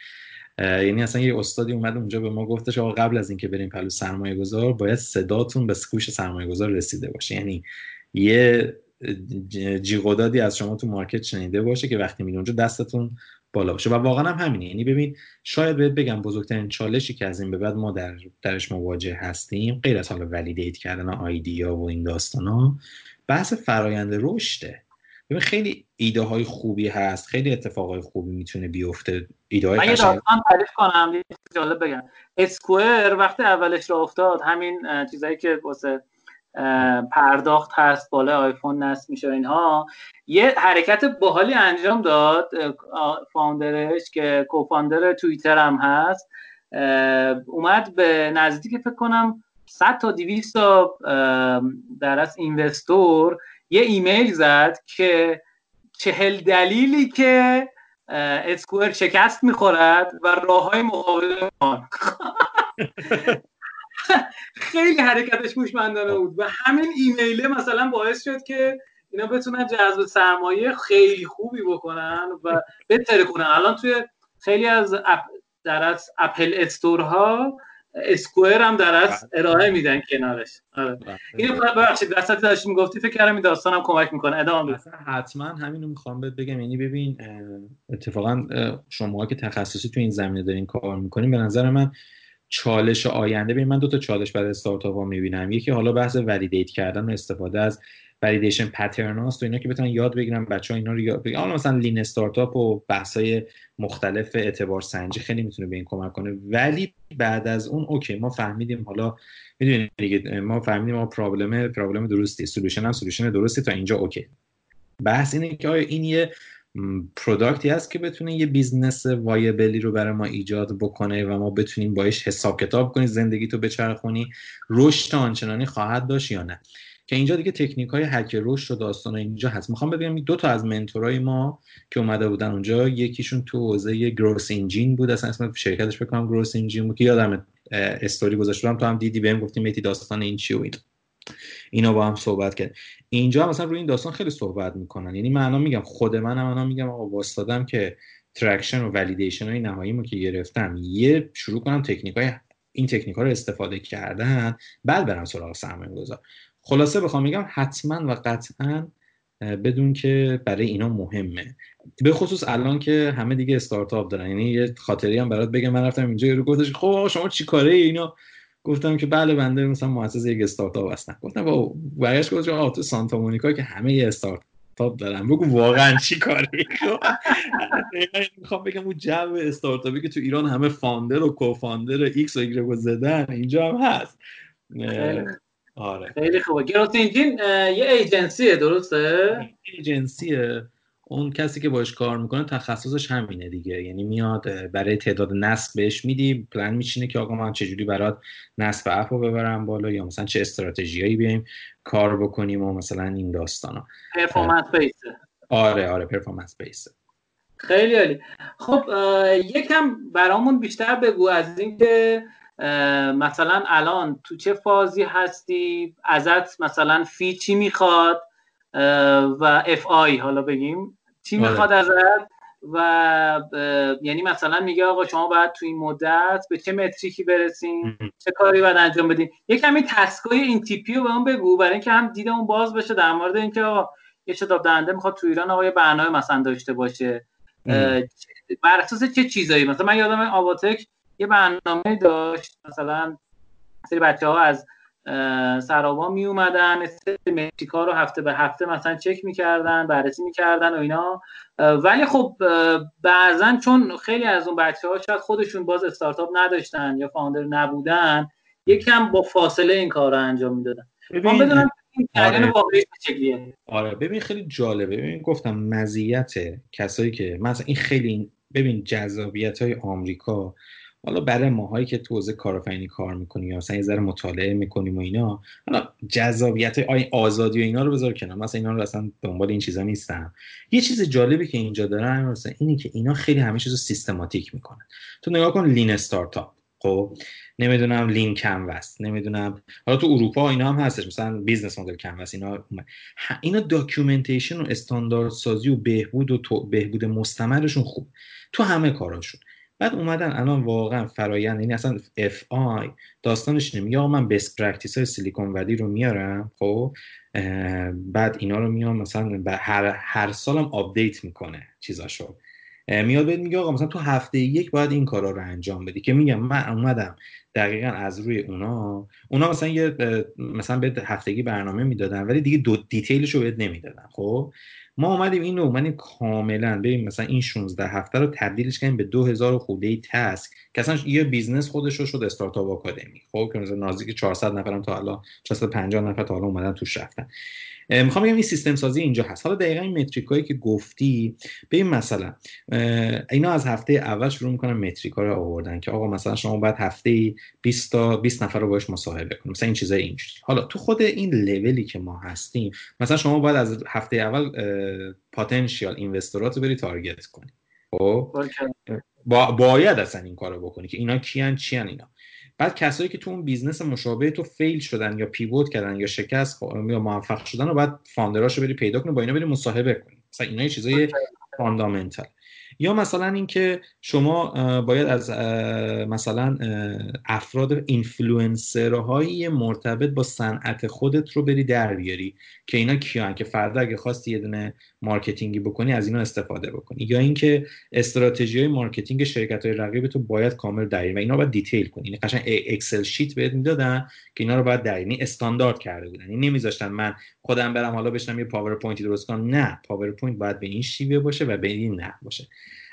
یعنی اصلا یه استادی اومد اونجا به ما گفتش آقا قبل از اینکه بریم پهلو سرمایه گذار باید صداتون به گوش سرمایه گذار رسیده باشه. یعنی یه جیغدادی از شما تو مارکت شنیده باشه که وقتی میری اونجا دستتون بالا باشه. و واقعا هم همینه. یعنی ببین شاید بهت بگم بزرگترین چالشی که از این به بعد ما در درش مواجه هستیم غیر از حالا ولیدیت کردن آیدیا و این ها بحث فرایند رشده. ببین خیلی ایده های خوبی هست خیلی اتفاقای خوبی می‌تونه بیفته. ایده های من تعریف کنم جالب بگم. اسکوئر وقتی اولش را افتاد همین چیزایی که واسه پرداخت هست بالا آیفون نصب میشه اینها. یه حرکت باحالی انجام داد فاوندرش که کوفاندر توییتر هم هست. اومد به نزدیک فکر کنم 100 تا 200 تا در از اینوستور یه ایمیل زد که چهل دلیلی که اسکوئر شکست می‌خورد و راه های مقابل خیلی حرکتش هوشمندانه بود و همین ایمیله مثلا باعث شد که اینا بتونن جذب سرمایه خیلی خوبی بکنن و بهتر کنن. الان توی خیلی از اپ در از اپل استور ها اسکوئر هم در از بله. ارائه میدن کنارش. آره. بله. اینو ببخشید وسط داشتی می‌گفتی فکر کردم این داستانم کمک می‌کنه. ادامه بده. حتما همینو می‌خوام بهت بگم. یعنی ببین اتفاقا شما که تخصصی تو این زمینه دارین کار می‌کنین به نظر من چالش آینده ببین من دو تا چالش برای استارتاپ ها می‌بینم. یکی حالا بحث validate کردن و استفاده از validation pattern هاست و اینا که بتونن یاد بگیرن بچه ها اینا رو یاد بگیرن. حالا مثلا lean startup و بحث های مختلف اعتبار سنجی خیلی می‌تونه به این کمک کنه. ولی بعد از اون okay ما فهمیدیم حالا می‌دونید دیگه ما فهمیدیم ما problem problem درستی solution هم solution درستی تا اینجا okay. بحث اینه که آیا این یه product ی هست که بتونه یه business viable ی رو برای ما ایجاد بکنه و ما بتونیم باش حساب کتاب کنی زندگی تو بچرخونی رشد آنچنانی خواهد داشت یا نه. که اینجا دیگه تکنیک های هک رشد و داستان اینجا هست. می‌خوام بگم دو تا از mentor ای ما که اومده بودن اونجا یکیشون تو حوزه growth engine بود. اصلا اسم شرکتش بکنم Growth Engine بود که یادم استوری گذاشتم. تو هم دیدی بهم گفتی میتی داستان این چی و اینا با هم صحبت کرد. اینجا مثلا روی این داستان خیلی صحبت می‌کنن. یعنی من میگم خود منم الان میگم آقا واسطادم که traction و validation های نهاییمو که گرفتم یه شروع کنم تکنیک های این تکنیک ها رو استفاده کردن بعد برم سراغ سرمایه گذار خلاصه بخوام میگم حتما و قطعا بدون که برای اینا مهمه. به خصوص الان که همه دیگه استارتاپ دارن. یعنی یه خاطری هم برات بگم. من رفتم اینجا رو گفتش خب شما چی کاره اینا گفتم که بله بنده مثلا مؤسس یک استارتاپ هستم. گفتم با برگشت گفت آ تو سانتا مونیکا که همه یه استارتاپ دارن. بگو واقعا چی کاری؟ می‌خوام بگم اون جو استارتاپی که تو ایران همه founder و co-founder X و ایگرگ زدن اینجا هم هست. آره. خیلی خوبه. Growth Engine یه ایجنسیه درسته؟ ایجنسیه. اون کسی که باش کار می‌کنه تخصصش همینه دیگه. یعنی میاد برای تعداد نصب بهش میدی پلن میچینه که آقا من چجوری برات نصب app رو ببرم بالا یا مثلا چه استراتژیایی بیایم کار بکنیم و مثلا این داستانا. performance base ه آره آره performance base ه خیلی عالی. خب یکم برامون بیشتر بگو از اینکه مثلا الان تو چه فازی هستی؟ ازت مثلا FI چی می‌خواد؟ و FI حالا بگیم. چی. می‌خواد ازت و یعنی مثلا میگه آقا شما باید تو این مدت به چه metric ی برسین؟ چه کاری باید انجام بدین؟ یه کمی task ای این تیپی رو به اون بگو برای اینکه هم دیدمون باز بشه در مورد اینکه آقا یه شتاب دهنده می‌خواد تو ایران آقا یه برنامه مثلا داشته باشه. بر اساس چه چیزایی؟ مثلا من یادم آواتک یه برنامه داشت مثلا سری بچه ها از سرابا می اومدن متریکا رو هفته به هفته مثلا چک می‌کردن بررسی می‌کردن و اینا. ولی خب بعضا چون خیلی از اون بچه ها شاید خودشون باز استارتاپ نداشتن یا فاوندر نبودن یکم با فاصله این کار رو انجام می‌دادن. بدونم آره. آره ببین خیلی جالبه. ببین گفتم مزیت کسایی که مثلا این خیلی ببین جذابیت های آمریکا حالا برای ماهایی که تو حوزه کارآفرینی کار می‌کنیم یا مثلا یه ذره مطالعه می‌کنیم و اینا حالا جذابیت آزادی و اینا رو بذار کنار. مثلا اینا رو اصلا دنبال این چیزا نیستم. یه چیز جالبی که اینجا دارن مثلا اینی که اینا خیلی همه چیزو سیستماتیک می‌کنن. تو نگاه کن لین استارتاپ. خب نمی‌دونم lean canvas نمی‌دونم. حالا تو اروپا اینا هم هستش. مثلا business model canvas اینا اینا documentation و استاندارد سازی و بهبود و تو بهبود مستمرشون خوب. تو همه کاراشون. بعد اومدن الان واقعا فرایند یعنی اصلا FI داستانش اینه. یا من best practice های Silicon Valley رو میارم خب؟ بعد اینا رو میام مثلا هر هر سالم update می‌کنه چیزاشو. میاد بهت میگه آقا مثلا تو هفته یک باید این کارا رو انجام بدی. که میگم من اومدم دقیقا از روی اونا. اونا مثلا یه مثلا به هفتگی برنامه می‌دادن ولی دیگه دو detail ش رو بهت نمی‌دادن خب؟ ما اومدیم اینو اومدیم کاملا ببین مثلا این 16 هفته رو تبدیلش کردیم به 2000 خورده ای task که اصلا یه business خودش رو شد استارتاپ academy. خب که مثلا نزدیک 400 نفرم تا حالا 450 نفر تا حالا اومدن توش رفتن. می‌خوام بگم این سیستم سازی اینجا هست. حالا دقیقا این metric ایی که گفتی ببین مثلا اینا از هفته اول شروع می‌کنن metric ا رو آوردن که آقا مثلا شما باید هفته 20 تا 20 نفر رو باش مصاحبه کنید مثلا این چیزای اینجوری. حالا تو خود این لولی که ما هستیم مثلا شما باید از هفته اول potential investor ات رو بری target کنی. خب؟ با باید اصلا این کارو بکنی که اینا کیان چیان اینا. بعد کسایی که تو اون business مشابه تو fail شدن یا pivot کردن یا شکست یا موفق شدن رو بعد founder اشو بری پیدا کنی با اینا بری مصاحبه کنی. مثلا اینا چیزای fundamental. یا مثلا اینکه شما باید از مثلا افراد اینفلوئنسرهای مرتبط با صنعت خودت رو بری در بیاری که اینا کیان که فردا اگه خواستی یه دونه marketing ی بکنی از اینا استفاده بکنی. یا اینکه استراتژی های marketing شرکت های رقیب تو باید کامل داری و اینا باید detail کنی. این قشنگ Excel sheet بهت می‌دادن که اینا رو باید در یعنی استاندارد کرده بودن. این یعنی نمیذاشتن من خودم برم حالا بشینم یه PowerPoint ی درست کنم. نه. PowerPoint باید به این شیوه باشه و به این نه باشه.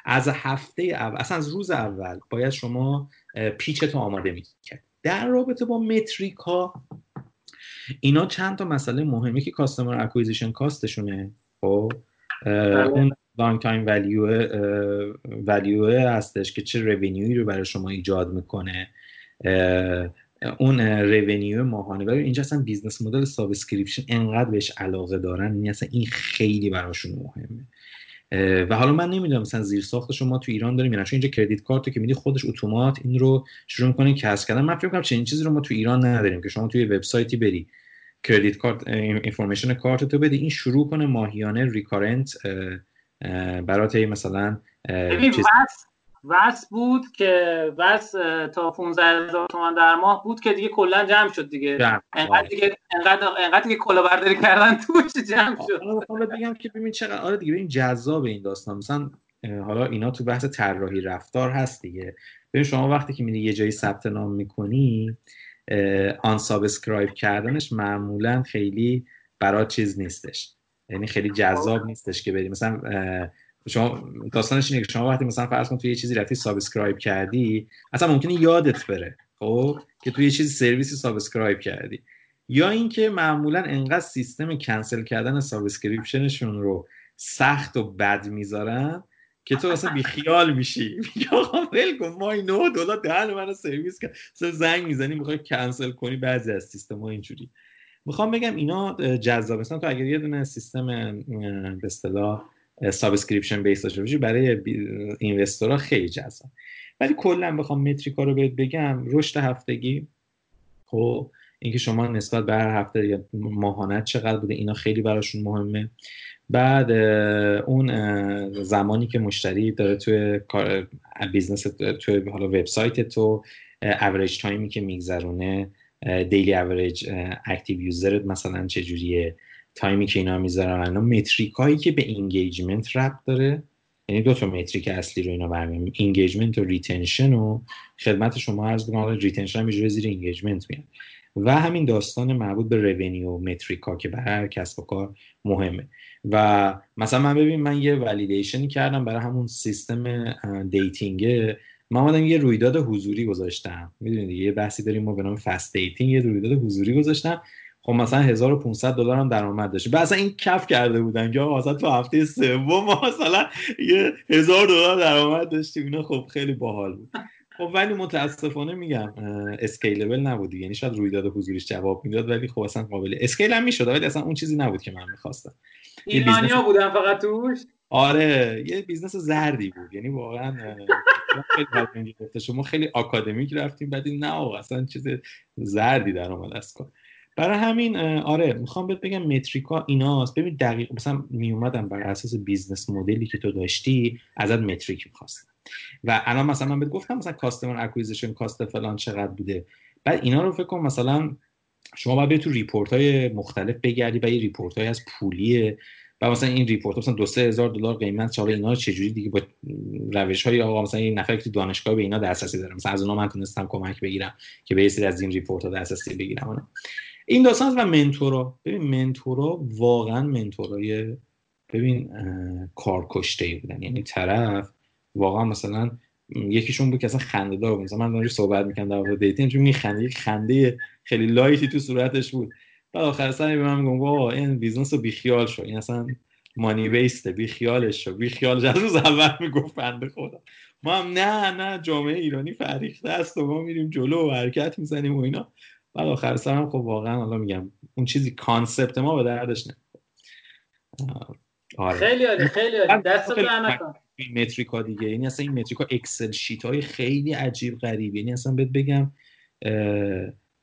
از هفته اول اصلا از روز اول باید شما pitch تو آماده می‌کرد. در رابطه با metric ها اینا چند تا مسئله مهمی که customer acquisition cost شونه خب اون long time value value هستش که چه revenue ی رو برای شما ایجاد می‌کنه. اون revenue ماهانه. ولی اینجا اصلا business model subscription انقدر بهش علاقه دارن این اصلا این خیلی براشون مهمه. و حالا من نمی‌دونم مثلا زیر ساخت شما تو ایران داریم یا چون اینجا credit card که میدی خودش اتومات این رو شروع می‌کنه کسب کردن. من فکر کنم چنین چیزی رو ما تو ایران نداریم که شما توی وبسایتی بری. credit card information کارت تو بدی این شروع کنه ماهیانه recurrent برات مثلا چیز... VAS بود که VAS تا 15 هزار تومان در ماه بود که دیگه کلا جمع شد دیگه. انقدر آره. دیگه انقدر انقدر دیگه کلا برداری کردن توش جمع شد. حالا بگم که ببین چقدر آره دیگه این جذاب این داستان. مثلا حالا اینا تو بحث طراحی رفتار هست دیگه. ببین شما وقتی که میری یه جایی ثبت نام می‌کنی آن subscribe کردنش معمولا خیلی برات چیز نیستش. یعنی خیلی جذاب نیستش که بری مثلا شما داستانش اینه که شما وقتی مثلا فرض کن توی یه چیزی رفتی subscribe کردی اصلا ممکنه یادت بره خب که توی یه چیزی سرویسی subscribe کردی. یا اینکه معمولا انقدر سیستم کنسل کردن subscription شون رو سخت و بد می‌ذارن که تو اصلا بی خیال میشی. میگه آقا ول کن ما 9 دلار دهن منو سرویس کرد زنگ می‌زنی می‌خوای کنسل کنی بعضی از سیستم ها اینجوری. می‌خوام بگم اینا جذاب مثلا تو اگر یه دونه سیستم به اصطلاح subscription base داشته باشی برای investor ها خیلی جذاب. ولی کلا بخوام metric ا رو بهت بگم رشد هفتگی خب اینکه شما نسبت به هر هفته یا ماهانت چقدر بوده اینا خیلی براشون مهمه. بعد اون زمانی که مشتری داره توی business توی حالا وبسایت تو average time ی که میگذرونه daily average active user ت مثلا چجوریه time ی که اینا می‌ذارن اینا metric هایی که به engagement ربط داره یعنی دو تا metric اصلی رو اینا برمیام engagement و retention و خدمت شما عرض کنم retention هم زیر engagement میاد. و همین داستان مربوط به revenue metric ا که به هر کسب و کار مهمه. و مثلا من ببین من یه validation ی کردم برای همون سیستم dating من آمدم یه رویداد حضوری گذاشتم. می‌دونید یه بحثی داریم ما به نام fast dating یه رویداد حضوری گذاشتم. خب مثلا 1500 دلار هم درآمد داشت. بعد این کف کرده بودن که مثلا تو هفته سوم مثلا یه هزار دلار درآمد داشتیم. اینا خب خیلی باحال بود. خب ولی متاسفانه میگم scalable نبود. یعنی شاید رویداد حضوریش جواب می‌داد ولی خب اصلا قابل scale هم می‌شد. ولی اصلا اون چیزی نبود که من می‌خواستم. ایرانیا بودن فقط توش؟ آره یه business زردی بود. یعنی واقعا خیلی شما خیلی آکادمیک رفتیم بعد نه اصلا چیز زردی در اومد از کار. برای همین آره می‌خوام بهت بگم metric ا ایناست. ببین دقیق مثلا می اومدم بر اساس business model ی که تو داشتی ازت metric می‌خواستم. و الان مثلا من بهت گفتم مثلا customer acquisition cost فلان چقدر بوده. بعد اینا رو فکر کن مثلا شما باید تو report های مختلف بگردی و یه report های از پولیه و مثلا این report مثلا دو سه هزار دلار قیمتشه حالا اینا رو چجوری دیگه با روش های آقا مثلا این نفر که دانشگاه به اینا دسترسی داره. مثلا از اونها من تونستم کمک بگیرم که یه سری از این report ها دسترسی بگیرم. اونا. این داستان و mentor ا ببین mentor ا واقعا mentor ای ببین کار کشته بودن. یعنی طرف واقعا مثلا یکیشون بود که اصلا خنده دار بود. مثلا من دارم صحبت می‌کنم در مورد dating چون میخنده یک خنده خیلی light ی تو صورتش بود. بعد آخر سر به من میگه وا این business رو بیخیال شو. این اصلا money waste ه بیخیالش شو. بیخیالش از روز اول می‌گفت بنده خدا. ما هم نه نه جامعه ایرانی فرهیخته است و ما میریم جلو و حرکت می‌زنیم و اینا. بعد آخر هم خب واقعا حالا میگم اون چیزی concept ما به دردش نه آره. خیلی عالی خیلی عالی. دست این metric ا دیگه. یعنی اصلا این metric ا Excel sheet های خیلی عجیب غریب. یعنی اصلا بهت بگم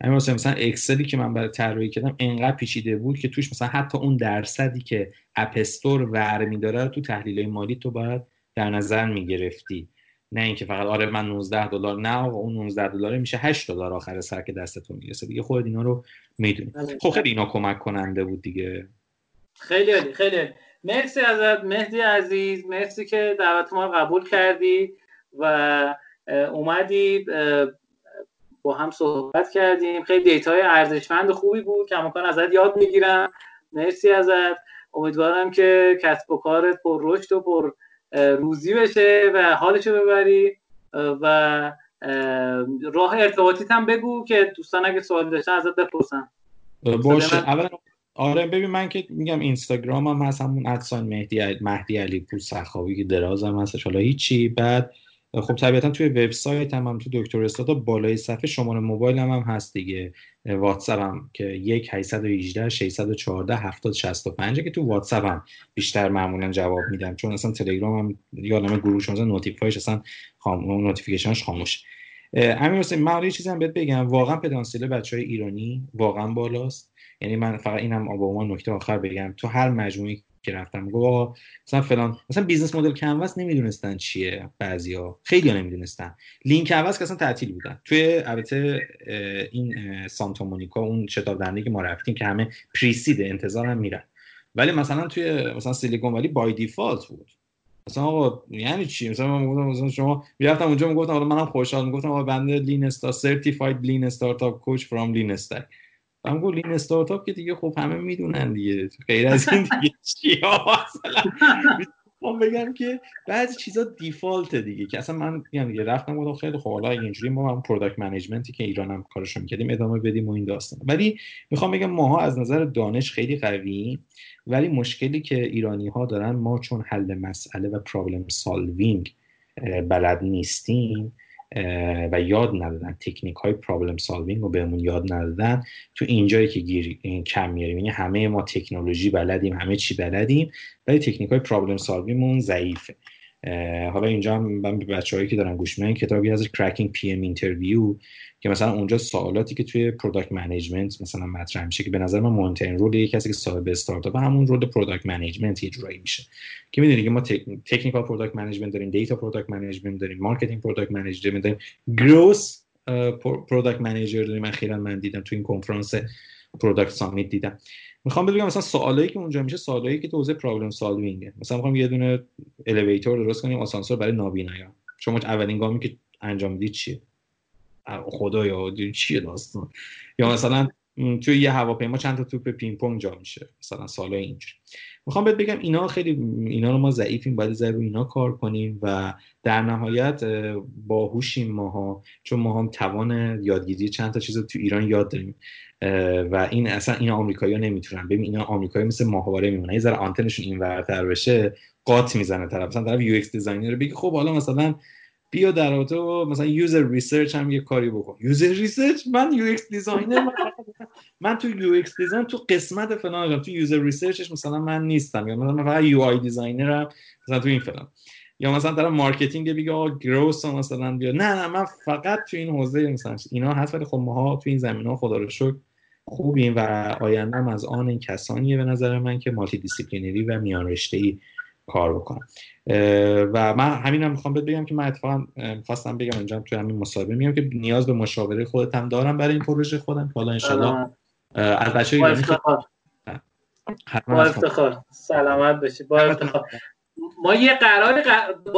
همین مثلا مثلا Excel ی که من برای طراحی کردم انقدر پیچیده بود که توش مثلا حتی اون درصدی که App Store ور میداره تو تحلیل مالی تو باید در نظر می‌گرفتی. نه اینکه فقط آره من 19 دلار نه و اون 19 دلار میشه 8 دلار آخر سر که دستتون می‌رسه. دیگه خود اینا رو می‌دونی. بله. خب خیلی اینا کمک کننده بود دیگه. خیلی عالی خیلی مرسی ازت مهدی عزیز مرسی که دعوت ما رو قبول کردی و اومدی با هم صحبت کردیم. خیلی دیتای ارزشمند خوبی بود. که امکان ازت یاد می‌گیرم. مرسی ازت. امیدوارم که کسب و کارت پر رشد و پر روزی بشه و حالشو ببری. و راه ارتباطیت هم بگو که دوستان اگه سوال داشتن ازت بپرسن. باشه. اولا آره ببین من که میگم اینستاگرام هم هست همون ادسان مهدی مهدی علی پور سخاوی که درازم هستش. حالا هیچی. بعد خب طبیعتا توی وبسایت هم, هم تو دکتر استادا بالای صفحه شماره موبایل هم, هم هست دیگه. واتساپ هم که 1 818 614 7065 که تو واتساپ هم بیشتر معمولا جواب میدم چون اصلا تلگرام هم یه عالمه گروه مثلا notify اش اصلا خام... notification ش خاموش. امیر حسین من یه چیزی هم بهت بگم. واقعا پتانسیل بچه‌های ایرانی واقعا بالاست. یعنی من فقط اینم با عنوان نکته آخر بگم. تو هر مجموعی که رفتم گفت مثلا فلان مثلا business model canvas نمی‌دونستن چیه بعضیا. خیلی نمی‌دونستن. lean canvas که اصلا تعطیل بودن. توی البته این سانتا مونیکا اون شتاب دهنده که ما رفتیم که همه pre-seed انتظار هم میرن. ولی مثلا توی مثلا Silicon Valley by default بود. مثلا آقا یعنی چی؟ مثلا من مثلا شما می‌رفتم اونجا می‌گفتم حالا منم خوشحال می‌گفتم آقا بنده lean sta certified lean startup coach from LEANSTACK من گفت lean startup که دیگه خب همه می‌دونن دیگه. غیر از این دیگه چی مثلا بگم که بعضی چیزا default دیگه که اصلا من میگم دیگه رفتم گفتم خیلی خوب حالا اینجوری ما هم product management ی که ایران هم کارشو می‌کردیم ادامه بدیم و این داستان. ولی می‌خوام بگم ماها از نظر دانش خیلی قوی ولی مشکلی که ایرانی ها دارن ما چون حل مسئله و problem solving بلد نیستیم و یاد ندادن. تکنیک های problem solving رو بهمون یاد ندادن. تو اینجایی که گیر کم میاریم. یعنی همه ما تکنولوژی بلدیم همه چی بلدیم ولی تکنیک های problem solving مون ضعیفه. حالا اینجا من به بچه‌هایی که دارن گوش میدن کتابی از Cracking PM Interview که مثلا اونجا سوالاتی که توی product management مثلا مطرح میشه که به نظر من مهمترین role یک کسی که صاحب استارتاپ همون role product management یه جورایی میشه. که می‌دونی که ما technical product management داریم data product management داریم marketing product management داریم. growth product manager داریم. اخیرا من دیدم تو این کنفرانس product summit دیدم. می‌خوام بگم مثلا سوالایی که اونجا میشه سوالایی که تو حوزه problem solving ه مثلا می‌خوام یه دونه elevator درست کنیم آسانسور برای نابینایان شما اولین گامی که انجام می‌دید چیه؟ خدایا چیه داستان؟ یا مثلا توی یه هواپیما چند تا توپ پینگ پونگ جا میشه مثلا سوال اینجوری. می‌خوام بهت بگم اینا خیلی اینا رو ما ضعیفیم باید ضرور اینا کار کنیم و در نهایت باهوشیم ماها چون ما هم توان یادگیری چند تا چیز رو تو ایران یاد داریم. و این اصلا این آمریکایی‌ها نمی‌تونن. ببین اینا آمریکایی مثل ماهواره میمونن. یه ذره آنتنشون اینورتر بشه قات می‌زنه طرف. مثلا طرف UX designer بگه خب حالا مثلا بیا در رابطه مثلا user research هم یه کاری بکن. user research من UX designer من تو UX design تو قسمت فلان تو user research ش مثلا من نیستم. یا مثلا فقط UI designer م مثلا تو این فلان. یا مثلا در marketing بگه آقا growth مثلا بیا. نه نه من فقط تو این حوزه مثلا اینا هست ولی خب ماها تو این زمینه ها خدا رو شکر خوبیم و آینده از آن این کسانیه به نظر من که multidisciplinary و میان رشته ای کار بکنم. و من همین هم می‌خوام بگم که من اتفاقا خواستم بگم اینجا توی همین مصاحبه میگم که نیاز به مشاوره خودت هم دارم برای این پروژه خودم حالا انشالله از بچه با افتخار. با افتخار. سلامت باشی. با افتخار. ما یه قرار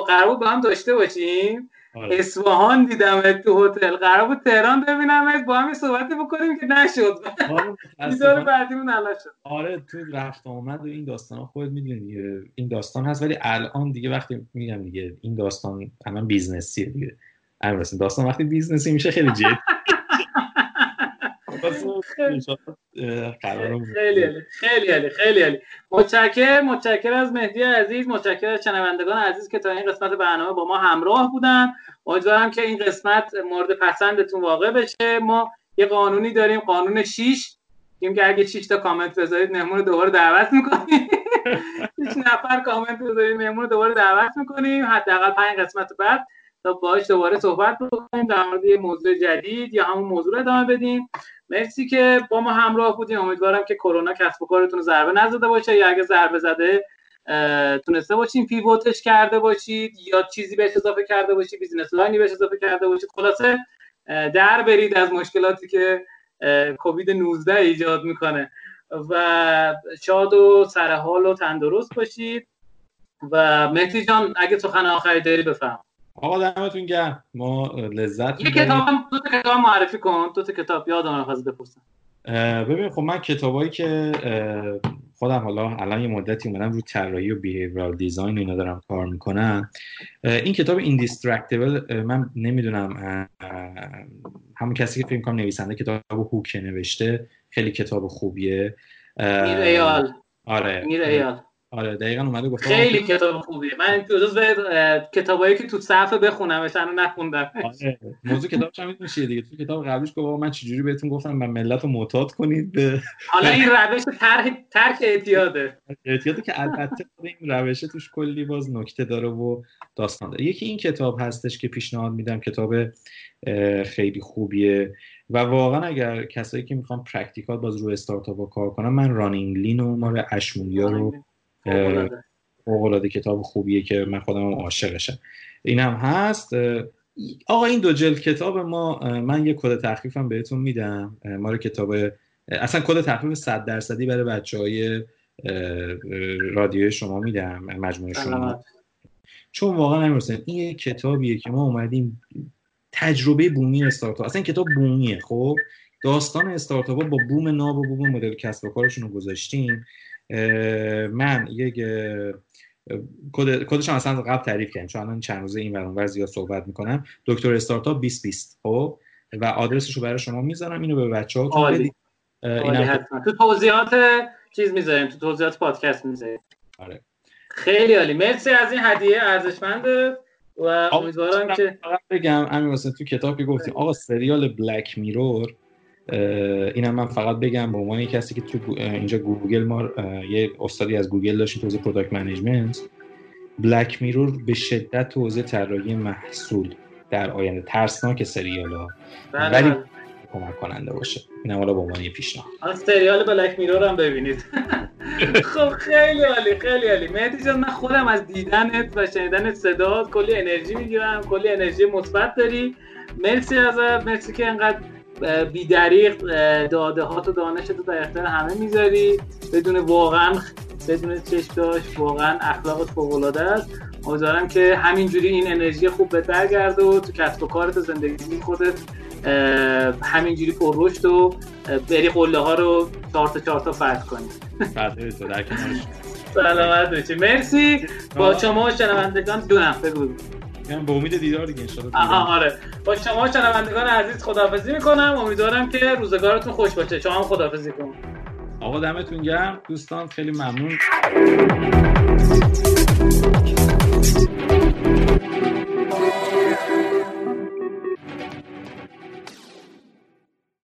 قرار با هم داشته باشیم. اصفهان دیدم تو هتل. قرار بود تهران ببینم با هم صحبتی بکنیم که نشد. دیدار بعدیمون شد آره تو رفت آمد و این داستان ها خودت می‌دونی این داستان هست ولی الان دیگه وقتی میگم دیگه این داستان الان business یه دیگه. امیر داستان وقتی business ی میشه خیلی جدی. خیلی خیلی خیلی خیلی متشکر متشکر از مهدی عزیز متشکر از شنوندگان عزیز که تا این قسمت برنامه با ما همراه بودن. امیدوارم که این قسمت مورد پسندتون واقع بشه. ما یه قانونی داریم قانون 6 که که اگه 6 تا کامنت بذارید مهمون دوباره دعوت می‌کنیم. هیچ نفر کامنت بذارید مهمون دوباره دعوت می‌کنیم. حداقل 5 قسمت بعد تا باهاش دوباره صحبت بکنیم در مورد یه موضوع جدید یا همون موضوع رو ادامه بدیم. مرسی که با ما همراه بودیم امیدوارم که کرونا کسب و کارتون ضربه نزده باشه یا اگه ضربه زده تونسته باشین pivot ش کرده باشید یا چیزی بهش اضافه کرده باشید business line ی بهش اضافه کرده باشید. خلاصه در برید از مشکلاتی که کووید 19 ایجاد می‌کنه. و شاد و سرحال و تندرست باشید. و مهدی جان اگه سخن آخری داری بفرما آقا دمتون گرم. ما لذت یه کتاب دو تا کتاب معرفی کن. دو تا کتاب. یادم رفت بپرسم. ببین خب من کتابایی که خودم حالا الان یه مدتی اومدم رو طراحی و behavioral design اینا دارم کار می‌کنم. این کتاب Indistractable من نمی‌دونم همون کسی که فکر کنم نویسنده کتاب Hook نوشته خیلی کتاب خوبیه. نیر ایال. آره. نیر ایال. آره دقیقا اومده گفتم خیلی کتاب خوبیه. من جزو کتابایی که تو صفه بخونمش اما نخوندم. آره. موضوع کتابش هم چیه دیگه. تو کتاب قبلش گفت من چجوری بهتون گفتم؟ من ملت رو معتاد کنید به حالا این روش ترک ترک اعتیاده. اعتیاده که البته این روش توش کلی باز نکته داره و داستان داره. یکی این کتاب هستش که پیشنهاد میدم کتاب خیلی خوبیه. و واقعا اگر کسایی که می‌خوان practical باز رو استارتاپ کار کنن من Running Lean و مال اش موریا رو فوق کتاب خوبیه که من خودم عاشقشم. این هم هست. آقا این دو جلد کتاب ما من یه کد تخفیفم بهتون میدم. ما رو کتاب اصلا کد تخفیف 100 درصدی برای بچه های رادیو شما میدم مجموعه شما. چون واقعا نمی‌رسن این یه کتابیه که ما اومدیم تجربه بومی استارتاپ. اصلا کتاب بومیه خب؟ داستان استارتاپ با بوم ناب و بوم مدل کسب و کارشون رو گذاشتیم. من یک کد کدش هم اصلا قبل تعریف کردیم چون الان چند روزه این ور زیاد صحبت می‌کنم. دکتر استارتاپ 2020 خب؟ و آدرسش رو برای شما می‌ذارم اینو به بچه‌ها بدید. تو توضیحات چیز می‌ذاریم تو توضیحات پادکست می‌ذاریم. آره. خیلی عالی. مرسی از این هدیه ارزشمنده و امیدوارم که بگم واسه تو کتابی گفتیم آقا سریال بلک میرور اینم من فقط بگم به عنوان کسی که تو اینجا گوگل ما یه استادی از گوگل داشتیم تو حوزه product management Black Mirror به شدت تو حوزه طراحی محصول در آینده. ترسناک سریال ها. بله، ولی بله. کمک کننده باشه. این حالا به عنوان یه پیشنهاد. سریال Black Mirror هم ببینید. خب خیلی عالی خیلی عالی. مهدی جان من خودم از دیدنت و شنیدن صدات کلی انرژی می‌گیرم کلی انرژی مثبت داری. مرسی ازت مرسی که انقدر بیدریق داده ها تو دانش تو در اختیار همه می‌ذاری. بدون واقعا بدون چشم واقعا اخلاقت فوق العاده است. امیدوارم که همینجوری این انرژی خوب به برگرده و تو کسب و کارت و زندگی خودت همینجوری پر رشد و بری قله ها رو چهار تا چهار تا فتح کنی. سلامت باشی. مرسی. با شما شنوندگان بگو. من به امید دیدار دیگه ان آها آره. با شما شنوندگان عزیز خداحافظی می‌کنم. امیدوارم که روزگارتون خوش باشه. شما هم خداحافظی کن. آقا دمتون گرم. دوستان خیلی ممنون.